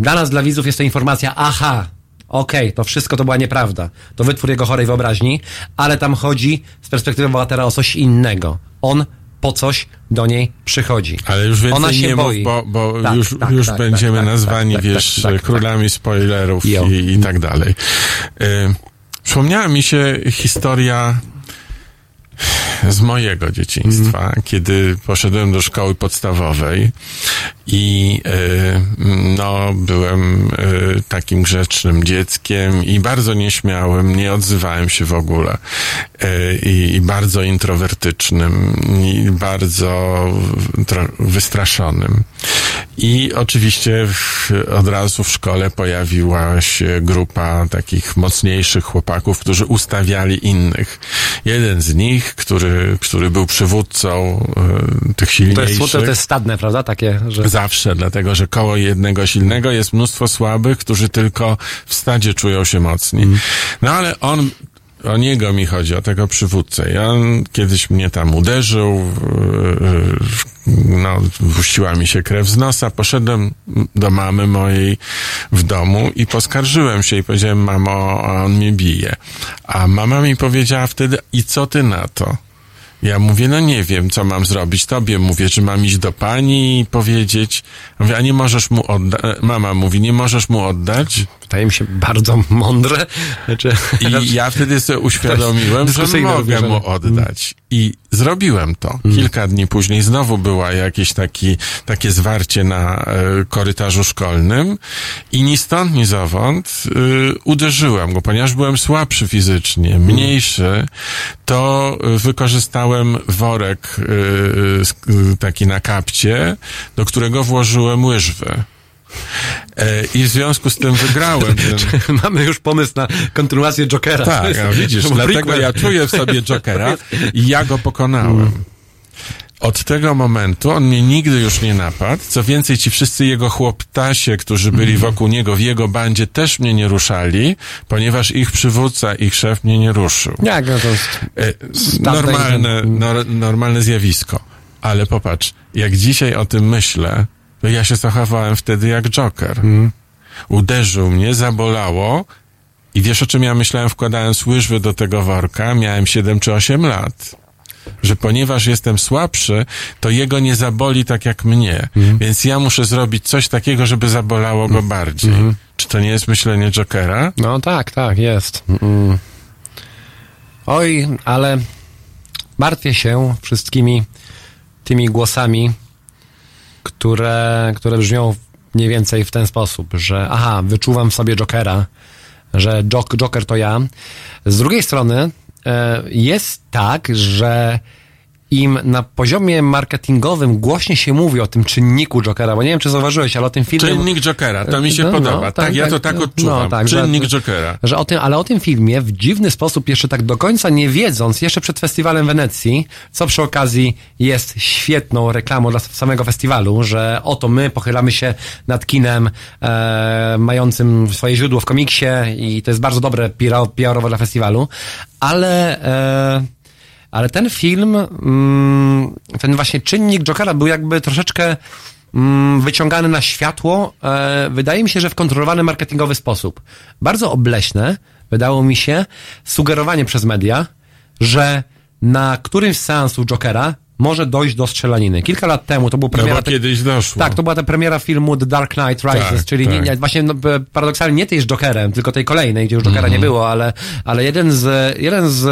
Speaker 4: Dla nas, dla widzów jest to informacja, aha, okej, to wszystko to była nieprawda. To wytwór jego chorej wyobraźni, ale tam chodzi z perspektywy bohatera o coś innego. On po coś do niej przychodzi.
Speaker 1: Ale już więcej
Speaker 4: Ona się
Speaker 1: nie
Speaker 4: boi.
Speaker 1: mów, bo, bo
Speaker 4: Tak,
Speaker 1: już,
Speaker 4: tak,
Speaker 1: już
Speaker 4: tak,
Speaker 1: będziemy
Speaker 4: tak, tak,
Speaker 1: nazwani,
Speaker 4: tak,
Speaker 1: wiesz,
Speaker 4: tak, tak,
Speaker 1: królami spoilerów i, i tak dalej. Y, przypomniała mi się historia z mojego dzieciństwa,
Speaker 4: Mhm.
Speaker 1: kiedy poszedłem do szkoły podstawowej i y, no, byłem y, takim grzecznym dzieckiem i bardzo nieśmiałym, nie odzywałem się w ogóle y, i, bardzo introwertycznym i bardzo wystraszonym. I oczywiście w, od razu w szkole pojawiła się grupa takich mocniejszych chłopaków, którzy ustawiali innych. Jeden z nich, który, który był przywódcą e, tych
Speaker 4: To
Speaker 1: silniejszych.
Speaker 4: jest, to jest stadne, prawda? Takie, że...
Speaker 1: Zawsze, dlatego że koło jednego silnego jest mnóstwo słabych, którzy tylko w stadzie czują się mocni. No ale on, o niego mi chodzi, o tego przywódcę. On kiedyś mnie tam uderzył, yy, no, puściła mi się krew z nosa, poszedłem do mamy mojej w domu i poskarżyłem się i powiedziałem, mamo, on mnie bije. A mama mi powiedziała wtedy, i co ty na to? Ja mówię, no nie wiem, co mam zrobić. Tobie mówię, że mam iść do pani i powiedzieć. Mówię, a nie możesz mu oddać. Mama mówi, nie możesz mu oddać.
Speaker 4: Wydaje mi się bardzo mądre. Znaczy,
Speaker 1: I <laughs> ja wtedy sobie uświadomiłem, że mogę mu oddać. I zrobiłem to. Kilka dni później znowu była jakieś taki, takie zwarcie na e, korytarzu szkolnym i ni stąd, ni zowąd e, uderzyłem go, ponieważ byłem słabszy fizycznie, mniejszy, to e, wykorzystałem worek e, taki na kapcie, do którego włożyłem łyżwy. I w związku z tym wygrałem <laughs> ten,
Speaker 4: Mamy już pomysł na kontynuację Jokera.
Speaker 1: Tak, widzisz, <laughs> dlatego ja czuję w sobie Jokera i ja go pokonałem. Od tego momentu on mnie nigdy już nie napadł. Co więcej, ci wszyscy jego chłoptasie, którzy byli wokół niego w jego bandzie, też mnie nie ruszali, ponieważ ich przywódca, ich szef mnie nie ruszył.
Speaker 4: Jak no to jest...
Speaker 1: E, normalne, nor, normalne zjawisko. Ale popatrz, jak dzisiaj o tym myślę, ja się zachowałem wtedy jak Joker. Uderzył mnie, zabolało i wiesz o czym ja myślałem wkładając łyżwy do tego worka? Miałem 7 czy 8 lat. Że ponieważ jestem słabszy, to jego nie zaboli tak jak mnie. Więc ja muszę zrobić coś takiego, żeby zabolało go bardziej. Czy to nie jest myślenie Jokera?
Speaker 4: No tak, tak, jest. Mm. Oj, ale martwię się wszystkimi tymi głosami, które, które brzmią mniej więcej w ten sposób, że aha, wyczuwam w sobie Jokera, że Jok, Joker to ja. Z drugiej strony e, jest tak, że im na poziomie marketingowym głośniej się mówi o tym czynniku Jokera, bo nie wiem, czy zauważyłeś, ale o tym filmie...
Speaker 1: Czynnik Jokera, to mi się
Speaker 4: No,
Speaker 1: podoba.
Speaker 4: no,
Speaker 1: tak, ja to tak odczuwam.
Speaker 4: no, że-
Speaker 1: Czynnik Jokera.
Speaker 4: Że o tym, ale o tym filmie w dziwny sposób, jeszcze tak do końca nie wiedząc, jeszcze przed festiwalem Wenecji, co przy okazji jest świetną reklamą dla samego festiwalu, że oto my pochylamy się nad kinem e, mającym swoje źródło w komiksie i to jest bardzo dobre PR- PR-owo dla festiwalu, ale e, ale ten film, mm, ten właśnie czynnik Jokera był jakby troszeczkę mm, wyciągany na światło, e, wydaje mi się, że w kontrolowany marketingowy sposób. Bardzo obleśne, wydało mi się, sugerowanie przez media, że na którymś z seansów Jokera może dojść do strzelaniny. Kilka lat temu to był
Speaker 1: No
Speaker 4: premiera...
Speaker 1: bo
Speaker 4: te-
Speaker 1: kiedyś doszło.
Speaker 4: tak, to była ta premiera filmu The Dark Knight Rises,
Speaker 1: Tak,
Speaker 4: czyli nie,
Speaker 1: tak.
Speaker 4: nie, właśnie no, paradoksalnie nie tej z Jokerem, tylko tej kolejnej, gdzie już Jokera
Speaker 1: Mhm.
Speaker 4: nie było, ale, ale jeden z, jeden z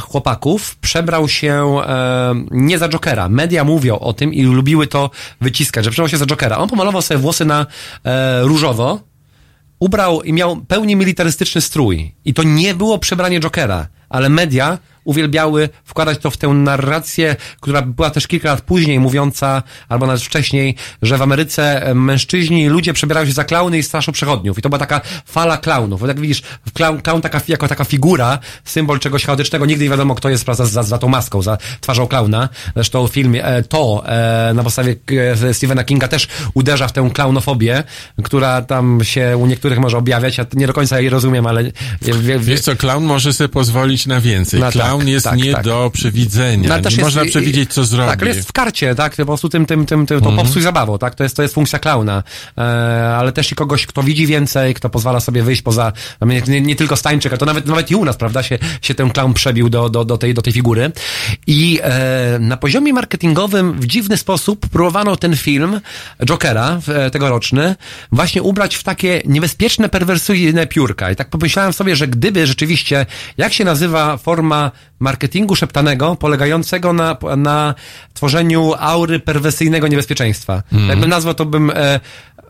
Speaker 4: chłopaków przebrał się e, nie za Jokera. Media mówią o tym i lubiły to wyciskać, że przebrał się za Jokera. On pomalował sobie włosy na e, różowo, ubrał i miał pełni militarystyczny strój. I to nie było przebranie Jokera, ale media uwielbiały wkładać to w tę narrację, która była też kilka lat później mówiąca, albo nawet wcześniej, że w Ameryce e, mężczyźni, ludzie przebierają się za klauny i straszą przechodniów. I to była taka fala klaunów. Bo jak widzisz, klaun, klaun taka, jako taka figura, symbol czegoś chaotycznego, nigdy nie wiadomo, kto jest prawda, za, za tą maską, za twarzą klauna. Zresztą film e, to e, na podstawie e, Stephena Kinga też uderza w tę klaunofobię, która tam się u niektórych może objawiać. Ja nie do końca jej rozumiem, ale... Wie,
Speaker 1: Wiesz co, klaun może sobie pozwolić na więcej.
Speaker 4: No tak,
Speaker 1: jest
Speaker 4: tak,
Speaker 1: nie
Speaker 4: tak.
Speaker 1: do przewidzenia.
Speaker 4: No,
Speaker 1: nie
Speaker 4: też jest-
Speaker 1: można przewidzieć, co zrobi.
Speaker 4: Tak, ale jest w karcie, tak, po prostu tym, tym, tym, tym
Speaker 1: Mhm.
Speaker 4: to popsuj zabawą, tak, to jest, to jest funkcja klauna, e, ale też i kogoś, kto widzi więcej, kto pozwala sobie wyjść poza, no, nie, nie, nie tylko Stańczyk, a to nawet, nawet i u nas, prawda, się, się ten klaun przebił do, do, do, tej, do tej figury i e, na poziomie marketingowym w dziwny sposób próbowano ten film Jokera, e, tegoroczny, właśnie ubrać w takie niebezpieczne, perwersyjne piórka i tak pomyślałem sobie, że gdyby rzeczywiście, jak się nazywa forma marketingu szeptanego, polegającego na, na tworzeniu aury perwersyjnego niebezpieczeństwa. Jakbym nazwał to bym e,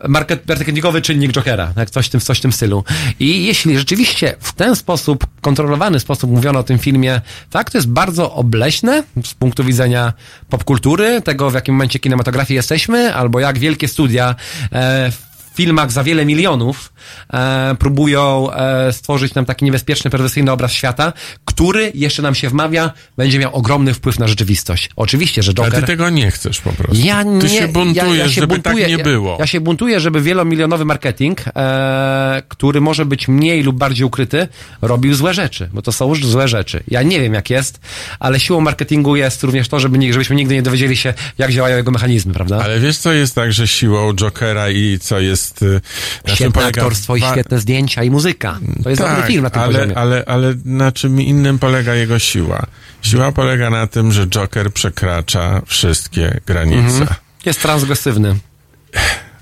Speaker 4: market, marketingowy czynnik Jokera, jak coś w tym, coś w tym stylu. I jeśli rzeczywiście w ten sposób, kontrolowany sposób mówiono o tym filmie, tak, to jest bardzo obleśne z punktu widzenia popkultury, tego w jakim momencie kinematografii jesteśmy, albo jak wielkie studia e, filmach za wiele milionów e, próbują e, stworzyć nam taki niebezpieczny, perwersyjny obraz świata, który, jeszcze nam się wmawia, będzie miał ogromny wpływ na rzeczywistość. Oczywiście, że Joker...
Speaker 1: ty tego nie chcesz po prostu.
Speaker 4: Ja nie,
Speaker 1: ty się buntujesz,
Speaker 4: ja, ja się
Speaker 1: żeby
Speaker 4: buntuję,
Speaker 1: tak nie
Speaker 4: ja-
Speaker 1: było.
Speaker 4: Ja się buntuję, żeby wielomilionowy marketing, e, który może być mniej lub bardziej ukryty, robił złe rzeczy, bo to są już złe rzeczy. Ja nie wiem, jak jest, ale siłą marketingu jest również to, żeby, żebyśmy nigdy nie dowiedzieli się, jak działają jego mechanizmy, prawda?
Speaker 1: Ale wiesz, co jest także siłą Jokera i co jest... y, na czym
Speaker 4: Świetne
Speaker 1: polega
Speaker 4: aktorstwo i świetne zdjęcia i muzyka. To jest dobry film na tym
Speaker 1: ale,
Speaker 4: poziomie.
Speaker 1: Ale, ale na czym innym polega jego siła? Siła polega na tym, że Joker przekracza wszystkie granice.
Speaker 4: Mhm. Jest transgresywny.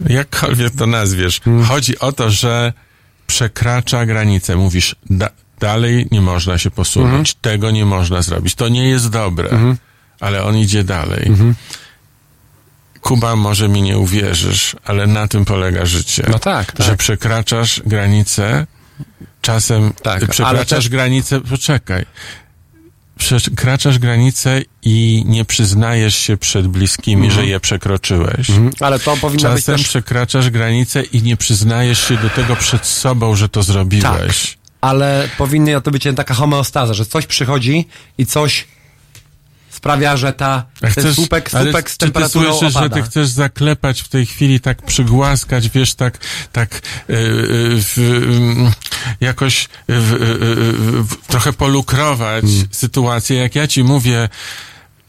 Speaker 1: Jakkolwiek to nazwiesz.
Speaker 4: Mhm.
Speaker 1: Chodzi o to, że przekracza granice. Mówisz, da, dalej nie można się posunąć,
Speaker 4: Mhm.
Speaker 1: tego nie można zrobić. To nie jest dobre, ale on idzie dalej.
Speaker 4: Mhm.
Speaker 1: Kuba, może mi nie uwierzysz, ale na tym polega życie.
Speaker 4: No tak, tak.
Speaker 1: Że przekraczasz granice, czasem
Speaker 4: Tak,
Speaker 1: przekraczasz
Speaker 4: też-
Speaker 1: granicę, poczekaj. Przekraczasz granice i nie przyznajesz się przed bliskimi, że je przekroczyłeś.
Speaker 4: Ale to powinno być
Speaker 1: Czasem
Speaker 4: też...
Speaker 1: przekraczasz granicę i nie przyznajesz się do tego przed sobą, że to zrobiłeś.
Speaker 4: ale powinna to być taka homeostaza, że coś przychodzi i coś sprawia, że ta,
Speaker 1: A
Speaker 4: ten słupek, słupek z
Speaker 1: czy ty
Speaker 4: temperaturą
Speaker 1: słyszysz,
Speaker 4: opada.
Speaker 1: że ty chcesz zaklepać w tej chwili, tak przygłaskać, wiesz, tak, tak yy, w, yy, jakoś w, w, trochę polukrować
Speaker 4: Hmm.
Speaker 1: sytuację, jak ja ci mówię,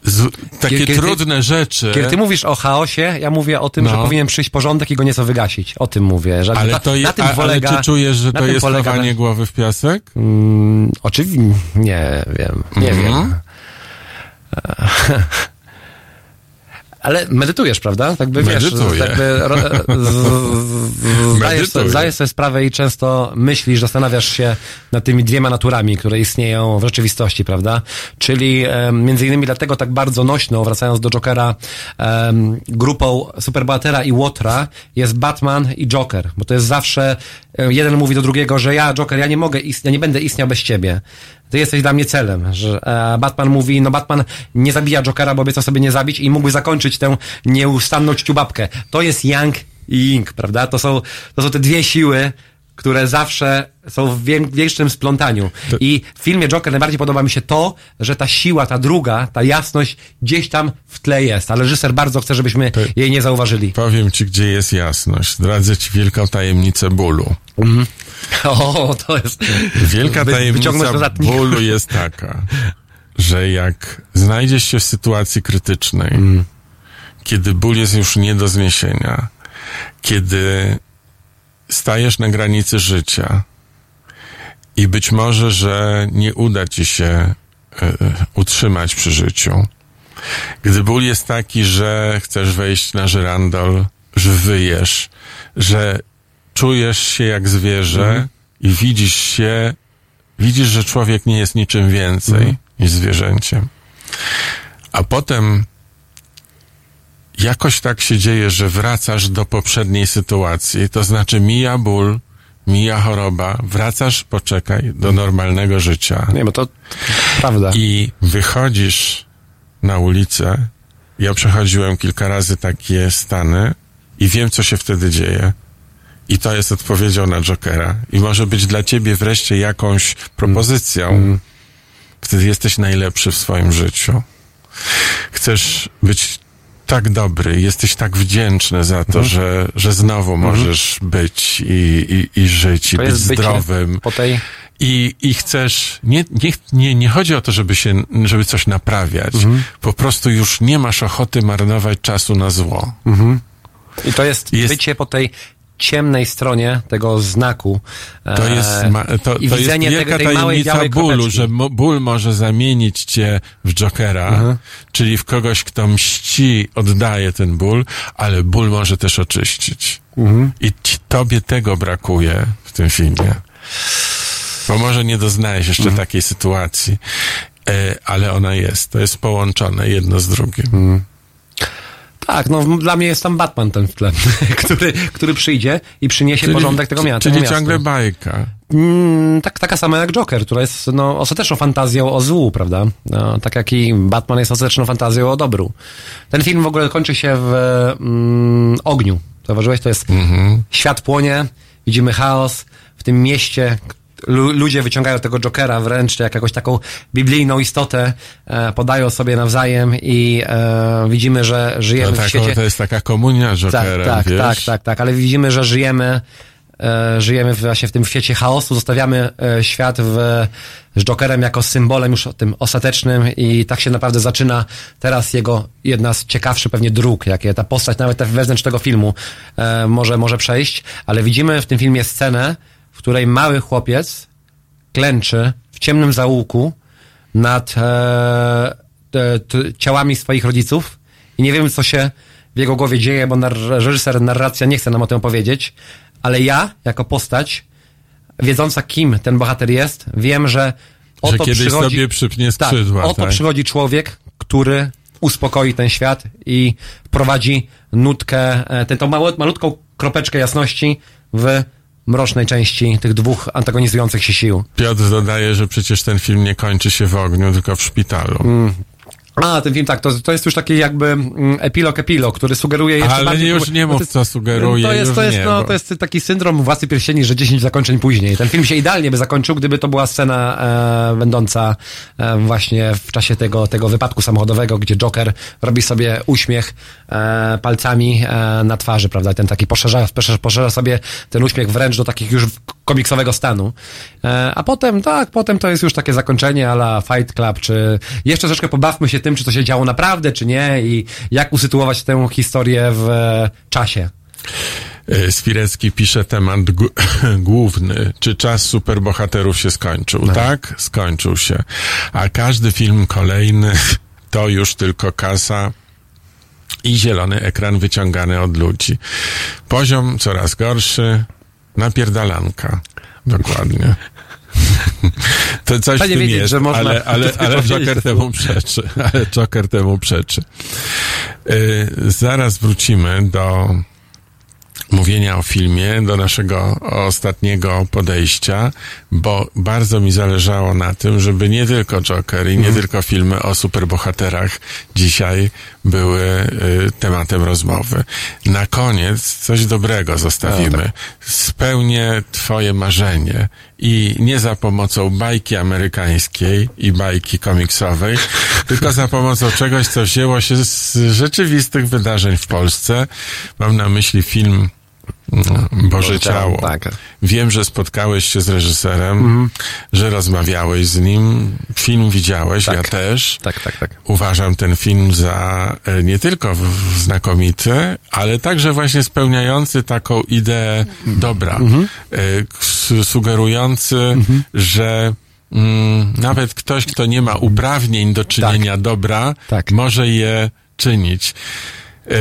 Speaker 1: z, takie
Speaker 4: Kiedy-
Speaker 1: trudne rzeczy.
Speaker 4: Kiedy ty mówisz o chaosie, ja mówię o tym,
Speaker 1: No.
Speaker 4: że powinien przyjść porządek i go nieco wygasić. O tym mówię. Że
Speaker 1: ale to je,
Speaker 4: na tym
Speaker 1: a, ale
Speaker 4: polega,
Speaker 1: czy czujesz, że to jest
Speaker 4: polega
Speaker 1: chowanie
Speaker 4: na-
Speaker 1: głowy w piasek?
Speaker 4: Mm, oczywiście, nie wiem, nie
Speaker 1: Mhm.
Speaker 4: wiem. <laughs> Ale medytujesz, prawda? Tak by wiesz,
Speaker 1: Medytuję.
Speaker 4: jakby ro, z, z, zdajesz, sobie, zdajesz sobie sprawę i często myślisz, zastanawiasz się nad tymi dwiema naturami, które istnieją w rzeczywistości, prawda? Czyli em, między innymi dlatego tak bardzo nośną, wracając do Jokera, grupą Superbohatera i Łotra jest Batman i Joker, bo to jest zawsze, e, jeden mówi do drugiego, że ja, Joker, ja nie mogę istnieć, ja nie będę istniał bez ciebie. Ty jesteś dla mnie celem, że e, Batman mówi, no Batman nie zabija Jokera, bo obiecał sobie nie zabić i mógłby zakończyć tę nieustanną ciubabkę. To jest Yang i Ying, prawda? To są, to są te dwie siły, które zawsze są w wię- większym splątaniu. I w filmie Joker najbardziej podoba mi się to, że ta siła, ta druga, ta jasność gdzieś tam w tle jest, ale reżyser bardzo chce, żebyśmy jej nie zauważyli.
Speaker 1: Powiem ci, gdzie jest jasność. Zdradzę ci wielką tajemnicę bólu. <laughs>
Speaker 4: O, to jest...
Speaker 1: Wielka tajemnica bólu jest taka, że jak znajdziesz się w sytuacji krytycznej,
Speaker 4: Mm.
Speaker 1: kiedy ból jest już nie do zniesienia, kiedy stajesz na granicy życia i być może, że nie uda ci się e, utrzymać przy życiu, gdy ból jest taki, że chcesz wejść na żyrandol, że wyjesz, że czujesz się jak zwierzę i widzisz się, widzisz, że człowiek nie jest niczym więcej niż zwierzęciem. A potem jakoś tak się dzieje, że wracasz do poprzedniej sytuacji, to znaczy mija ból, mija choroba, wracasz, poczekaj, do normalnego życia
Speaker 4: Nie, bo to prawda.
Speaker 1: i wychodzisz na ulicę. Ja przechodziłem kilka razy takie stany i wiem, co się wtedy dzieje. I to jest odpowiedzią na Jokera. I może być dla ciebie wreszcie jakąś propozycją. Wtedy jesteś najlepszy w swoim życiu. Chcesz być tak dobry, jesteś tak wdzięczny za to, że, że znowu możesz być i, i, i żyć, i
Speaker 4: To
Speaker 1: być zdrowym.
Speaker 4: po tej
Speaker 1: I, i chcesz, nie, nie, nie, nie chodzi o to, żeby się, żeby coś naprawiać.
Speaker 4: Mhm.
Speaker 1: Po prostu już nie masz ochoty marnować czasu na zło.
Speaker 4: I to jest,
Speaker 1: Jest-
Speaker 4: bycie po tej ciemnej stronie tego znaku.
Speaker 1: To
Speaker 4: e,
Speaker 1: jest, ma, to,
Speaker 4: i
Speaker 1: to jest wielka
Speaker 4: tego, małej
Speaker 1: tajemnica
Speaker 4: białej
Speaker 1: bólu,
Speaker 4: kropeczki.
Speaker 1: że ból może zamienić cię w Jokera,
Speaker 4: Mhm.
Speaker 1: czyli w kogoś, kto mści, oddaje ten ból, ale ból może też oczyścić.
Speaker 4: Mhm.
Speaker 1: I ci, tobie tego brakuje w tym filmie. Bo może nie doznałeś jeszcze
Speaker 4: Mhm.
Speaker 1: takiej sytuacji, E, ale ona jest. To jest połączone jedno z drugim.
Speaker 4: Tak, no dla mnie jest tam Batman ten w tle, <laughs> który, który przyjdzie i przyniesie porządek tego, mia-
Speaker 1: czyli
Speaker 4: tego miasta.
Speaker 1: ciągle bajka.
Speaker 4: Mm, tak, taka sama jak Joker, która jest no, ostateczną fantazją o złu, prawda? No, tak jak i Batman jest ostateczną fantazją o dobru. Ten film w ogóle kończy się w mm, ogniu. Zauważyłeś? To jest świat płonie, widzimy chaos w tym mieście. Lu- ludzie wyciągają tego Jokera wręcz jak jakąś taką biblijną istotę, e, podają sobie nawzajem i e, widzimy, że żyjemy w
Speaker 1: tak,
Speaker 4: świecie...
Speaker 1: to jest taka komunia
Speaker 4: Tak,
Speaker 1: Jokerem,
Speaker 4: tak,
Speaker 1: wiesz?
Speaker 4: tak, tak, tak, ale widzimy, że żyjemy, e, żyjemy właśnie w tym świecie chaosu, zostawiamy e, świat w, z Jokerem jako symbolem już tym ostatecznym i tak się naprawdę zaczyna teraz jego jedna z ciekawszych pewnie dróg, jakie ta postać nawet wewnątrz tego filmu e, może, może przejść, ale widzimy w tym filmie scenę, w której mały chłopiec klęczy w ciemnym zaułku nad e, t, ciałami swoich rodziców i nie wiemy, co się w jego głowie dzieje, bo nar reżyser, narracja nie chce nam o tym powiedzieć, ale ja, jako postać, wiedząca, kim ten bohater jest, wiem, że
Speaker 1: Że
Speaker 4: oto
Speaker 1: kiedyś
Speaker 4: przychodzi...
Speaker 1: sobie przypnie
Speaker 4: tak,
Speaker 1: skrzydła.
Speaker 4: oto
Speaker 1: tak?
Speaker 4: przychodzi człowiek, który uspokoi ten świat i wprowadzi nutkę, e, tę tą malutką kropeczkę jasności w mrocznej części tych dwóch antagonizujących się sił.
Speaker 1: Piotr dodaje, że przecież ten film nie kończy się w ogniu, tylko w szpitalu.
Speaker 4: Mm. A, ten film, tak, to, to jest już taki jakby mm, epilog, epilog, który sugeruje jeszcze
Speaker 1: Ale
Speaker 4: bardziej...
Speaker 1: nie, już nie mów, co sugeruje,
Speaker 4: To jest, to jest,
Speaker 1: nie,
Speaker 4: no,
Speaker 1: bo-
Speaker 4: to jest taki syndrom Władcy Pierścieni, że 10 zakończeń później. Ten film się idealnie by zakończył, gdyby to była scena e, będąca e, właśnie w czasie tego, tego wypadku samochodowego, gdzie Joker robi sobie uśmiech e, palcami e, na twarzy, prawda? Ten taki poszerza, poszerza, poszerza sobie ten uśmiech wręcz do takich już komiksowego stanu. E, a potem, tak, potem to jest już takie zakończenie ala Fight Club, czy jeszcze troszeczkę pobawmy się tym, czy to się działo naprawdę, czy nie i jak usytuować tę historię w e, czasie.
Speaker 1: E, Spirecki pisze temat <clears throat> główny. Czy czas superbohaterów się skończył? Tak, skończył się. A każdy film kolejny <laughs> to już tylko kasa i zielony ekran wyciągany od ludzi. Poziom coraz gorszy, napierdalanka. Dokładnie. <laughs> To coś w
Speaker 4: Fajnie
Speaker 1: tym
Speaker 4: wiedzieć,
Speaker 1: jest,
Speaker 4: że można
Speaker 1: ale, ale, <laughs> ale Joker temu przeczy. Ale Joker temu przeczy. Yy, zaraz wrócimy do mówienia o filmie, do naszego ostatniego podejścia, bo bardzo mi zależało na tym, żeby nie tylko Joker i nie tylko filmy o superbohaterach dzisiaj były y, tematem rozmowy. Na koniec coś dobrego zostawimy. Spełnię twoje marzenie i nie za pomocą bajki amerykańskiej i bajki komiksowej, <laughs> tylko za pomocą czegoś, co wzięło się z rzeczywistych wydarzeń w Polsce. Mam na myśli film mm, Boże Ciało.
Speaker 4: tak.
Speaker 1: Wiem, że spotkałeś się z reżyserem, że rozmawiałeś z nim, film widziałeś, ja też.
Speaker 4: Tak, tak, tak.
Speaker 1: Uważam ten film za e, nie tylko znakomity, ale także właśnie spełniający taką ideę dobra, e, s- sugerujący, że mm, nawet ktoś, kto nie ma uprawnień do czynienia dobra,
Speaker 4: Tak.
Speaker 1: może je czynić. E,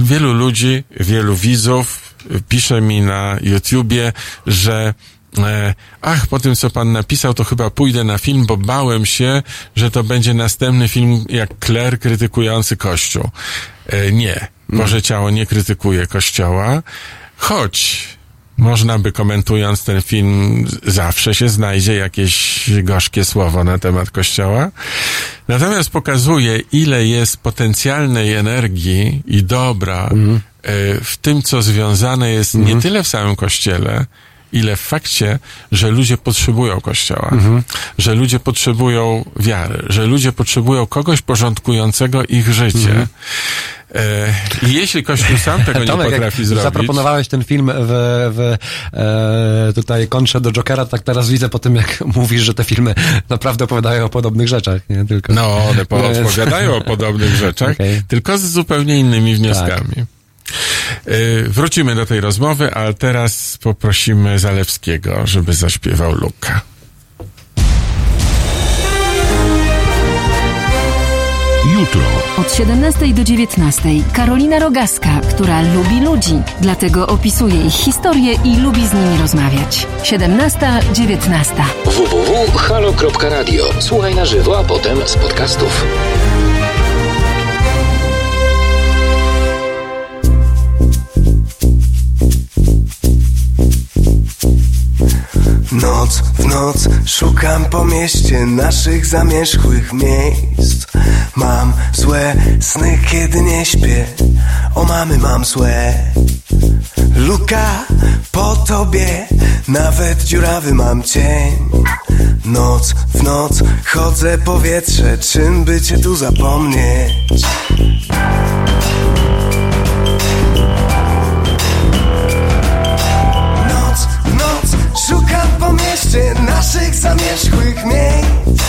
Speaker 1: Wielu ludzi, wielu widzów pisze mi na YouTubie, że e, ach, po tym co pan napisał, to chyba pójdę na film, bo bałem się, że to będzie następny film jak Claire krytykujący Kościół. E, nie, Boże Ciało nie krytykuje Kościoła, choć można by komentując ten film zawsze się znajdzie jakieś gorzkie słowo na temat Kościoła. Natomiast pokazuje, ile jest potencjalnej energii i dobra
Speaker 4: Mhm.
Speaker 1: e, w tym, co związane jest nie tyle w samym Kościele, ile w fakcie, że ludzie potrzebują Kościoła,
Speaker 4: Mhm.
Speaker 1: że ludzie potrzebują wiary, że ludzie potrzebują kogoś porządkującego ich życie. E, I jeśli Kościół sam tego nie
Speaker 4: Tomek, jak
Speaker 1: potrafi zrobić...
Speaker 4: zaproponowałeś ten film w, w e, tutaj kontrze do Jokera, tak teraz widzę po tym, jak <laughs> mówisz, że te filmy naprawdę opowiadają o podobnych rzeczach, nie tylko.
Speaker 1: No, one po- opowiadają o podobnych rzeczach, <laughs>
Speaker 4: Okej.
Speaker 1: tylko z zupełnie innymi wnioskami. Y, Wrócimy do tej rozmowy, ale teraz poprosimy Zalewskiego, żeby zaśpiewał Luka.
Speaker 5: Jutro.
Speaker 2: Od 17 do 19 Karolina Rogaska, która lubi ludzi, dlatego opisuje ich historię i lubi z nimi rozmawiać. 17-19.
Speaker 3: www.halo.radio. Słuchaj na żywo, a potem z podcastów.
Speaker 12: Noc w noc szukam po mieście naszych zamierzchłych miejsc. Mam złe sny, kiedy nie śpię. O mamy mam złe. Luka po tobie Nawet dziurawy mam cień. Noc w noc chodzę powietrze Czym by cię tu zapomnieć? Szukam po mieście naszych zamierzchłych miejsc.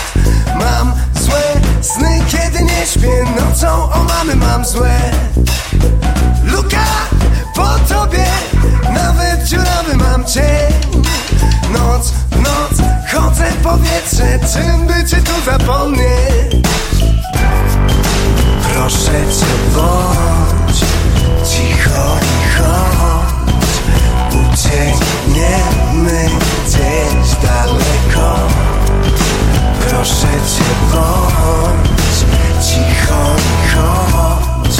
Speaker 12: Mam złe sny, kiedy nie śpię. Nocą o mamy mam złe. Luka po tobie Nawet dziurawy mam cień. Noc w noc chodzę powietrze Czym by cię tu zapomnieć? Proszę cię bądź cicho gdzieś daleko. Proszę cię bądź cicho i chodź.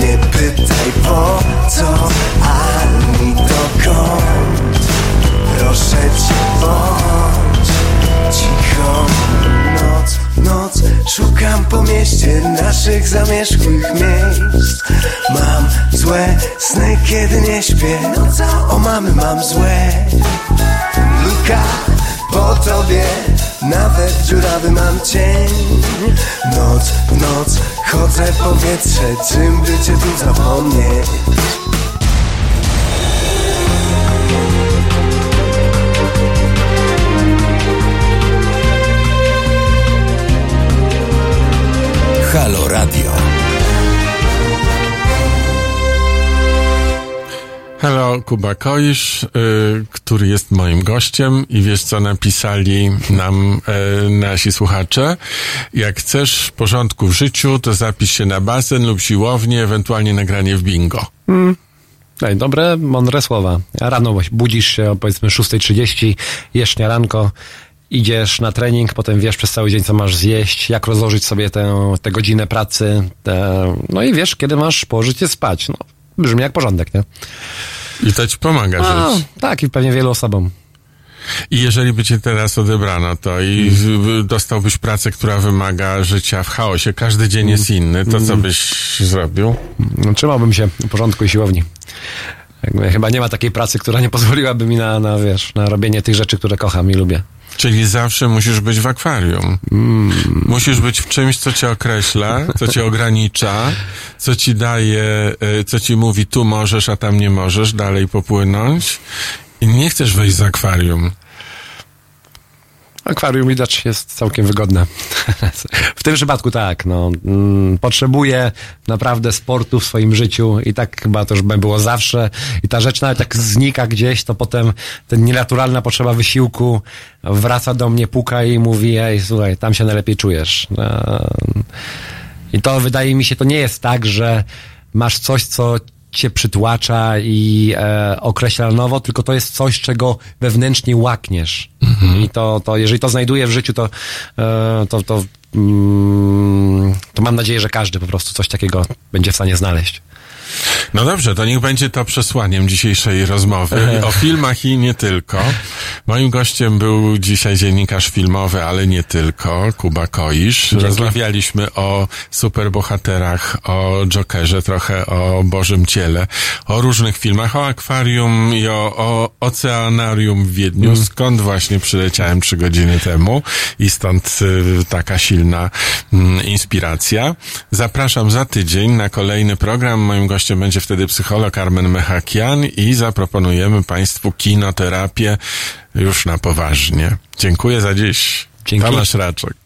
Speaker 12: Nie pytaj po co ani dokąd. Proszę cię bądź cicho. Noc, noc szukam po mieście naszych zamierzchłych miejsc. Mam złe sny, kiedy nie śpię. O mamy mam złe Luka po tobie Nawet dziurawy mam cień Noc w noc chodzę powietrze Czym by cię tu zapomnieć?
Speaker 1: Kuba Koisz, y, który jest moim gościem i wiesz co napisali nam y, nasi słuchacze. Jak chcesz porządku w życiu, to zapisz się na basen lub siłownię, ewentualnie nagranie w bingo.
Speaker 4: Ej, dobre, mądre słowa. Rano budzisz się o powiedzmy 6.30, jesz śniadanko, idziesz na trening, potem wiesz przez cały dzień, co masz zjeść, jak rozłożyć sobie tę, tę godzinę pracy, te, no i wiesz, kiedy masz położyć się spać. No, brzmi jak porządek, nie?
Speaker 1: I to ci pomaga
Speaker 4: A,
Speaker 1: żyć.
Speaker 4: tak, i pewnie wielu osobom.
Speaker 1: I jeżeli by cię teraz odebrano, to i
Speaker 4: Mm.
Speaker 1: dostałbyś pracę, która wymaga życia w chaosie, każdy dzień jest inny, to co byś zrobił?
Speaker 4: No, trzymałbym się porządku i siłowni. Jakby Chyba nie ma takiej pracy, która nie pozwoliłaby mi na, na, wiesz, na robienie tych rzeczy, które kocham i lubię.
Speaker 1: Czyli zawsze musisz być w akwarium. Musisz być w czymś, co cię określa, co cię ogranicza, co ci daje, y, co ci mówi tu możesz, a tam nie możesz dalej popłynąć. I nie chcesz wejść z akwarium.
Speaker 4: Akwarium widać jest całkiem wygodne. <laughs> w tym przypadku tak, no. Mm, potrzebuję naprawdę sportu w swoim życiu i tak chyba to już by było zawsze. I ta rzecz nawet jak znika gdzieś, to potem ten nienaturalna potrzeba wysiłku wraca do mnie, puka i mówi, ej, słuchaj, tam się najlepiej czujesz. No. I to wydaje mi się, to nie jest tak, że masz coś, co cię przytłacza i e, określa nowo, tylko to jest coś, czego wewnętrznie łakniesz. I to, to, jeżeli to znajduję w życiu, to, e, to, to, mm, to mam nadzieję, że każdy po prostu coś takiego będzie w stanie znaleźć.
Speaker 1: No dobrze, to niech będzie to przesłaniem dzisiejszej rozmowy <laughs> o filmach i nie tylko. Moim gościem był dzisiaj dziennikarz filmowy, ale nie tylko, Kuba Koisz. Rozmawialiśmy o superbohaterach, o Jokerze, trochę o Bożym Ciele, o różnych filmach, o akwarium i o, o oceanarium w Wiedniu, skąd właśnie przyleciałem trzy godziny temu i stąd y, taka silna mm, inspiracja. Zapraszam za tydzień na kolejny program. Moim gościem będzie wtedy psycholog Armen Mechakian i zaproponujemy Państwu kinoterapię już na poważnie. Dziękuję za dziś.
Speaker 4: Dzięki.
Speaker 1: Tomasz Raczek.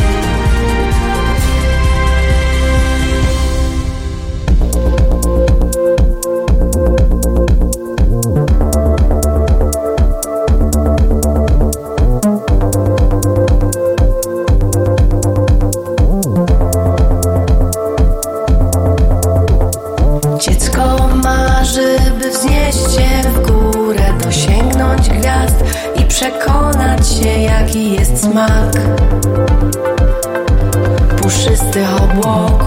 Speaker 3: fall.